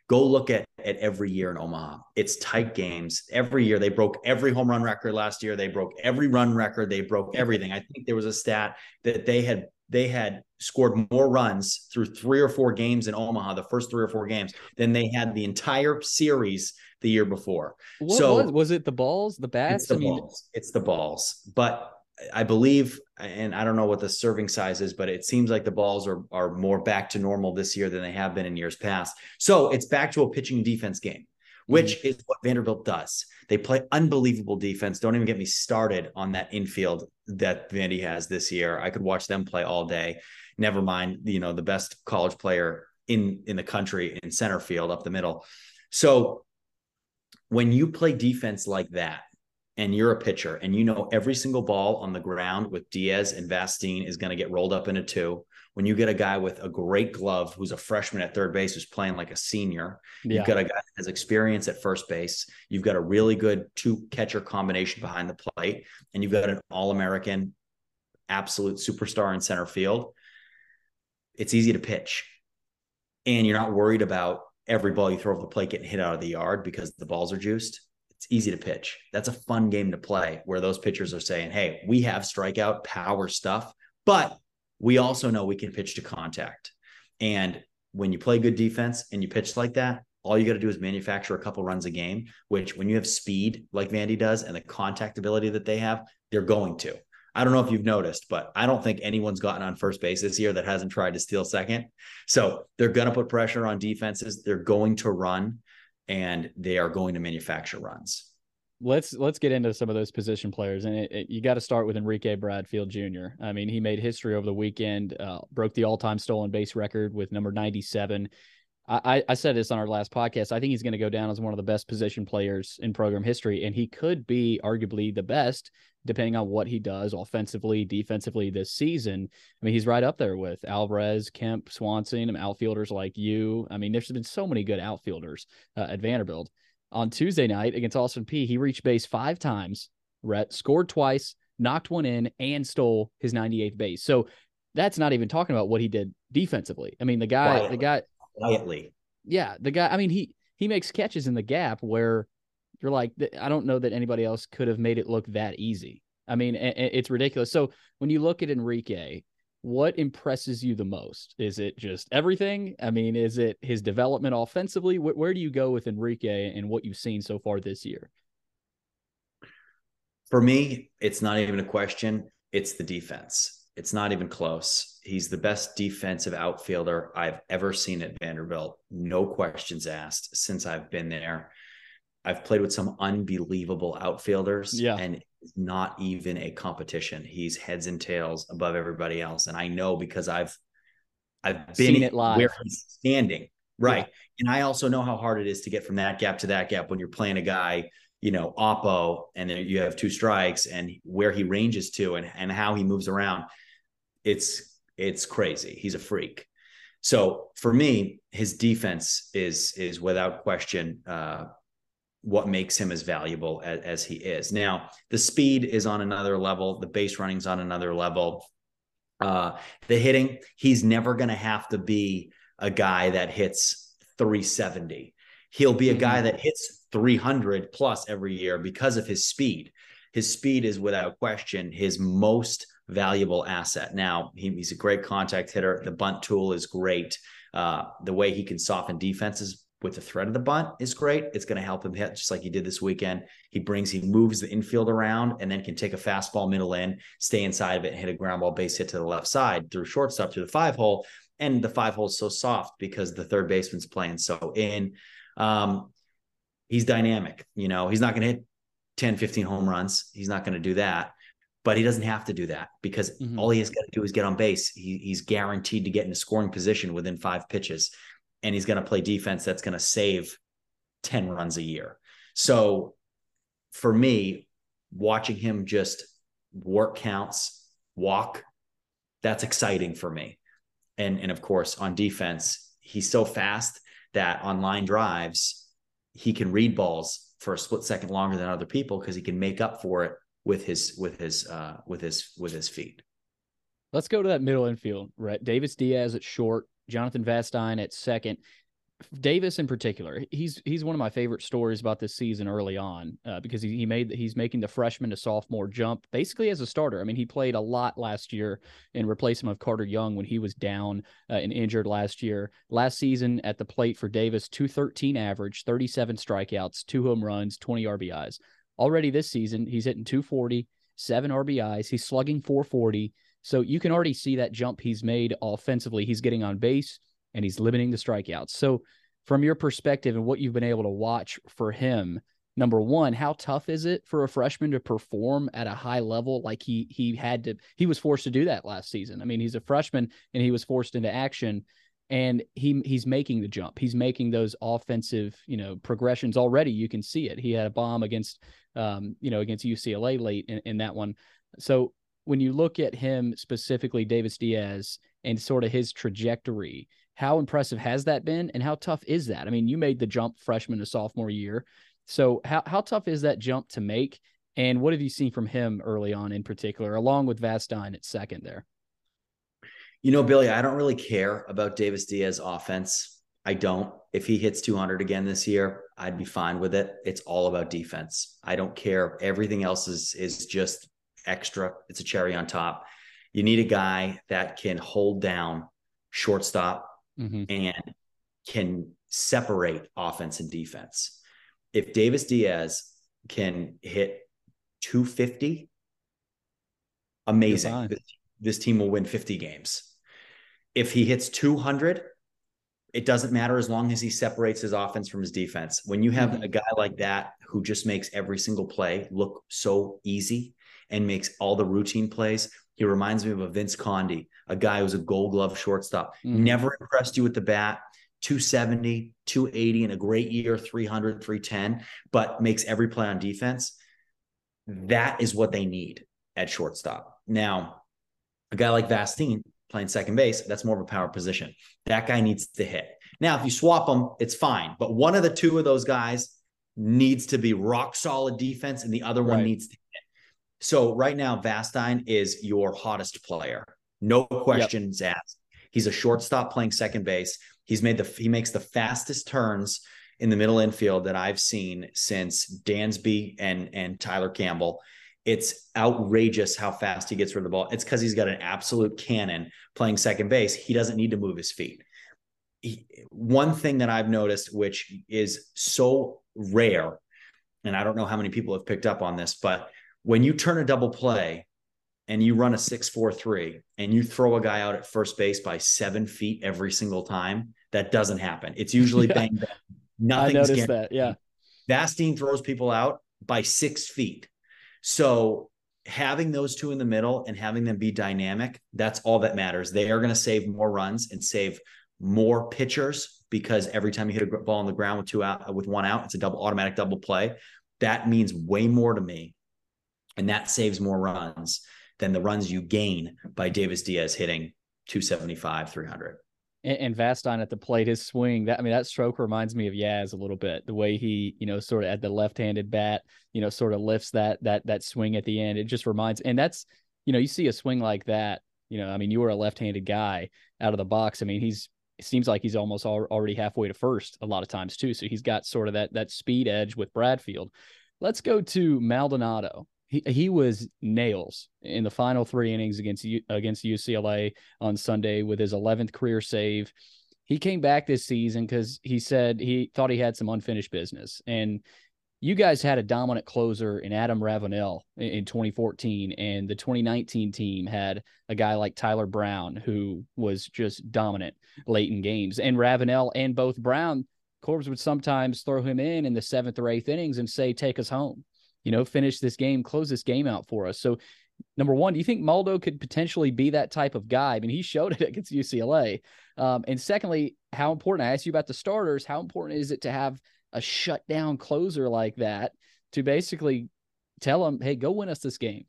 Go look at, at every year in Omaha. It's tight games. Every year they broke every home run record last year. They broke every run record. They broke everything. I think there was a stat that they had they had scored more runs through three or four games in Omaha, the first three or four games, than they had the entire series the year before. What so was, was it the balls, the bats? it's the I mean, balls. It's the balls. But I believe, and I don't know what the serving size is, but it seems like the balls are are more back to normal this year than they have been in years past. So it's back to a pitching defense game, which Mm-hmm. is what Vanderbilt does. They play unbelievable defense. Don't even get me started on that infield that Vandy has this year. I could watch them play all day. Never mind, you know, the best college player in in the country in center field up the middle. So when you play defense like that and you're a pitcher and you know every single ball on the ground with Diaz and Vastine is going to get rolled up into two. When you get a guy with a great glove who's a freshman at third base who's playing like a senior, yeah. you've got a guy that has experience at first base, you've got a really good two catcher combination behind the plate, and you've got an all American absolute superstar in center field. It's easy to pitch. And you're not worried about every ball you throw over the plate getting hit out of the yard because the balls are juiced it's easy to pitch. That's a fun game to play where those pitchers are saying, Hey, we have strikeout power stuff, but we also know we can pitch to contact. And when you play good defense and you pitch like that, all you got to do is manufacture a couple runs a game, which when you have speed like Vandy does and the contact ability that they have, they're going to. I don't know if you've noticed, but I don't think anyone's gotten on first base this year that hasn't tried to steal second. So they're going to put pressure on defenses. They're going to run and they are going to manufacture runs. let's let's get into some of those position players, and it, it, you got to start with Enrique Bradfield Jr. I mean, he made history over the weekend, uh, broke the all-time stolen base record with number ninety-seven. I, I said this on our last podcast. I think he's going to go down as one of the best position players in program history, and he could be arguably the best, depending on what he does offensively, defensively this season. I mean, he's right up there with Alvarez, Kemp, Swanson, and outfielders like you. I mean, there's been so many good outfielders uh, at Vanderbilt. On Tuesday night against Austin Peay, he reached base five times, Rhett scored twice, knocked one in, and stole his 98th base. So that's not even talking about what he did defensively. I mean, the guy, Quietly. the guy, Oh. Quietly. yeah, the guy. I mean, he he makes catches in the gap where you're like, I don't know that anybody else could have made it look that easy. I mean, it's ridiculous. So when you look at Enrique, what impresses you the most? Is it just everything? I mean, is it his development offensively? Wh- where do you go with Enrique and what you've seen so far this year? For me, it's not even a question. It's the defense. It's not even close. He's the best defensive outfielder I've ever seen at Vanderbilt. No questions asked since I've been there. I've played with some unbelievable outfielders, Yeah. and not even a competition. He's heads and tails above everybody else, and I know because I've I've been Seen it live. where he's standing, right? And I also know how hard it is to get from that gap to that gap when you're playing a guy, you know, Oppo, and then you have two strikes, and where he ranges to, and and how he moves around. It's it's crazy. He's a freak. So for me, his defense is is without question uh, what makes him as valuable as, as he is. Now, the speed is on another level. The base running's on another level. Uh, the hitting, he's never going to have to be a guy that hits 370. He'll be a guy that hits 300 plus every year because of his speed. His speed is without question his most valuable asset. Now, he, he's a great contact hitter. The bunt tool is great. Uh, the way he can soften defenses with the threat of the bunt is great. It's going to help him hit just like he did this weekend. He brings, he moves the infield around and then can take a fastball middle in, stay inside of it, hit a ground ball base hit to the left side through shortstop through the five hole. And the five hole is so soft because the third baseman's playing so in. Um, he's dynamic. You know, he's not going to hit 10, 15 home runs. He's not going to do that. But he doesn't have to do that because Mhm. all he has got to do is get on base. He, he's guaranteed to get in a scoring position within five pitches and he's going to play defense that's going to save 10 runs a year. So for me, watching him just work counts, walk, that's exciting for me. And and of course, on defense, he's so fast that on line drives, he can read balls for a split second longer than other people because he can make up for it with his with his uh with his with his feet. Let's go to that middle infield, right? Davis Diaz at short, Jonathan Vastine at second. Davis in particular, he's he's one of my favorite stories about this season early on uh, because he, he made he's making the freshman to sophomore jump basically as a starter. I mean, he played a lot last year in replacement of Carter Young when he was down uh, and injured last year. Last season at the plate for Davis, 213 average, 37 strikeouts, two home runs, 20 RBIs. Already this season, he's hitting 240, seven RBIs. He's slugging 440. So you can already see that jump he's made offensively. He's getting on base and he's limiting the strikeouts. So, from your perspective and what you've been able to watch for him, number one, how tough is it for a freshman to perform at a high level like he he had to he was forced to do that last season. I mean, he's a freshman and he was forced into action and he he's making the jump. He's making those offensive, you know, progressions already. You can see it. He had a bomb against um, you know, against UCLA late in, in that one. So when you look at him specifically, Davis Diaz, and sort of his trajectory, how impressive has that been, and how tough is that? I mean, you made the jump freshman to sophomore year, so how how tough is that jump to make? And what have you seen from him early on, in particular, along with Vastine at second there? You know, Billy, I don't really care about Davis Diaz offense. I don't. If he hits 200 again this year, I'd be fine with it. It's all about defense. I don't care. Everything else is is just extra. It's a cherry on top. You need a guy that can hold down shortstop mm-hmm. and can separate offense and defense. If Davis Diaz can hit 250, amazing. This, this team will win 50 games. If he hits 200, it doesn't matter as long as he separates his offense from his defense. When you have mm-hmm. a guy like that who just makes every single play look so easy and makes all the routine plays, he reminds me of a Vince Conde, a guy who's a gold glove shortstop. Mm-hmm. Never impressed you with the bat, 270, 280 in a great year, 300, 310, but makes every play on defense. That is what they need at shortstop. Now, a guy like Vastine playing second base, that's more of a power position. That guy needs to hit. Now, if you swap them, it's fine. But one of the two of those guys needs to be rock solid defense, and the other right. one needs to hit. So right now, Vastine is your hottest player. No questions yep. asked. He's a shortstop playing second base. He's made the he makes the fastest turns in the middle infield that I've seen since Dansby and and Tyler Campbell. It's outrageous how fast he gets rid of the ball. It's because he's got an absolute cannon playing second base. He doesn't need to move his feet. He, one thing that I've noticed, which is so rare, and I don't know how many people have picked up on this, but when you turn a double play and you run a six four three and you throw a guy out at first base by seven feet every single time, that doesn't happen. It's usually [LAUGHS] yeah. bang bang. Nothing's I noticed that. Yeah. Vastine throws people out by six feet. So having those two in the middle and having them be dynamic, that's all that matters. They are going to save more runs and save more pitchers because every time you hit a ball on the ground with two out uh, with one out, it's a double automatic double play. That means way more to me. And that saves more runs than the runs you gain by Davis Diaz hitting 275, 300 and, Vastine at the plate, his swing, that I mean, that stroke reminds me of Yaz a little bit. The way he, you know, sort of at the left-handed bat, you know, sort of lifts that that that swing at the end. It just reminds, and that's, you know, you see a swing like that. You know, I mean, you were a left-handed guy out of the box. I mean, he's it seems like he's almost already halfway to first a lot of times too. So he's got sort of that that speed edge with Bradfield. Let's go to Maldonado he he was nails in the final three innings against against UCLA on Sunday with his 11th career save. He came back this season because he said he thought he had some unfinished business, and you guys had a dominant closer in Adam Ravenel in 2014, and the 2019 team had a guy like Tyler Brown who was just dominant late in games, and Ravenel and both Brown. Corbs would sometimes throw him in in the seventh or eighth innings and say, "Take us home." You know, finish this game, close this game out for us. So, number one, do you think Maldo could potentially be that type of guy? I mean, he showed it [LAUGHS] against UCLA. Um, and secondly, how important, I asked you about the starters, how important is it to have a shutdown closer like that to basically tell them, hey, go win us this game.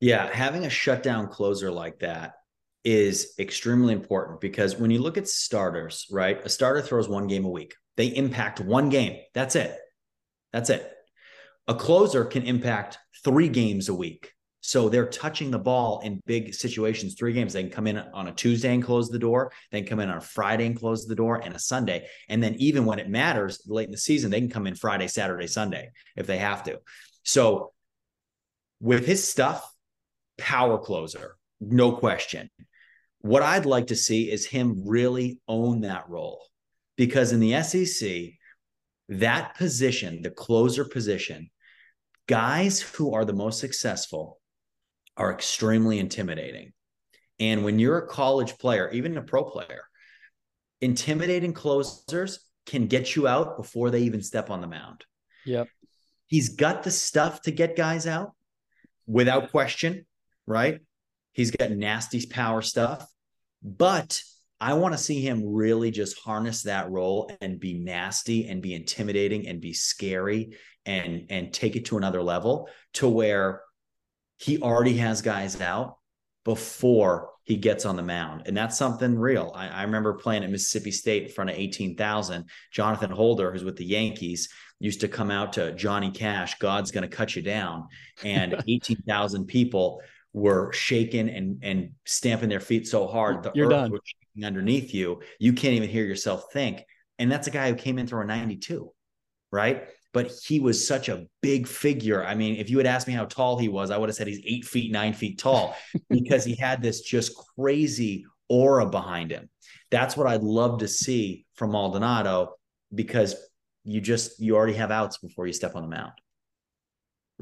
Yeah, having a shutdown closer like that is extremely important because when you look at starters, right? A starter throws one game a week. They impact one game. That's it. That's it. A closer can impact three games a week. So they're touching the ball in big situations, three games. They can come in on a Tuesday and close the door. They can come in on a Friday and close the door and a Sunday. And then even when it matters late in the season, they can come in Friday, Saturday, Sunday if they have to. So with his stuff, power closer, no question. What I'd like to see is him really own that role because in the SEC, that position, the closer position, guys who are the most successful are extremely intimidating. And when you're a college player, even a pro player, intimidating closers can get you out before they even step on the mound. Yep. He's got the stuff to get guys out without question, right? He's got nasty power stuff, but I want to see him really just harness that role and be nasty and be intimidating and be scary and and take it to another level to where he already has guys out before he gets on the mound. And that's something real. I, I remember playing at Mississippi State in front of 18,000. Jonathan Holder, who's with the Yankees, used to come out to Johnny Cash, God's going to cut you down. And [LAUGHS] 18,000 people were shaking and, and stamping their feet so hard. The You're earth done. was shaking underneath you. You can't even hear yourself think. And that's a guy who came in throwing 92, right? but he was such a big figure. I mean, if you had asked me how tall he was, I would have said he's eight feet, nine feet tall [LAUGHS] because he had this just crazy aura behind him. That's what I'd love to see from Maldonado because you just, you already have outs before you step on the mound.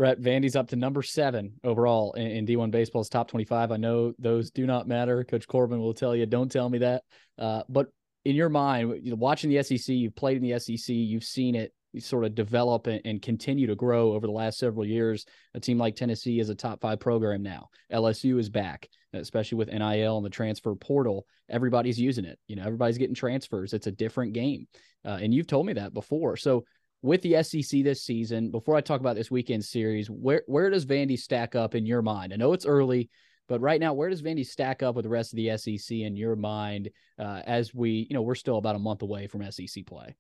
Rhett Vandy's up to number seven overall in, in, D1 baseball's top 25. I know those do not matter. Coach Corbin will tell you, don't tell me that. Uh, but in your mind, watching the SEC, you've played in the SEC, you've seen it sort of develop and, and, continue to grow over the last several years. A team like Tennessee is a top five program now. LSU is back, especially with NIL and the transfer portal. Everybody's using it. You know, everybody's getting transfers. It's a different game. Uh, and you've told me that before. So with the SEC this season, before I talk about this weekend series, where where does Vandy stack up in your mind? I know it's early, but right now, where does Vandy stack up with the rest of the SEC in your mind? Uh, as we, you know, we're still about a month away from SEC play.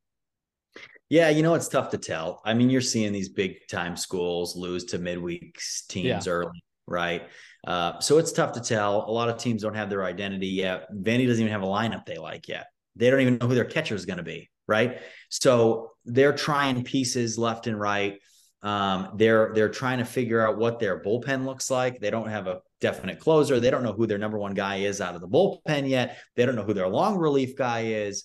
Yeah, you know, it's tough to tell. I mean, you're seeing these big time schools lose to midweek teams yeah. early, right? Uh, so it's tough to tell. A lot of teams don't have their identity yet. Vandy doesn't even have a lineup they like yet. They don't even know who their catcher is going to be, right? So they're trying pieces left and right. Um, they're they're trying to figure out what their bullpen looks like. They don't have a definite closer. They don't know who their number one guy is out of the bullpen yet. They don't know who their long relief guy is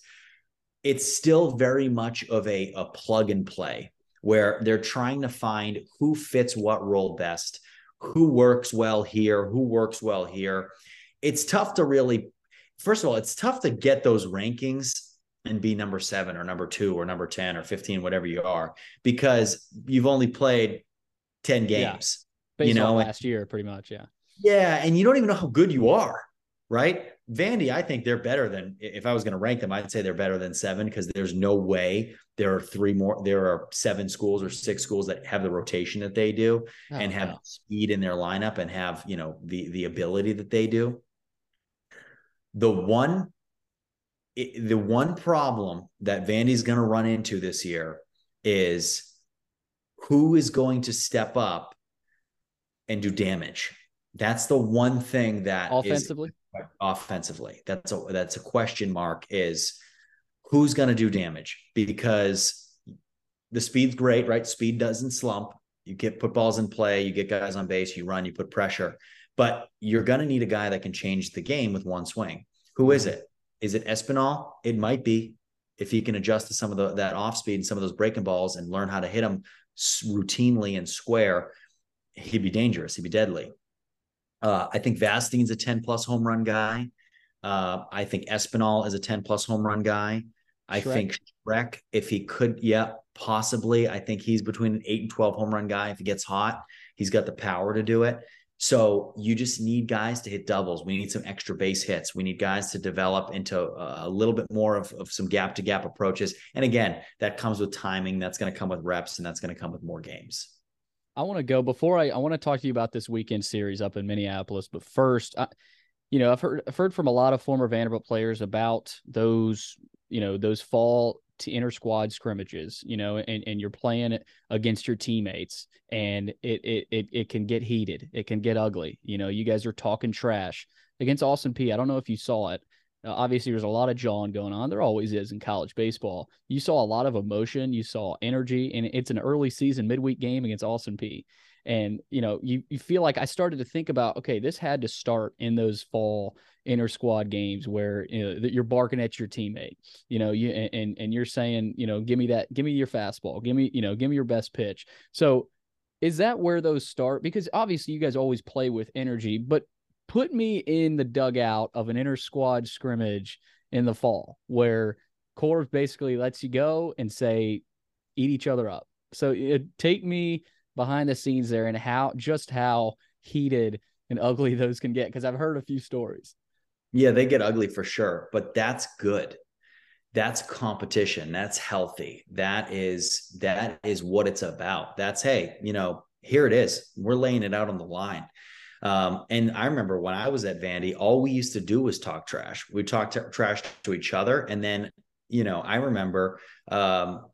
it's still very much of a, a plug and play where they're trying to find who fits what role best, who works well here, who works well here. It's tough to really, first of all, it's tough to get those rankings and be number seven or number two or number 10 or 15, whatever you are, because you've only played 10 games. Yeah. you know, last year, pretty much. Yeah. Yeah. And you don't even know how good you are right? Vandy, I think they're better than if I was going to rank them, I'd say they're better than seven because there's no way there are three more, there are seven schools or six schools that have the rotation that they do oh, and have speed in their lineup and have, you know, the the ability that they do. The one the one problem that Vandy's going to run into this year is who is going to step up and do damage. That's the one thing that offensively. Is, offensively. That's a that's a question mark is who's going to do damage because the speed's great, right? Speed doesn't slump. You get put balls in play, you get guys on base, you run, you put pressure. But you're going to need a guy that can change the game with one swing. Who is it? Is it Espinal? It might be if he can adjust to some of the, that off speed and some of those breaking balls and learn how to hit them routinely and square, he'd be dangerous. He'd be deadly. Uh, I think Vastine's a 10 plus home run guy. Uh, I think Espinal is a 10 plus home run guy. I Schreck. think Schreck, if he could, yeah, possibly. I think he's between an eight and 12 home run guy. If he gets hot, he's got the power to do it. So you just need guys to hit doubles. We need some extra base hits. We need guys to develop into a little bit more of, of some gap to gap approaches. And again, that comes with timing. That's going to come with reps and that's going to come with more games. I want to go before I, I want to talk to you about this weekend series up in Minneapolis. But first, I, you know, I've heard, I've heard from a lot of former Vanderbilt players about those, you know, those fall to inter squad scrimmages, you know, and, and you're playing against your teammates and it, it, it, it can get heated. It can get ugly. You know, you guys are talking trash against Austin Peay. I don't know if you saw it. Uh, obviously, there's a lot of jawing going on. There always is in college baseball. You saw a lot of emotion. You saw energy, and it's an early season midweek game against Austin Peay. And you know, you you feel like I started to think about, okay, this had to start in those fall inter squad games where you know you're barking at your teammate, you know, you and and you're saying, you know, give me that, give me your fastball, give me, you know, give me your best pitch. So is that where those start? Because obviously you guys always play with energy, but put me in the dugout of an inter squad scrimmage in the fall where Corbs basically lets you go and say, eat each other up. So it, take me behind the scenes there and how just how heated and ugly those can get because I've heard a few stories. Yeah, they get ugly for sure, but that's good. That's competition. That's healthy. That is that is what it's about. That's hey, you know, here it is. We're laying it out on the line. Um, and I remember when I was at Vandy, all we used to do was talk trash. We talked trash to each other, and then you know, I remember um,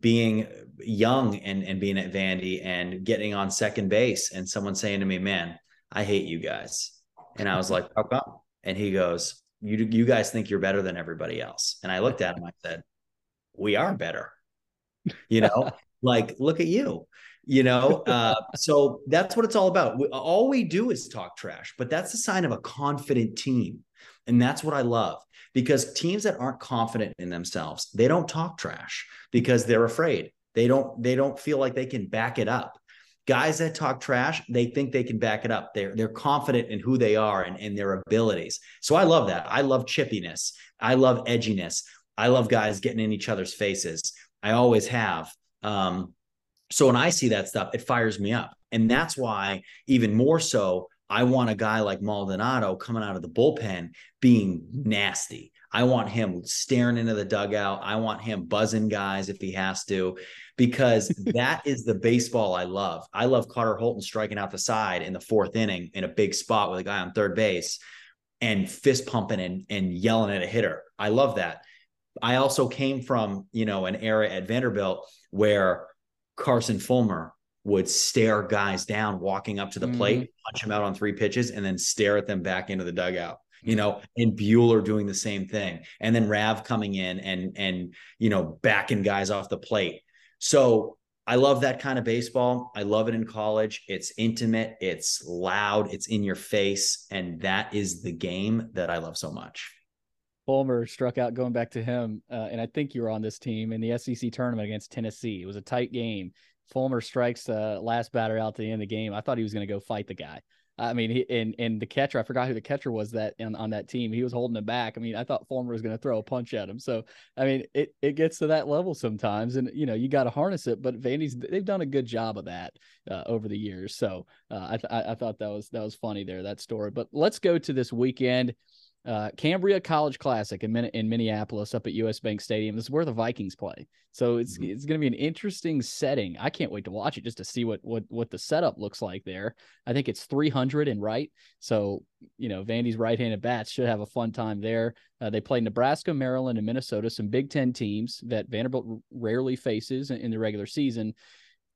being young and and being at Vandy and getting on second base, and someone saying to me, "Man, I hate you guys," and I was like, "How come?" And he goes, "You you guys think you're better than everybody else." And I looked at him. I said, "We are better." You know, [LAUGHS] like look at you you know uh, so that's what it's all about we, all we do is talk trash but that's a sign of a confident team and that's what i love because teams that aren't confident in themselves they don't talk trash because they're afraid. They don't they don't feel like they can back it up. Guys that talk trash they think they can back it up. They're they're confident in who they are and, and their abilities. So i love that. I love chippiness. I love edginess. I love guys getting in each other's faces. I always have. Um, so when I see that stuff, it fires me up. And that's why, even more so, I want a guy like Maldonado coming out of the bullpen being nasty. I want him staring into the dugout. I want him buzzing guys if he has to, because [LAUGHS] that is the baseball I love. I love Carter Holton striking out the side in the fourth inning in a big spot with a guy on third base and fist pumping and, and yelling at a hitter. I love that. I also came from, you know, an era at Vanderbilt where Carson Fulmer would stare guys down walking up to the mm-hmm. plate, punch them out on three pitches, and then stare at them back into the dugout. You know, and Buehler doing the same thing, and then Rav coming in and and you know backing guys off the plate. So I love that kind of baseball. I love it in college. It's intimate, it's loud, it's in your face, and that is the game that I love so much. Fulmer struck out going back to him, uh, and I think you were on this team in the SEC tournament against Tennessee. It was a tight game. Fulmer strikes the last batter out to the end of the game. I thought he was going to go fight the guy. I mean, he, and and the catcher, I forgot who the catcher was that on, on that team. He was holding him back. I mean, I thought Fulmer was going to throw a punch at him. So, I mean, it, it gets to that level sometimes, and you know, you got to harness it. But Vandy's they've done a good job of that uh, over the years. So, uh, I, th- I thought that was that was funny there that story. But let's go to this weekend uh, Cambria College Classic in, Min- in Minneapolis up at US Bank Stadium. This is where the Vikings play. So it's mm-hmm. it's going to be an interesting setting. I can't wait to watch it just to see what what what the setup looks like there. I think it's 300 and right. So, you know, Vandy's right-handed bats should have a fun time there. Uh, they play Nebraska, Maryland, and Minnesota, some Big 10 teams that Vanderbilt rarely faces in, in the regular season.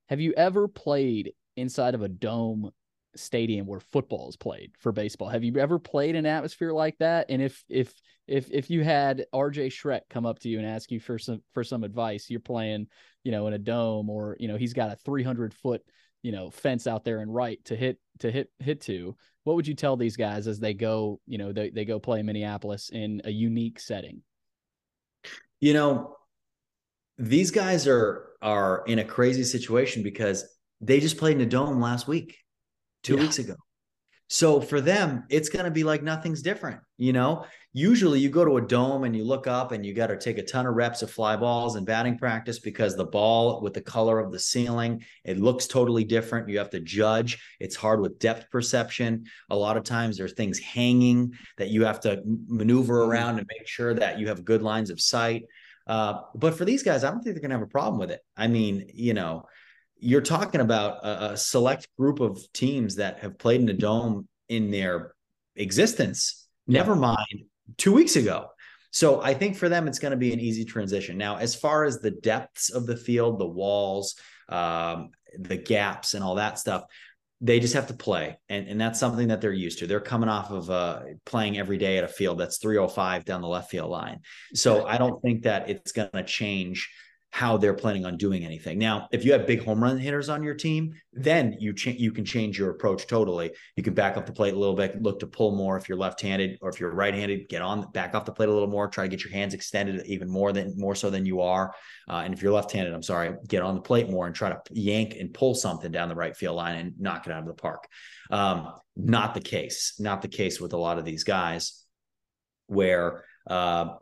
Have you ever played inside of a dome stadium where football is played for baseball. Have you ever played an atmosphere like that? And if if if if you had RJ Schreck come up to you and ask you for some for some advice, you're playing, you know, in a dome or you know he's got a 300 foot you know fence out there and right to hit to hit hit to. What would you tell these guys as they go, you know, they they go play Minneapolis in a unique setting? You know, these guys are are in a crazy situation because they just played in a dome last week two yeah. weeks ago. So for them, it's going to be like nothing's different. You know, usually you go to a dome and you look up and you got to take a ton of reps of fly balls and batting practice because the ball with the color of the ceiling, it looks totally different. You have to judge. It's hard with depth perception. A lot of times there's things hanging that you have to maneuver around and make sure that you have good lines of sight. Uh, but for these guys, I don't think they're going to have a problem with it. I mean, you know, you're talking about a, a, select group of teams that have played in a dome in their existence. Yeah. Never mind two weeks ago. So I think for them, it's going to be an easy transition. Now, as far as the depths of the field, the walls, um, the gaps, and all that stuff, they just have to play and, and that's something that they're used to they're coming off of uh, playing every day at a field that's 305 down the left field line so i don't think that it's going to change how they're planning on doing anything. Now, if you have big home run hitters on your team, then you you can change your approach totally. You can back up the plate a little bit, look to pull more if you're left-handed or if you're right-handed, get on back off the plate a little more, try to get your hands extended even more than more so than you are. Uh, and if you're left-handed, I'm sorry, get on the plate more and try to yank and pull something down the right field line and knock it out of the park. Um, not the case. Not the case with a lot of these guys where uh,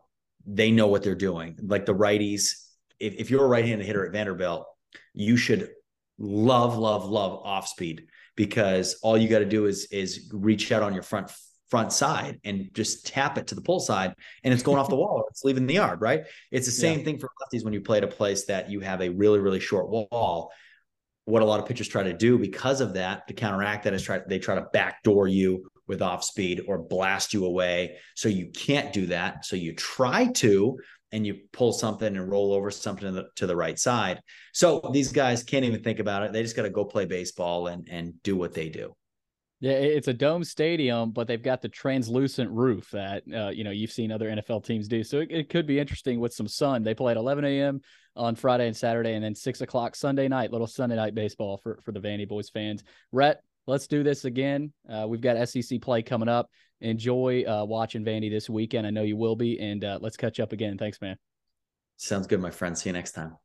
they know what they're doing. Like the righties if, if you're a right-handed hitter at Vanderbilt, you should love, love, love off speed because all you got to do is is reach out on your front front side and just tap it to the pull side and it's going off the [LAUGHS] wall it's leaving the yard right? It's the same yeah. thing for lefties when you play at a place that you have a really really short wall. What a lot of pitchers try to do because of that to counteract that is try they try to backdoor you with off speed or blast you away. So you can't do that. So you try to and you pull something and roll over something to the, to the right side. So these guys can't even think about it. They just got to go play baseball and and do what they do. Yeah, it's a dome stadium, but they've got the translucent roof that uh, you know you've seen other NFL teams do. So it, it, could be interesting with some sun. They play at 11 a.m. on Friday and Saturday, and then six o'clock Sunday night. Little Sunday night baseball for for the Vandy Boys fans. Rhett, let's do this again. Uh, we've got SEC play coming up enjoy uh, watching Vandy this weekend. I know you will be, and uh, let's catch up again. Thanks, man. Sounds good, my friend. See you next time.